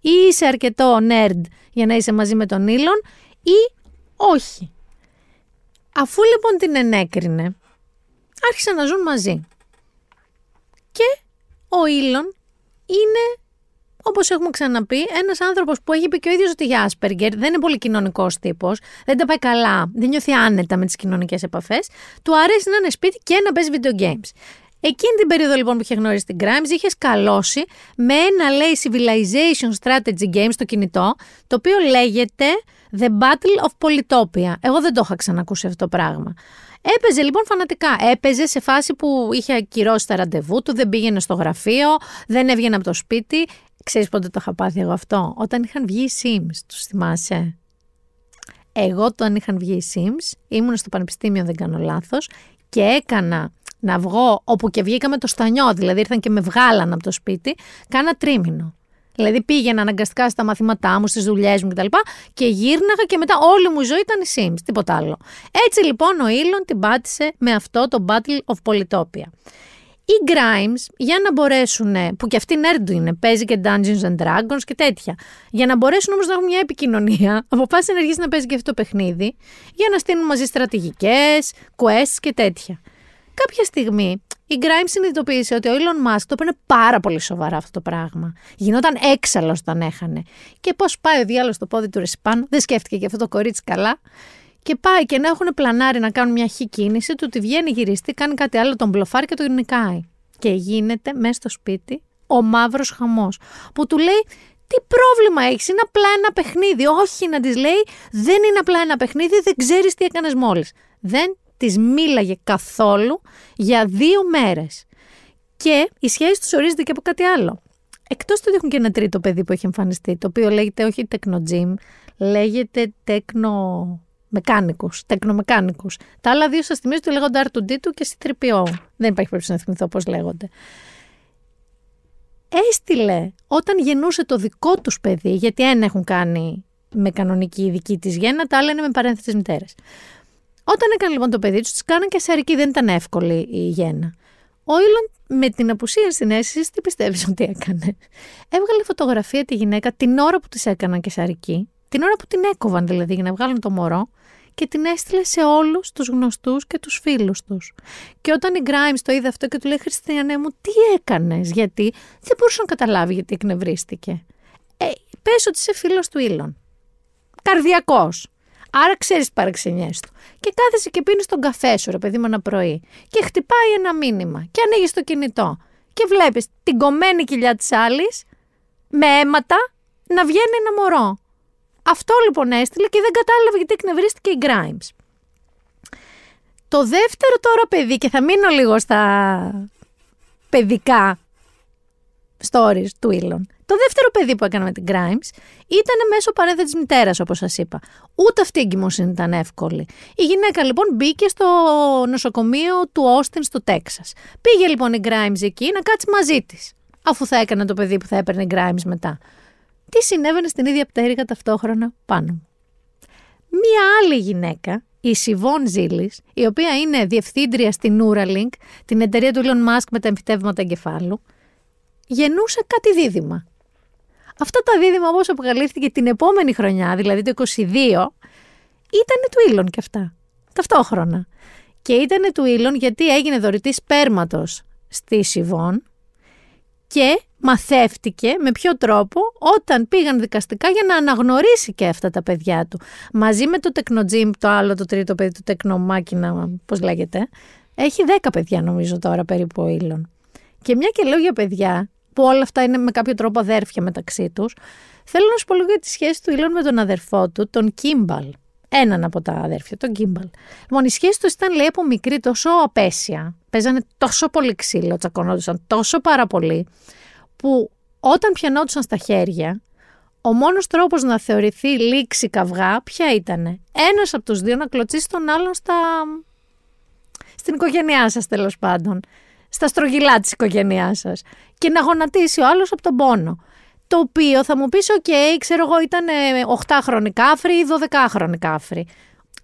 Ή είσαι αρκετό nerd για να είσαι μαζί με τον Ήλον ή όχι. Αφού λοιπόν την ενέκρινε, άρχισαν να ζουν μαζί. Και ο Ήλον είναι, όπως έχουμε ξαναπεί, ένας άνθρωπος που έχει πει και ο ίδιος ότι για Άσπεργκερ δεν είναι πολύ κοινωνικός τύπος, δεν τα πάει καλά, δεν νιώθει άνετα με τις κοινωνικές επαφές, του αρέσει να είναι σπίτι και να παίζει video games. Εκείνη την περίοδο λοιπόν που είχε γνωρίσει την Grimes, είχε σκαλώσει με ένα λέει Civilization Strategy Game στο κινητό, το οποίο λέγεται The Battle of Polytopia. Εγώ δεν το είχα ξανακούσει αυτό το πράγμα. Έπαιζε λοιπόν φανατικά. Έπαιζε σε φάση που είχε ακυρώσει τα ραντεβού του, δεν πήγαινε στο γραφείο, δεν έβγαινε από το σπίτι. Ξέρεις πότε το είχα πάθει εγώ αυτό; Όταν είχαν βγει οι Sims, τους θυμάσαι; Εγώ όταν είχαν βγει οι Sims, ήμουν στο πανεπιστήμιο, δεν κάνω λάθος, και έκανα να βγω όπου και βγήκαμε το στανιό, δηλαδή ήρθαν και με βγάλαν από το σπίτι, κάνα τρίμηνο. Δηλαδή πήγαινα αναγκαστικά στα μαθήματά μου, στις δουλειές μου κτλ. Και γύρναγα και μετά όλη μου η ζωή ήταν η Sims, τίποτα άλλο. Έτσι λοιπόν ο Ήλον την πάτησε με αυτό το Battle of Polytopia. Οι Grimes, για να μπορέσουν, που και αυτή nerd είναι, παίζει και Dungeons and Dragons και τέτοια, για να μπορέσουν όμως να έχουν μια επικοινωνία, αποφάσισε να αρχίσει να παίζει και αυτό το παιχνίδι, για να στείλουν μαζί στρατηγικές, quests και τέτοια. Κάποια στιγμή η Grimes συνειδητοποίησε ότι ο Elon Musk το έπαιρνε πάρα πολύ σοβαρά αυτό το πράγμα. Γινόταν έξαλλος όταν έχανε. Και πώς πάει ο διάλογος στο πόδι του Ρεσπάν, δεν σκέφτηκε και αυτό το κορίτσι καλά. Και πάει και να έχουν πλανάρει να κάνουν μια χή κίνηση, του ότι βγαίνει γυριστή, κάνει κάτι άλλο, τον μπλοφάρει και τον νικάει. Και γίνεται μέσα στο σπίτι ο μαύρος χαμός. Που του λέει, τι πρόβλημα έχεις, είναι απλά ένα παιχνίδι. Όχι να της λέει, δεν είναι απλά ένα παιχνίδι, δεν ξέρεις τι έκανες μόλις. Δεν της μίλαγε καθόλου για δύο μέρες. Και η σχέση τους ορίζεται και από κάτι άλλο. Εκτός του ότι έχουν και ένα τρίτο παιδί που έχει εμφανιστεί, το οποίο λέγεται όχι τεκνοτζίμ, λέγεται τεκνο... Μεκάνικους, τεκνομεκάνικους. Τα άλλα δύο σας θυμίζω ότι λέγονται R2D2 και C3PO. Δεν υπάρχει περίπτωση να θυμηθώ πώς λέγονται. Έστειλε όταν γεννούσε το δικό τους παιδί, γιατί ένα έχουν κάνει με κανονική δική της γέννα, τα άλλα είναι με παρένθετες μητέρες. Όταν έκανε λοιπόν το παιδί τους, τη κάναν και σαρική, δεν ήταν εύκολη η γέννα. Ο Ήλον με την απουσία συνέστηση, τι πιστεύεις ότι έκανε; Έβγαλε φωτογραφία τη γυναίκα την ώρα που τη έκαναν και σαρική, την ώρα που την έκοβαν δηλαδή για να βγάλουν το μωρό, και την έστειλε σε όλους τους γνωστούς και τους φίλους τους. Και όταν η Grimes το είδε αυτό και του λέει: Χριστιανέ μου, τι έκανες, γιατί δεν μπορούσε να καταλάβει γιατί εκνευρίστηκε. Ε, πες ότι είσαι φίλος του Ήλον. Καρδιακός. Άρα ξέρεις τις παραξενιές του. Και κάθεσαι και πίνεις τον καφέ σου, ρε παιδί μου, ένα πρωί. Και χτυπάει ένα μήνυμα. Και ανοίγεις το κινητό. Και βλέπεις την κομμένη κοιλιά της άλλης με αίματα να βγαίνει ένα μωρό. Αυτό λοιπόν έστειλε και δεν κατάλαβε γιατί εκνευρίστηκε η Grimes. Το δεύτερο τώρα παιδί, και θα μείνω λίγο στα παιδικά stories του Elon. Το δεύτερο παιδί που έκανα με την Grimes ήταν μέσω παρένθετη μητέρας, όπως σας είπα. Ούτε αυτή η εγκυμοσύνη ήταν εύκολη. Η γυναίκα λοιπόν μπήκε στο νοσοκομείο του Όστιν στο Τέξας. Πήγε λοιπόν η Grimes εκεί να κάτσει μαζί της, αφού θα έκανε το παιδί που θα έπαιρνε η Grimes μετά. Τι συνέβαινε στην ίδια πτέρυγα ταυτόχρονα πάνω μου. Μία άλλη γυναίκα, η Σιβόν Ζήλης, η οποία είναι διευθύντρια στην Neuralink, την εταιρεία του Elon Musk με τα εμφυτεύματα εγκεφάλου, γεννούσε κάτι δίδυμα. Αυτά τα δίδυμα όπως αποκαλύφθηκε την επόμενη χρονιά, δηλαδή το 22, ήταν του Ήλον και αυτά. Ταυτόχρονα. Και ήταν του Ήλον γιατί έγινε δωρητής σπέρματος στη Σιβόν και μαθεύτηκε με ποιο τρόπο όταν πήγαν δικαστικά για να αναγνωρίσει και αυτά τα παιδιά του. Μαζί με το τεκνοτζίμ, το άλλο το τρίτο παιδί, το τεκνομάκινα, πώς λέγεται, έχει δέκα παιδιά νομίζω τώρα περίπου ο Ήλον. Και μια και λέω για παιδιά, που όλα αυτά είναι με κάποιο τρόπο αδέρφια μεταξύ τους, θέλω να σου πω λίγο για τη σχέση του Ήλον με τον αδερφό του, τον Κίμπαλ. Έναν από τα αδέρφια, τον Κίμπαλ. Λοιπόν, η σχέση τους ήταν, λέει, από μικρή τόσο απαίσια. Παίζανε τόσο πολύ ξύλο, τσακωνόντουσαν τόσο πάρα πολύ, που όταν πιανόντουσαν στα χέρια, ο μόνος τρόπος να θεωρηθεί λήξη καυγά, ποια ήταν. Ένας από τους δύο να κλωτσήσει τον άλλον στα... στην οικογένειά σας, τέλος πάντων στα στρογγυλά της οικογένειάς σας και να γονατίσει ο άλλος από τον πόνο. Το οποίο θα μου πεις, OK, okay, ξέρω εγώ ήταν 8χρονοι κάφροι ή 12χρονοι κάφροι.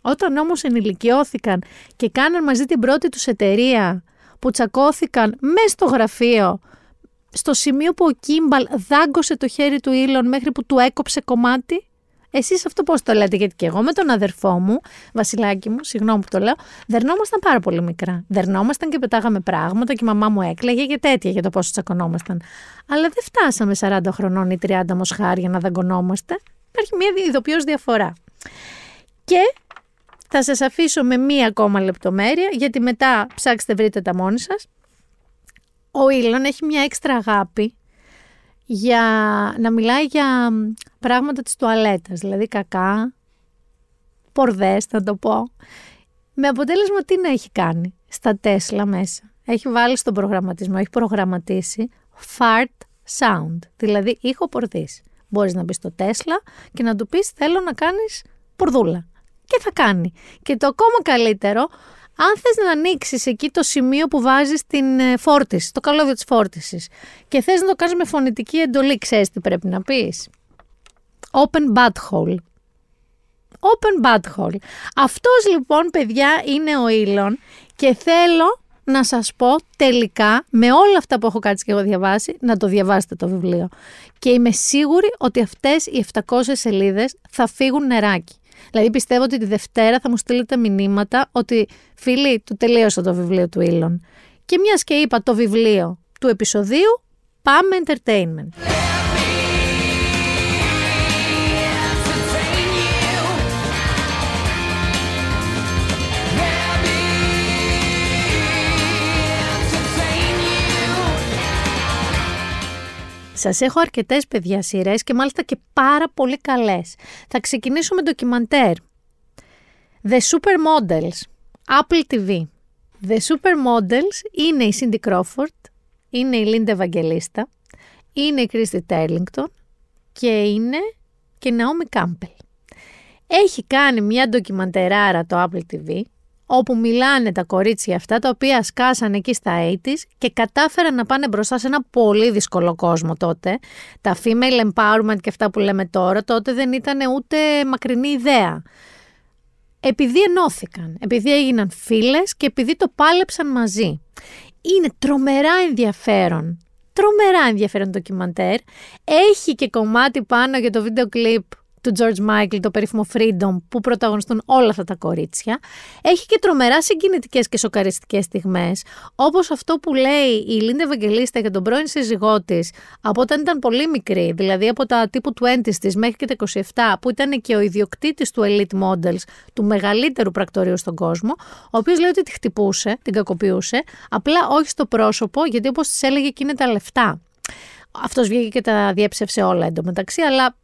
Όταν όμως ενηλικιώθηκαν και κάναν μαζί την πρώτη τους εταιρεία που τσακώθηκαν μέσα στο γραφείο στο σημείο που ο Κίμπαλ δάγκωσε το χέρι του Ήλον μέχρι που του έκοψε κομμάτι Εσείς αυτό πώς το λέτε, γιατί και εγώ με τον αδερφό μου, Βασιλάκι μου, συγγνώμη που το λέω, δερνόμασταν πάρα πολύ μικρά. Δερνόμασταν και πετάγαμε πράγματα και η μαμά μου έκλαιγε και τέτοια για το πόσο τσακωνόμασταν. Αλλά δεν φτάσαμε 40 χρονών ή 30 μοσχάρια να δαγκωνόμαστε. Υπάρχει μια ειδοποιώς διαφορά. Και θα σας αφήσω με μία ακόμα λεπτομέρεια, γιατί μετά ψάξτε βρείτε τα μόνοι σας. Ο Ήλον έχει μια έξτρα αγάπη για να μιλάει για πράγματα της τουαλέτας, δηλαδή κακά, πορδές θα το πω. Με αποτέλεσμα τι να έχει κάνει στα Τέσλα μέσα. Έχει βάλει στον προγραμματισμό, έχει προγραμματίσει fart sound, δηλαδή ήχο πορδής. Μπορείς να μπεις στο Τέσλα και να του πεις θέλω να κάνεις πορδούλα. Και θα κάνει. Και το ακόμα καλύτερο, αν θες να ανοίξεις εκεί το σημείο που βάζεις την ε, φόρτιση, το καλώδιο της φόρτισης και θες να το κάνεις με φωνητική εντολή, ξέρεις τι πρέπει να πεις; Open butthole. Open butthole. Αυτός λοιπόν παιδιά είναι ο Ήλον και θέλω να σας πω τελικά με όλα αυτά που έχω κάτσει και έχω διαβάσει να το διαβάσετε το βιβλίο. Και είμαι σίγουρη ότι αυτές οι 700 σελίδες θα φύγουν νεράκι. Δηλαδή πιστεύω ότι τη Δευτέρα θα μου στείλετε μηνύματα ότι φίλοι του τελείωσα το βιβλίο του Ήλον. Και μιας και είπα το βιβλίο του επεισοδίου, πάμε entertainment. Σας έχω αρκετές παιδιά σειρές και μάλιστα και πάρα πολύ καλές. Θα ξεκινήσω με ντοκιμαντέρ. The Supermodels, Apple TV. The Supermodels είναι η Cindy Crawford, είναι η Linda Evangelista, είναι η Christy Turlington και είναι και η Naomi Campbell. Έχει κάνει μια ντοκιμαντεράρα το Apple TV όπου μιλάνε τα κορίτσια αυτά τα οποία σκάσαν εκεί στα 80's και κατάφεραν να πάνε μπροστά σε ένα πολύ δύσκολο κόσμο τότε. Τα female empowerment και αυτά που λέμε τώρα τότε δεν ήταν ούτε μακρινή ιδέα. Επειδή ενώθηκαν, επειδή έγιναν φίλες και επειδή το πάλεψαν μαζί. Είναι τρομερά ενδιαφέρον. Τρομερά ενδιαφέρον το ντοκιμαντέρ. Έχει και κομμάτι πάνω για το βίντεο κλιπ του George Michael, το περίφημο Freedom, που πρωταγωνιστούν όλα αυτά τα κορίτσια. Έχει και τρομερά συγκινητικές και σοκαριστικές στιγμές, όπως αυτό που λέει η Λίντα Ευαγγελίστα για τον πρώην σύζυγό της από όταν ήταν πολύ μικρή, δηλαδή από τα τύπου 20 της μέχρι και τα 27, που ήταν και ο ιδιοκτήτης του Elite Models, του μεγαλύτερου πρακτορείου στον κόσμο, ο οποίος λέει ότι τη χτυπούσε, την κακοποιούσε, απλά όχι στο πρόσωπο, γιατί όπως της έλεγε και είναι τα λεφτά. Αυτός βγήκε και τα διέψευσε όλα εντωμεταξύ, αλλά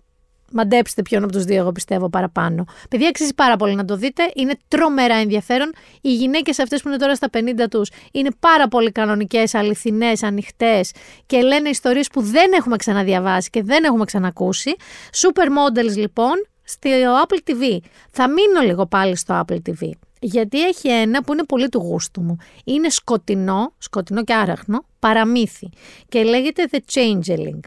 Μαντέψτε ποιον από τους δύο εγώ πιστεύω παραπάνω. Παιδιά, αξίζει πάρα πολύ να το δείτε. Είναι τρομερά ενδιαφέρον. Οι γυναίκες αυτές που είναι τώρα στα 50 τους είναι πάρα πολύ κανονικές, αληθινές, ανοιχτές και λένε ιστορίες που δεν έχουμε ξαναδιαβάσει και δεν έχουμε ξανακούσει. Supermodels λοιπόν στο Apple TV. Θα μείνω λίγο πάλι στο Apple TV. Γιατί έχει ένα που είναι πολύ του γούστου μου. Είναι σκοτεινό, σκοτεινό και άραχνο, παραμύθι. Και λέγεται The Changeling.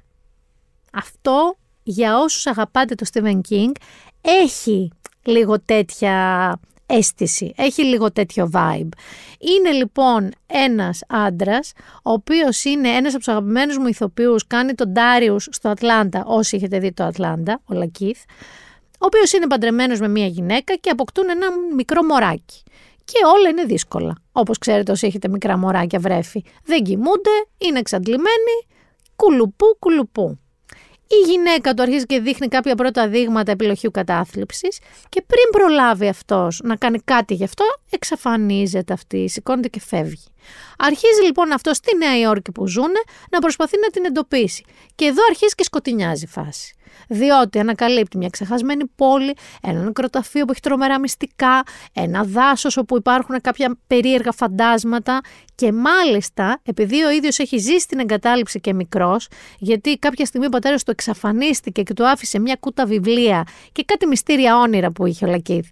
Αυτό για όσους αγαπάτε το Stephen King έχει λίγο τέτοια αίσθηση, έχει λίγο τέτοιο vibe. Είναι λοιπόν ένας άντρας, ο οποίος είναι ένας από τους αγαπημένους μου ηθοποιούς, κάνει τον Darius στο Ατλάντα, όσοι έχετε δει το Ατλάντα, ο Λακίθ, ο οποίος είναι παντρεμένος με μια γυναίκα και αποκτούν ένα μικρό μωράκι. Και όλα είναι δύσκολα. Όπως ξέρετε όσοι έχετε μικρά μωράκια βρέφη. Δεν κοιμούνται, είναι εξαντλημένοι, κουλουπού κουλουπού. Η γυναίκα του αρχίζει και δείχνει κάποια πρώτα δείγματα επιλογίου κατάθλιψης και πριν προλάβει αυτός να κάνει κάτι γι' αυτό, εξαφανίζεται αυτή, σηκώνεται και φεύγει. Αρχίζει λοιπόν αυτό στη Νέα Υόρκη που ζουν να προσπαθεί να την εντοπίσει. Και εδώ αρχίζει και σκοτεινιάζει η φάση διότι ανακαλύπτει μια ξεχασμένη πόλη, ένα νεκροταφείο που έχει τρομερά μυστικά, ένα δάσος όπου υπάρχουν κάποια περίεργα φαντάσματα και μάλιστα επειδή ο ίδιος έχει ζήσει την εγκατάλειψη και μικρός, γιατί κάποια στιγμή ο πατέρας του εξαφανίστηκε και του άφησε μια κούτα βιβλία και κάτι μυστήρια όνειρα που είχε ο Λακίδ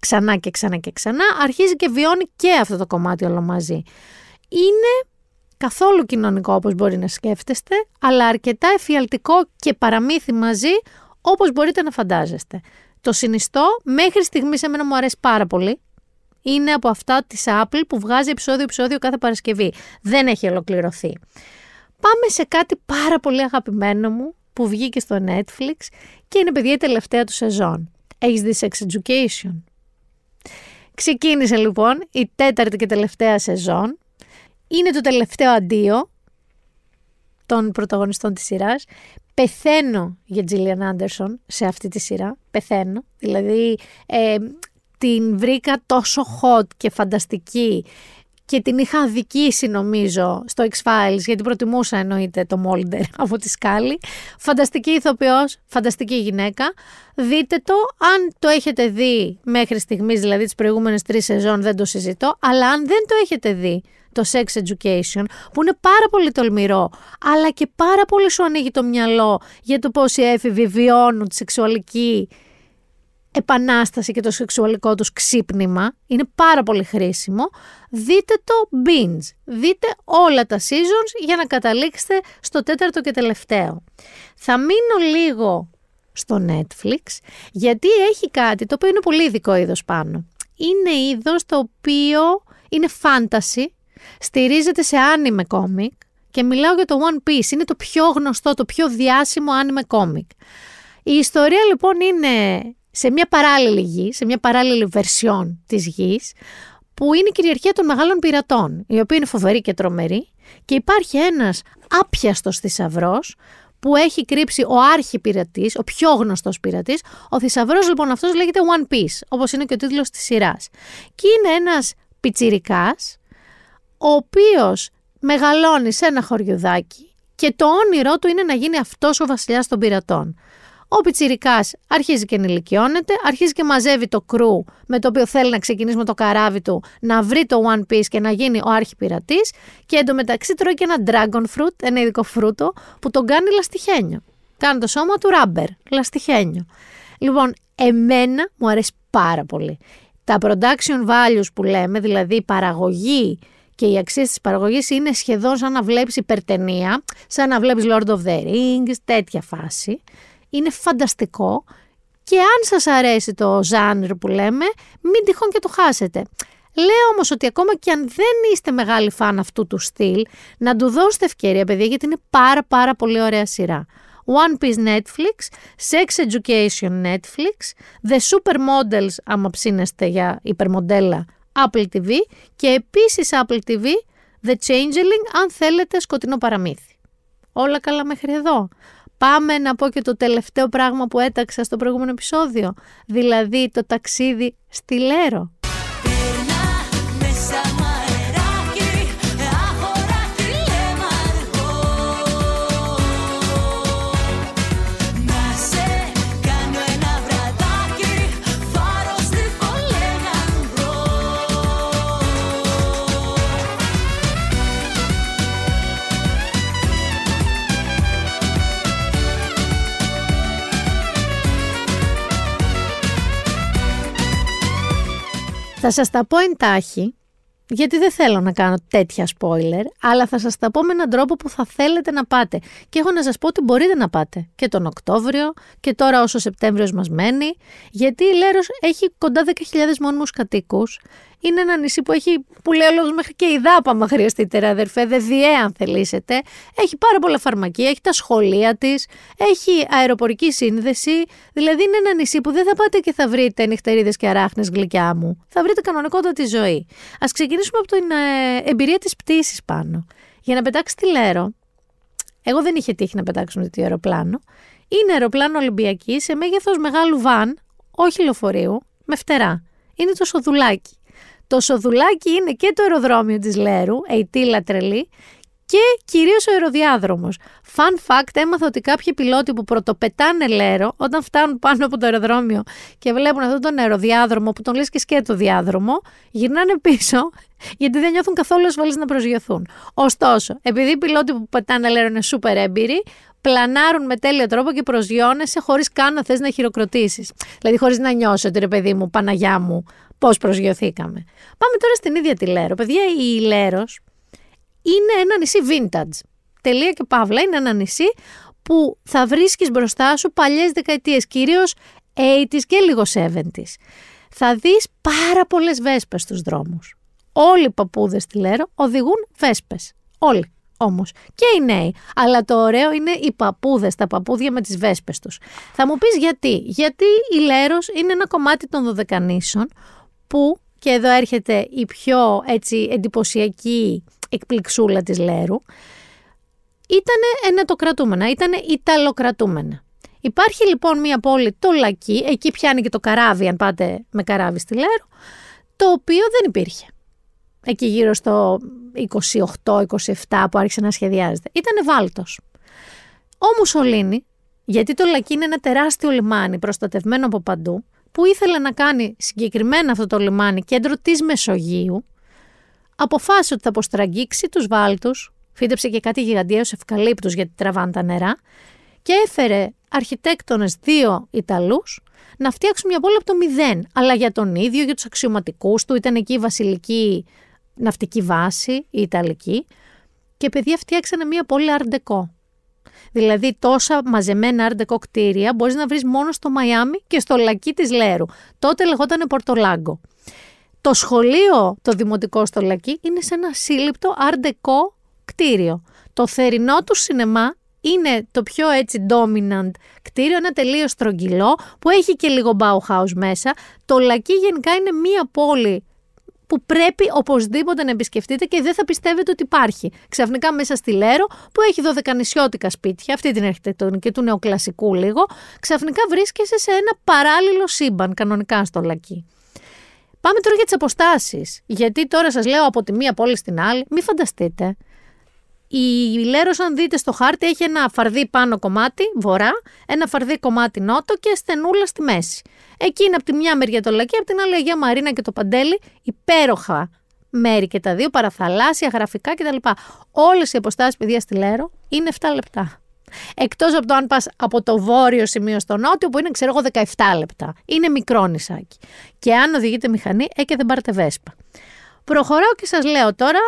ξανά και ξανά και ξανά, αρχίζει και βιώνει και αυτό το κομμάτι όλο μαζί. Είναι καθόλου κοινωνικό όπως μπορεί να σκέφτεστε, αλλά αρκετά εφιαλτικό και παραμύθι μαζί όπως μπορείτε να φαντάζεστε. Το συνιστώ, μέχρι στιγμής εμένα μου αρέσει πάρα πολύ. Είναι από αυτά της Apple που βγάζει επεισόδιο-επεισόδιο κάθε Παρασκευή. Δεν έχει ολοκληρωθεί. Πάμε σε κάτι πάρα πολύ αγαπημένο μου που βγήκε στο Netflix και είναι παιδιά η τελευταία του σεζόν. Έχεις δει Sex Education; Ξεκίνησε λοιπόν η τέταρτη και τελευταία σεζόν είναι το τελευταίο αντίο των πρωταγωνιστών της σειράς. Πεθαίνω για Τζίλιαν Άντερσον σε αυτή τη σειρά. Πεθαίνω. Δηλαδή ε, την βρήκα τόσο hot και φανταστική και την είχα αδικήσει νομίζω στο X-Files γιατί προτιμούσα εννοείται το Μόλντερ από τη σκάλη. Φανταστική ηθοποιός, φανταστική γυναίκα. Δείτε το, αν το έχετε δει μέχρι στιγμής, δηλαδή τις προηγούμενες τρεις σεζόν δεν το συζητώ, αλλά αν δεν το έχετε δει το sex education, που είναι πάρα πολύ τολμηρό, αλλά και πάρα πολύ σου ανοίγει το μυαλό για το πώς οι έφηβοι βιώνουν τη σεξουαλική επανάσταση και το σεξουαλικό τους ξύπνημα. Είναι πάρα πολύ χρήσιμο. Δείτε το binge. Δείτε όλα τα seasons για να καταλήξετε στο τέταρτο και τελευταίο. Θα μείνω λίγο στο Netflix γιατί έχει κάτι το οποίο είναι πολύ ειδικό είδος πάνω. Είναι είδος το οποίο είναι fantasy στηρίζεται σε άνιμε κόμικ και μιλάω για το One Piece. Είναι το πιο γνωστό, το πιο διάσημο άνιμε κόμικ. Η ιστορία λοιπόν είναι σε μια παράλληλη γη, σε μια παράλληλη βερσιόν της γης, που είναι η κυριαρχία των μεγάλων πειρατών, η οποία είναι φοβερή και τρομερή και υπάρχει ένας άπιαστος θησαυρός που έχει κρύψει ο άρχη πειρατής, ο πιο γνωστός πειρατής. Ο θησαυρός λοιπόν αυτός λέγεται One Piece, όπως είναι και ο τίτλος της σειράς. Και είναι ένας πιτσιρικάς, ο οποίος μεγαλώνει σε ένα χωριουδάκι και το όνειρό του είναι να γίνει αυτός ο βασιλιάς των πειρατών. Ο Πιτσιρικάς αρχίζει και ενηλικιώνεται, αρχίζει και μαζεύει το κρού με το οποίο θέλει να ξεκινήσει με το καράβι του, να βρει το One Piece και να γίνει ο αρχιπειρατής και εντωμεταξύ τρώει και ένα dragon fruit, ένα ειδικό φρούτο που τον κάνει λαστιχένιο. Κάνει το σώμα του ράμπερ, λαστιχένιο. Λοιπόν, εμένα μου αρέσει πάρα πολύ. Τα production values που λέμε, δηλαδή η παραγωγή και οι αξίες της παραγωγής είναι σχεδόν σαν να βλέπεις υπερτενία, σαν να βλέπεις Lord of the Rings, τέτοια φάση. Είναι φανταστικό και αν σας αρέσει το ζάνρ που λέμε, μην τυχόν και το χάσετε. Λέω όμως ότι ακόμα και αν δεν είστε μεγάλοι φαν αυτού του στυλ, να του δώσετε ευκαιρία παιδιά γιατί είναι πάρα πάρα πολύ ωραία σειρά. One Piece Netflix, Sex Education Netflix, The Supermodels άμα ψήνεστε για υπερμοντέλα Apple TV και επίσης Apple TV The Changeling αν θέλετε σκοτεινό παραμύθι. Όλα καλά μέχρι εδώ. Πάμε να πω και το τελευταίο πράγμα που έταξα στο προηγούμενο επεισόδιο, δηλαδή το ταξίδι στη Λέρο. Θα σας τα πω εντάχει, γιατί δεν θέλω να κάνω τέτοια spoiler, αλλά θα σας τα πω με έναν τρόπο που θα θέλετε να πάτε. Και έχω να σας πω ότι μπορείτε να πάτε και τον Οκτώβριο και τώρα όσο ο Σεπτέμβριος μας μένει, γιατί η Λέρος έχει κοντά 10.000 μόνιμους κατοίκους. Είναι ένα νησί που έχει, που λέει ο λόγος, μέχρι και η δάπα, άμα χρειαστείτε ρε αδερφέ, δεδιέ αν θελήσετε. Έχει πάρα πολλά φαρμακεία, έχει τα σχολεία της, έχει αεροπορική σύνδεση. Δηλαδή είναι ένα νησί που δεν θα πάτε και θα βρείτε νυχτερίδες και αράχνες γλυκιά μου. Θα βρείτε κανονικότατη ζωή. Ας ξεκινήσουμε από την ε, εμπειρία της πτήσης πάνω. Για να πετάξεις τη Λέρο, εγώ δεν είχε τύχει να πετάξουμε το αεροπλάνο. Είναι αεροπλάνο Ολυμπιακής σε μέγεθος μεγάλου βαν, όχι λεωφορείου, με φτερά. Είναι το σοδουλάκι. Το σοδουλάκι είναι και το αεροδρόμιο της Λέρου, αιτήλα τρελή, και κυρίως ο αεροδιάδρομος. Fun fact, έμαθα ότι κάποιοι πιλότοι που πρωτοπετάνε λέρο, όταν φτάνουν πάνω από το αεροδρόμιο και βλέπουν αυτόν τον αεροδιάδρομο που τον λες και σκέτο διάδρομο, γυρνάνε πίσω γιατί δεν νιώθουν καθόλου ασφαλείς να προσγειωθούν. Ωστόσο, επειδή οι πιλότοι που πετάνε λέρο είναι σούπερ έμπειροι, πλανάρουν με τέλειο τρόπο και προσγειώνεσαι χωρίς καν να θες να χειροκροτήσεις. Δηλαδή, χωρίς να νιώσει ότι ρε παιδί μου, Παναγιά μου, πώς προσγειωθήκαμε. Πάμε τώρα στην ίδια τη Λέρο. Παιδιά, η Λέρος είναι ένα νησί vintage. Τελεία και παύλα. Είναι ένα νησί που θα βρίσκεις μπροστά σου παλιές δεκαετίες, κυρίως 80s και λίγο 70s. Θα δεις πάρα πολλές βέσπες στους δρόμους. Όλοι οι παππούδες στη Λέρο οδηγούν βέσπες. Όλοι όμως. Και οι νέοι. Αλλά το ωραίο είναι οι παππούδες, τα παππούδια με τις βέσπες τους. Θα μου πεις γιατί. Γιατί η Λέρος είναι ένα κομμάτι των Δωδεκανήσων που, και εδώ έρχεται η πιο έτσι εντυπωσιακή εκπληξούλα της Λέρου, ήτανε ενετοκρατούμενα, ήτανε Ιταλοκρατούμενα. Υπάρχει λοιπόν μια πόλη, το Λακί, εκεί πιάνει και το καράβι, αν πάτε με καράβι στη Λέρου, το οποίο δεν υπήρχε. Εκεί γύρω στο 28-27 που άρχισε να σχεδιάζεται. Ήταν βάλτος. Ο Μουσολίνη, γιατί το Λακί είναι ένα τεράστιο λιμάνι προστατευμένο από παντού, που ήθελε να κάνει συγκεκριμένα αυτό το λιμάνι κέντρο της Μεσογείου, αποφάσισε ότι θα αποστραγγίξει τους βάλτους, φύτεψε και κάτι γιγαντιαίους ευκαλύπτους γιατί τραβάνε τα νερά και έφερε αρχιτέκτονες δύο Ιταλούς να φτιάξουν μια πόλη από το μηδέν, αλλά για τον ίδιο, για τους αξιωματικούς του, ήταν εκεί η βασιλική ναυτική βάση, η Ιταλική, και παιδιά φτιάξανε μια πόλη Art Δηλαδή τόσα μαζεμένα Art κτίρια μπορείς να βρεις μόνο στο Μαϊάμι και στο Λακί της Λέρου. Τότε λεγόταν Πορτολάγκο. Το σχολείο το δημοτικό στο Λακί είναι σε ένα σύλληπτο Art κτίριο. Το θερινό του σινεμά είναι το πιο έτσι dominant κτίριο, ένα τελείως στρογγυλό που έχει και λίγο Bauhaus μέσα. Το Λακί γενικά είναι μία πόλη που πρέπει οπωσδήποτε να επισκεφτείτε και δεν θα πιστεύετε ότι υπάρχει. Ξαφνικά μέσα στη Λέρο, που έχει δωδεκανησιώτικα σπίτια, αυτή την αρχιτεκτονική του νεοκλασικού λίγο, ξαφνικά βρίσκεσαι σε ένα παράλληλο σύμπαν κανονικά στο Λακί. Πάμε τώρα για τις αποστάσεις. Γιατί τώρα σας λέω από τη μία πόλη στην άλλη, μην φανταστείτε. Η Λέρος αν δείτε στο χάρτη έχει ένα φαρδί πάνω κομμάτι, βορρά, ένα φαρδί κομμάτι νότο και στενούλα στη μέση. Εκεί είναι από τη μια μεριά το Λακί, από την άλλη Αγία Μαρίνα και το Παντέλι, υπέροχα μέρη και τα δύο, παραθαλάσσια, γραφικά κτλ. Όλες οι αποστάσεις παιδιά στη Λέρο είναι 7 λεπτά. Εκτός από το αν πας από το βόρειο σημείο στο νότιο, που είναι ξέρω εγώ 17 λεπτά. Είναι μικρό νησάκι. Και αν οδηγείτε μηχανή, ε και δεν πάρετε βέσπα. Προχωράω και σας λέω τώρα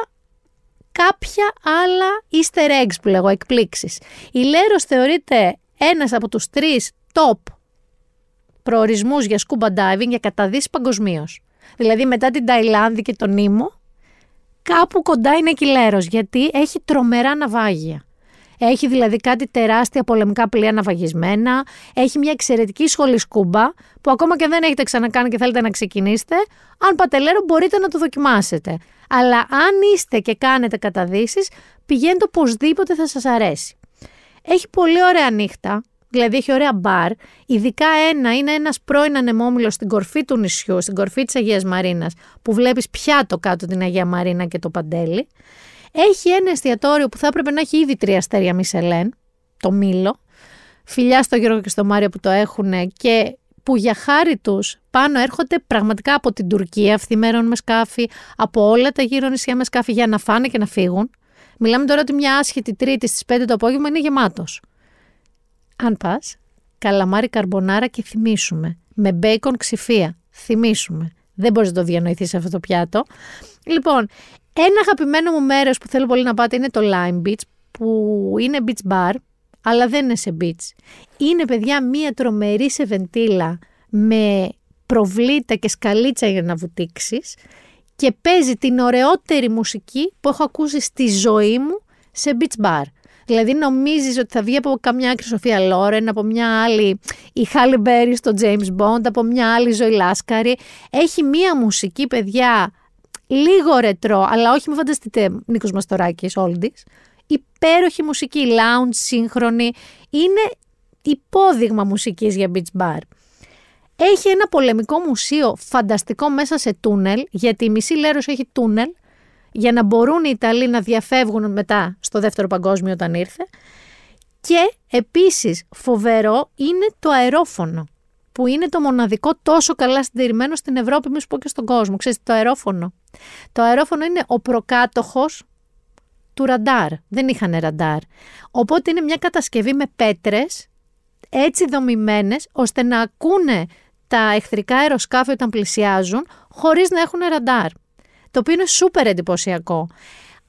κάποια άλλα easter eggs που λέγω, εκπλήξεις. Η Λέρος θεωρείται ένας από τους τρεις top προορισμούς για scuba diving για καταδύσεις παγκοσμίως. Δηλαδή μετά την Ταϊλάνδη και τον Νίμο, κάπου κοντά είναι και η Λέρος, γιατί έχει τρομερά ναυάγια. Έχει δηλαδή κάτι τεράστια πολεμικά πλοία ναυαγισμένα. Έχει μια εξαιρετική σχολή σκούμπα που ακόμα και δεν έχετε ξανακάνει και θέλετε να ξεκινήσετε. Αν πάτε λέρο μπορείτε να το δοκιμάσετε. Αλλά αν είστε και κάνετε καταδύσεις, πηγαίνετε οπωσδήποτε θα σας αρέσει. Έχει πολύ ωραία νύχτα, δηλαδή έχει ωραία μπαρ. Ειδικά ένα είναι ένας πρώην ανεμόμυλος στην κορφή του νησιού, στην κορφή της Αγίας Μαρίνας, που βλέπεις πιάτο κάτω την Αγία Μαρίνα και το Παντέλι. Έχει ένα εστιατόριο που θα έπρεπε να έχει ήδη τρία αστέρια Μισελέν, το Μήλο. Φιλιά στο Γιώργο και στο Μάριο που το έχουν και που για χάρη τους πάνω έρχονται πραγματικά από την Τουρκία φθημέρων με σκάφη, από όλα τα γύρω νησιά με σκάφη για να φάνε και να φύγουν. Μιλάμε τώρα ότι μια άσχετη τρίτη στις 5 το απόγευμα είναι γεμάτος. Αν πας, καλαμάρι καρμπονάρα και θυμίσουμε. Με μπέικον ξηφία, θυμίσουμε. Δεν μπορείς να το διανοηθείς αυτό το πιάτο. Λοιπόν, ένα αγαπημένο μου μέρος που θέλω πολύ να πάτε είναι το Lime Beach, που είναι beach bar, αλλά δεν είναι σε beach. Είναι, παιδιά, μία τρομερή σεβεντήλα με προβλήτα και σκαλίτσα για να βουτήξεις και παίζει την ωραιότερη μουσική που έχω ακούσει στη ζωή μου σε beach bar. Δηλαδή νομίζεις ότι θα βγει από καμιά άκρη Σοφία Λόρεν, από μια άλλη η Χάλι Μπέρι στο James Bond, από μια άλλη Ζωή Λάσκαρη. Έχει μία μουσική, παιδιά, λίγο ρετρό, αλλά όχι με φανταστείτε Νίκος Μαστοράκης, oldies. Υπέροχη μουσική, lounge, σύγχρονη. Είναι υπόδειγμα μουσικής για beach bar. Έχει ένα πολεμικό μουσείο φανταστικό μέσα σε τούνελ, γιατί η μισή Λέρος έχει τούνελ, για να μπορούν οι Ιταλοί να διαφεύγουν μετά στο δεύτερο παγκόσμιο όταν ήρθε. Και επίσης φοβερό είναι το αερόφωνο, που είναι το μοναδικό τόσο καλά συντηρημένο στην Ευρώπη, μη σου πω και στον κόσμο. Ξέρετε το αερόφωνο. Το αερόφωνο είναι ο προκάτοχος του ραντάρ. Δεν είχαν ραντάρ. Οπότε είναι μια κατασκευή με πέτρες έτσι δομημένες ώστε να ακούνε τα εχθρικά αεροσκάφη όταν πλησιάζουν χωρίς να έχουν ραντάρ. Το οποίο είναι σούπερ εντυπωσιακό.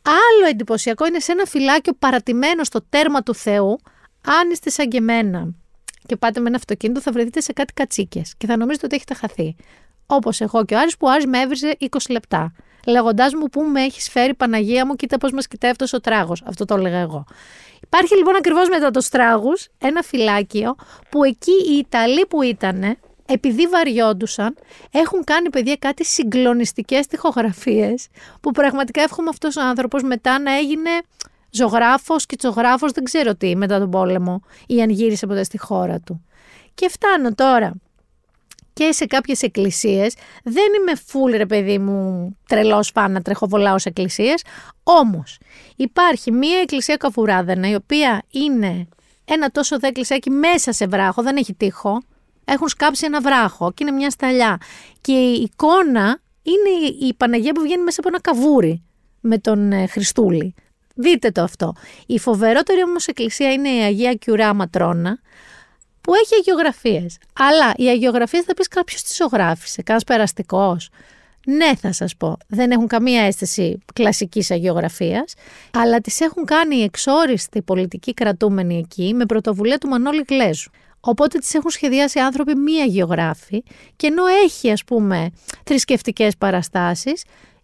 Άλλο εντυπωσιακό είναι σε ένα φυλάκιο παρατημένο στο τέρμα του Θεού, αν είστε σαν και εμένα και πάτε με ένα αυτοκίνητο, θα βρεθείτε σε κάτι κατσίκες και θα νομίζετε ότι έχετε χαθεί. Όπως εγώ και ο Άρης που ο Άρης με έβριζε 20 λεπτά. Λέγοντάς μου πού με έχεις φέρει Παναγία μου, κοίτα πώς μας κοιτάει αυτός ο τράγος. Αυτό το έλεγα εγώ. Υπάρχει λοιπόν ακριβώς μετά του τράγου ένα φυλάκιο που εκεί οι Ιταλοί που ήταν, επειδή βαριόντουσαν, έχουν κάνει παιδιά κάτι συγκλονιστικές τοιχογραφίε που πραγματικά εύχομαι αυτός ο άνθρωπος μετά να έγινε ζωγράφος, σκητσογράφο, δεν ξέρω τι μετά τον πόλεμο ή αν γύρισε ποτέ στη χώρα του. Και φτάνω τώρα και σε κάποιες εκκλησίες, δεν είμαι φουλ ρε παιδί μου τρελός φάνα τρεχοβολάω σε εκκλησίες, όμως υπάρχει μία εκκλησία καφουράδενα η οποία είναι ένα τόσο δε εκκλησιάκι μέσα σε βράχο, δεν έχει τείχο, έχουν σκάψει ένα βράχο και είναι μια σταλιά και η εικόνα είναι η Παναγία που βγαίνει μέσα από ένα καβούρι με τον ε, Χριστούλη. Δείτε το αυτό. Η φοβερότερη όμως εκκλησία είναι η Αγία Κιουρά Ματρόνα, που έχει αγιογραφίες. Αλλά οι αγιογραφίες θα πεις κάποιος τις ζωγράφησε, κανένας περαστικός. Ναι, θα σας πω. Δεν έχουν καμία αίσθηση κλασικής αγιογραφίας, αλλά τις έχουν κάνει οι εξόριστοι πολιτικοί κρατούμενοι εκεί με πρωτοβουλία του Μανώλη Γλέζου. Οπότε τις έχουν σχεδιάσει άνθρωποι μη αγιογράφοι και ενώ έχει ας πούμε θρησκευτικές παραστάσεις,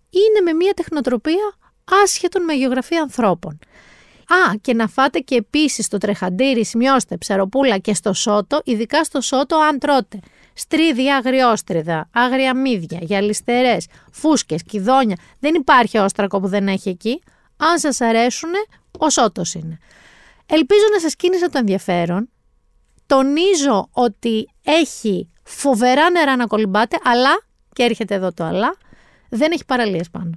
είναι με μια τεχνοτροπία άσχετων με αγιογραφία ανθρώπων. Α, και να φάτε και επίσης το τρεχαντήρι, σημειώστε, ψαροπούλα και στο σότο, ειδικά στο σότο αν τρώτε. Στρίδια αγριόστριδα, άγρια μύδια, γυαλιστερές, φούσκες, κυδόνια. Δεν υπάρχει όστρακο που δεν έχει εκεί. Αν σας αρέσουν, ο σότο είναι. Ελπίζω να σας κίνησα το ενδιαφέρον. Τονίζω ότι έχει φοβερά νερά να κολυμπάτε, αλλά, και έρχεται εδώ το αλλά, δεν έχει παραλίες πάνω.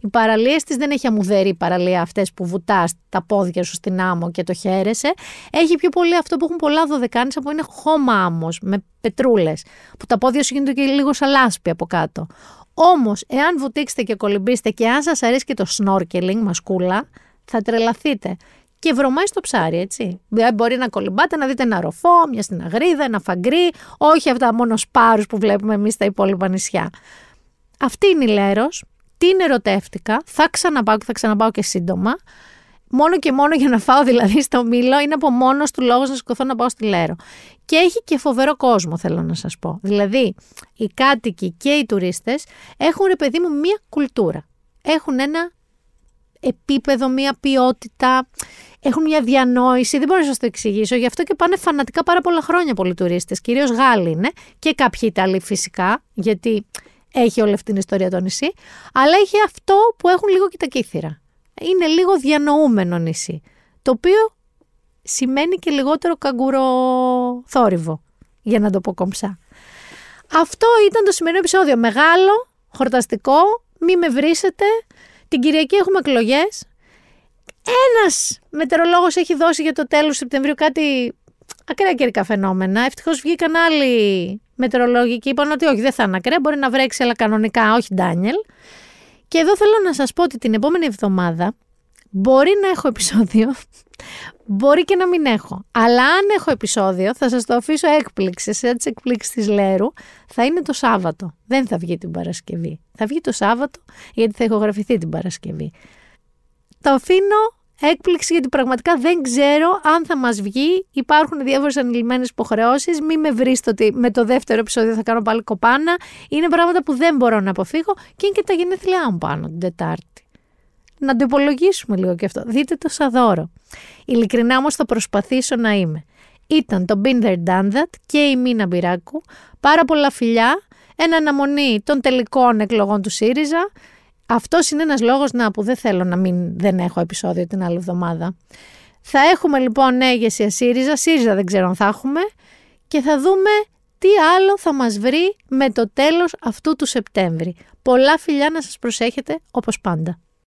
Οι παραλίες της δεν έχει αμμουδερή παραλία αυτές που βουτάς τα πόδια σου στην άμμο και το χαίρεσαι. Έχει πιο πολύ αυτό που έχουν πολλά δωδεκάνησα που είναι χώμα άμμος με πετρούλες. Που τα πόδια σου γίνονται και λίγο σαν λάσπη από κάτω. Όμως, εάν βουτήξετε και κολυμπήσετε και αν σας αρέσει και το snorkeling, μασκούλα, θα τρελαθείτε. Και βρωμάει στο ψάρι, έτσι. Δηλαδή, μπορεί να κολυμπάτε, να δείτε ένα ροφό, μια συναγρίδα, ένα φαγκρί, όχι αυτά μόνο σπάρους που βλέπουμε εμείς στα υπόλοιπα νησιά. Αυτή είναι η Λέρος, την ερωτεύτηκα, θα ξαναπάω και θα ξαναπάω και σύντομα. Μόνο και μόνο για να φάω δηλαδή στο μήλο είναι από μόνος του λόγος να σηκωθώ να πάω στη Λέρο. Και έχει και φοβερό κόσμο, θέλω να σας πω. Δηλαδή, οι κάτοικοι και οι τουρίστες έχουν, ρε παιδί μου, μία κουλτούρα. Έχουν ένα επίπεδο, μία ποιότητα, έχουν μια διανόηση. Δεν μπορώ να σας το εξηγήσω. Γι' αυτό και πάνε φανατικά πάρα πολλά χρόνια πολλοί τουρίστες. Κυρίως Γάλλοι είναι και κάποιοι Ιταλοί φυσικά, γιατί έχει όλη αυτή την ιστορία το νησί, αλλά έχει αυτό που έχουν λίγο και τα κύθυρα. Είναι λίγο διανοούμενο νησί, το οποίο σημαίνει και λιγότερο καγκουροθόρυβο, για να το πω κομψά. Αυτό ήταν το σημερινό επεισόδιο. Μεγάλο, χορταστικό, μη με βρίσετε. Την Κυριακή έχουμε εκλογές. Ένας μετεωρολόγος έχει δώσει για το τέλος Σεπτεμβρίου κάτι ακραία καιρικά φαινόμενα. Ευτυχώς βγήκαν άλλοι μετεωρολόγοι και είπαν ότι όχι, δεν θα είναι ακραία, μπορεί να βρέξει, αλλά κανονικά, όχι Ντάνιελ. Και εδώ θέλω να σας πω ότι την επόμενη εβδομάδα Μπορεί να έχω επεισόδιο, μπορεί και να μην έχω. Αλλά αν έχω επεισόδιο, θα σας το αφήσω έκπληξη, σε τις εκπλήξεις της Λέρου, θα είναι το Σάββατο. Δεν θα βγει την Παρασκευή. Θα βγει το Σάββατο, γιατί θα ηχογραφηθεί την Παρασκευή. Το αφήνω έκπληξη γιατί πραγματικά δεν ξέρω αν θα μας βγει. Υπάρχουν διάφορες ανηλυμένες υποχρεώσεις. Μην με βρείτε ότι με το δεύτερο επεισόδιο θα κάνω πάλι κοπάνα. Είναι πράγματα που δεν μπορώ να αποφύγω και είναι και τα γενέθλιά μου πάνω την Τετάρτη. Να το υπολογίσουμε λίγο και αυτό. Δείτε το σαν δώρο. Ειλικρινά όμως θα προσπαθήσω να είμαι. Ήταν το Been There Done That και η Μίνα Μπυράκου. Πάρα πολλά φιλιά. Εν αναμονή των τελικών εκλογών του ΣΥΡΙΖΑ. Αυτός είναι ένας λόγος να, που δεν θέλω να μην δεν έχω επεισόδιο την άλλη εβδομάδα. Θα έχουμε λοιπόν νέα ηγεσία ΣΥΡΙΖΑ. ΣΥΡΙΖΑ δεν ξέρω αν θα έχουμε. Και θα δούμε τι άλλο θα μας βρει με το τέλος αυτού του Σεπτέμβρη. Πολλά φιλιά να σας προσέχετε όπως πάντα.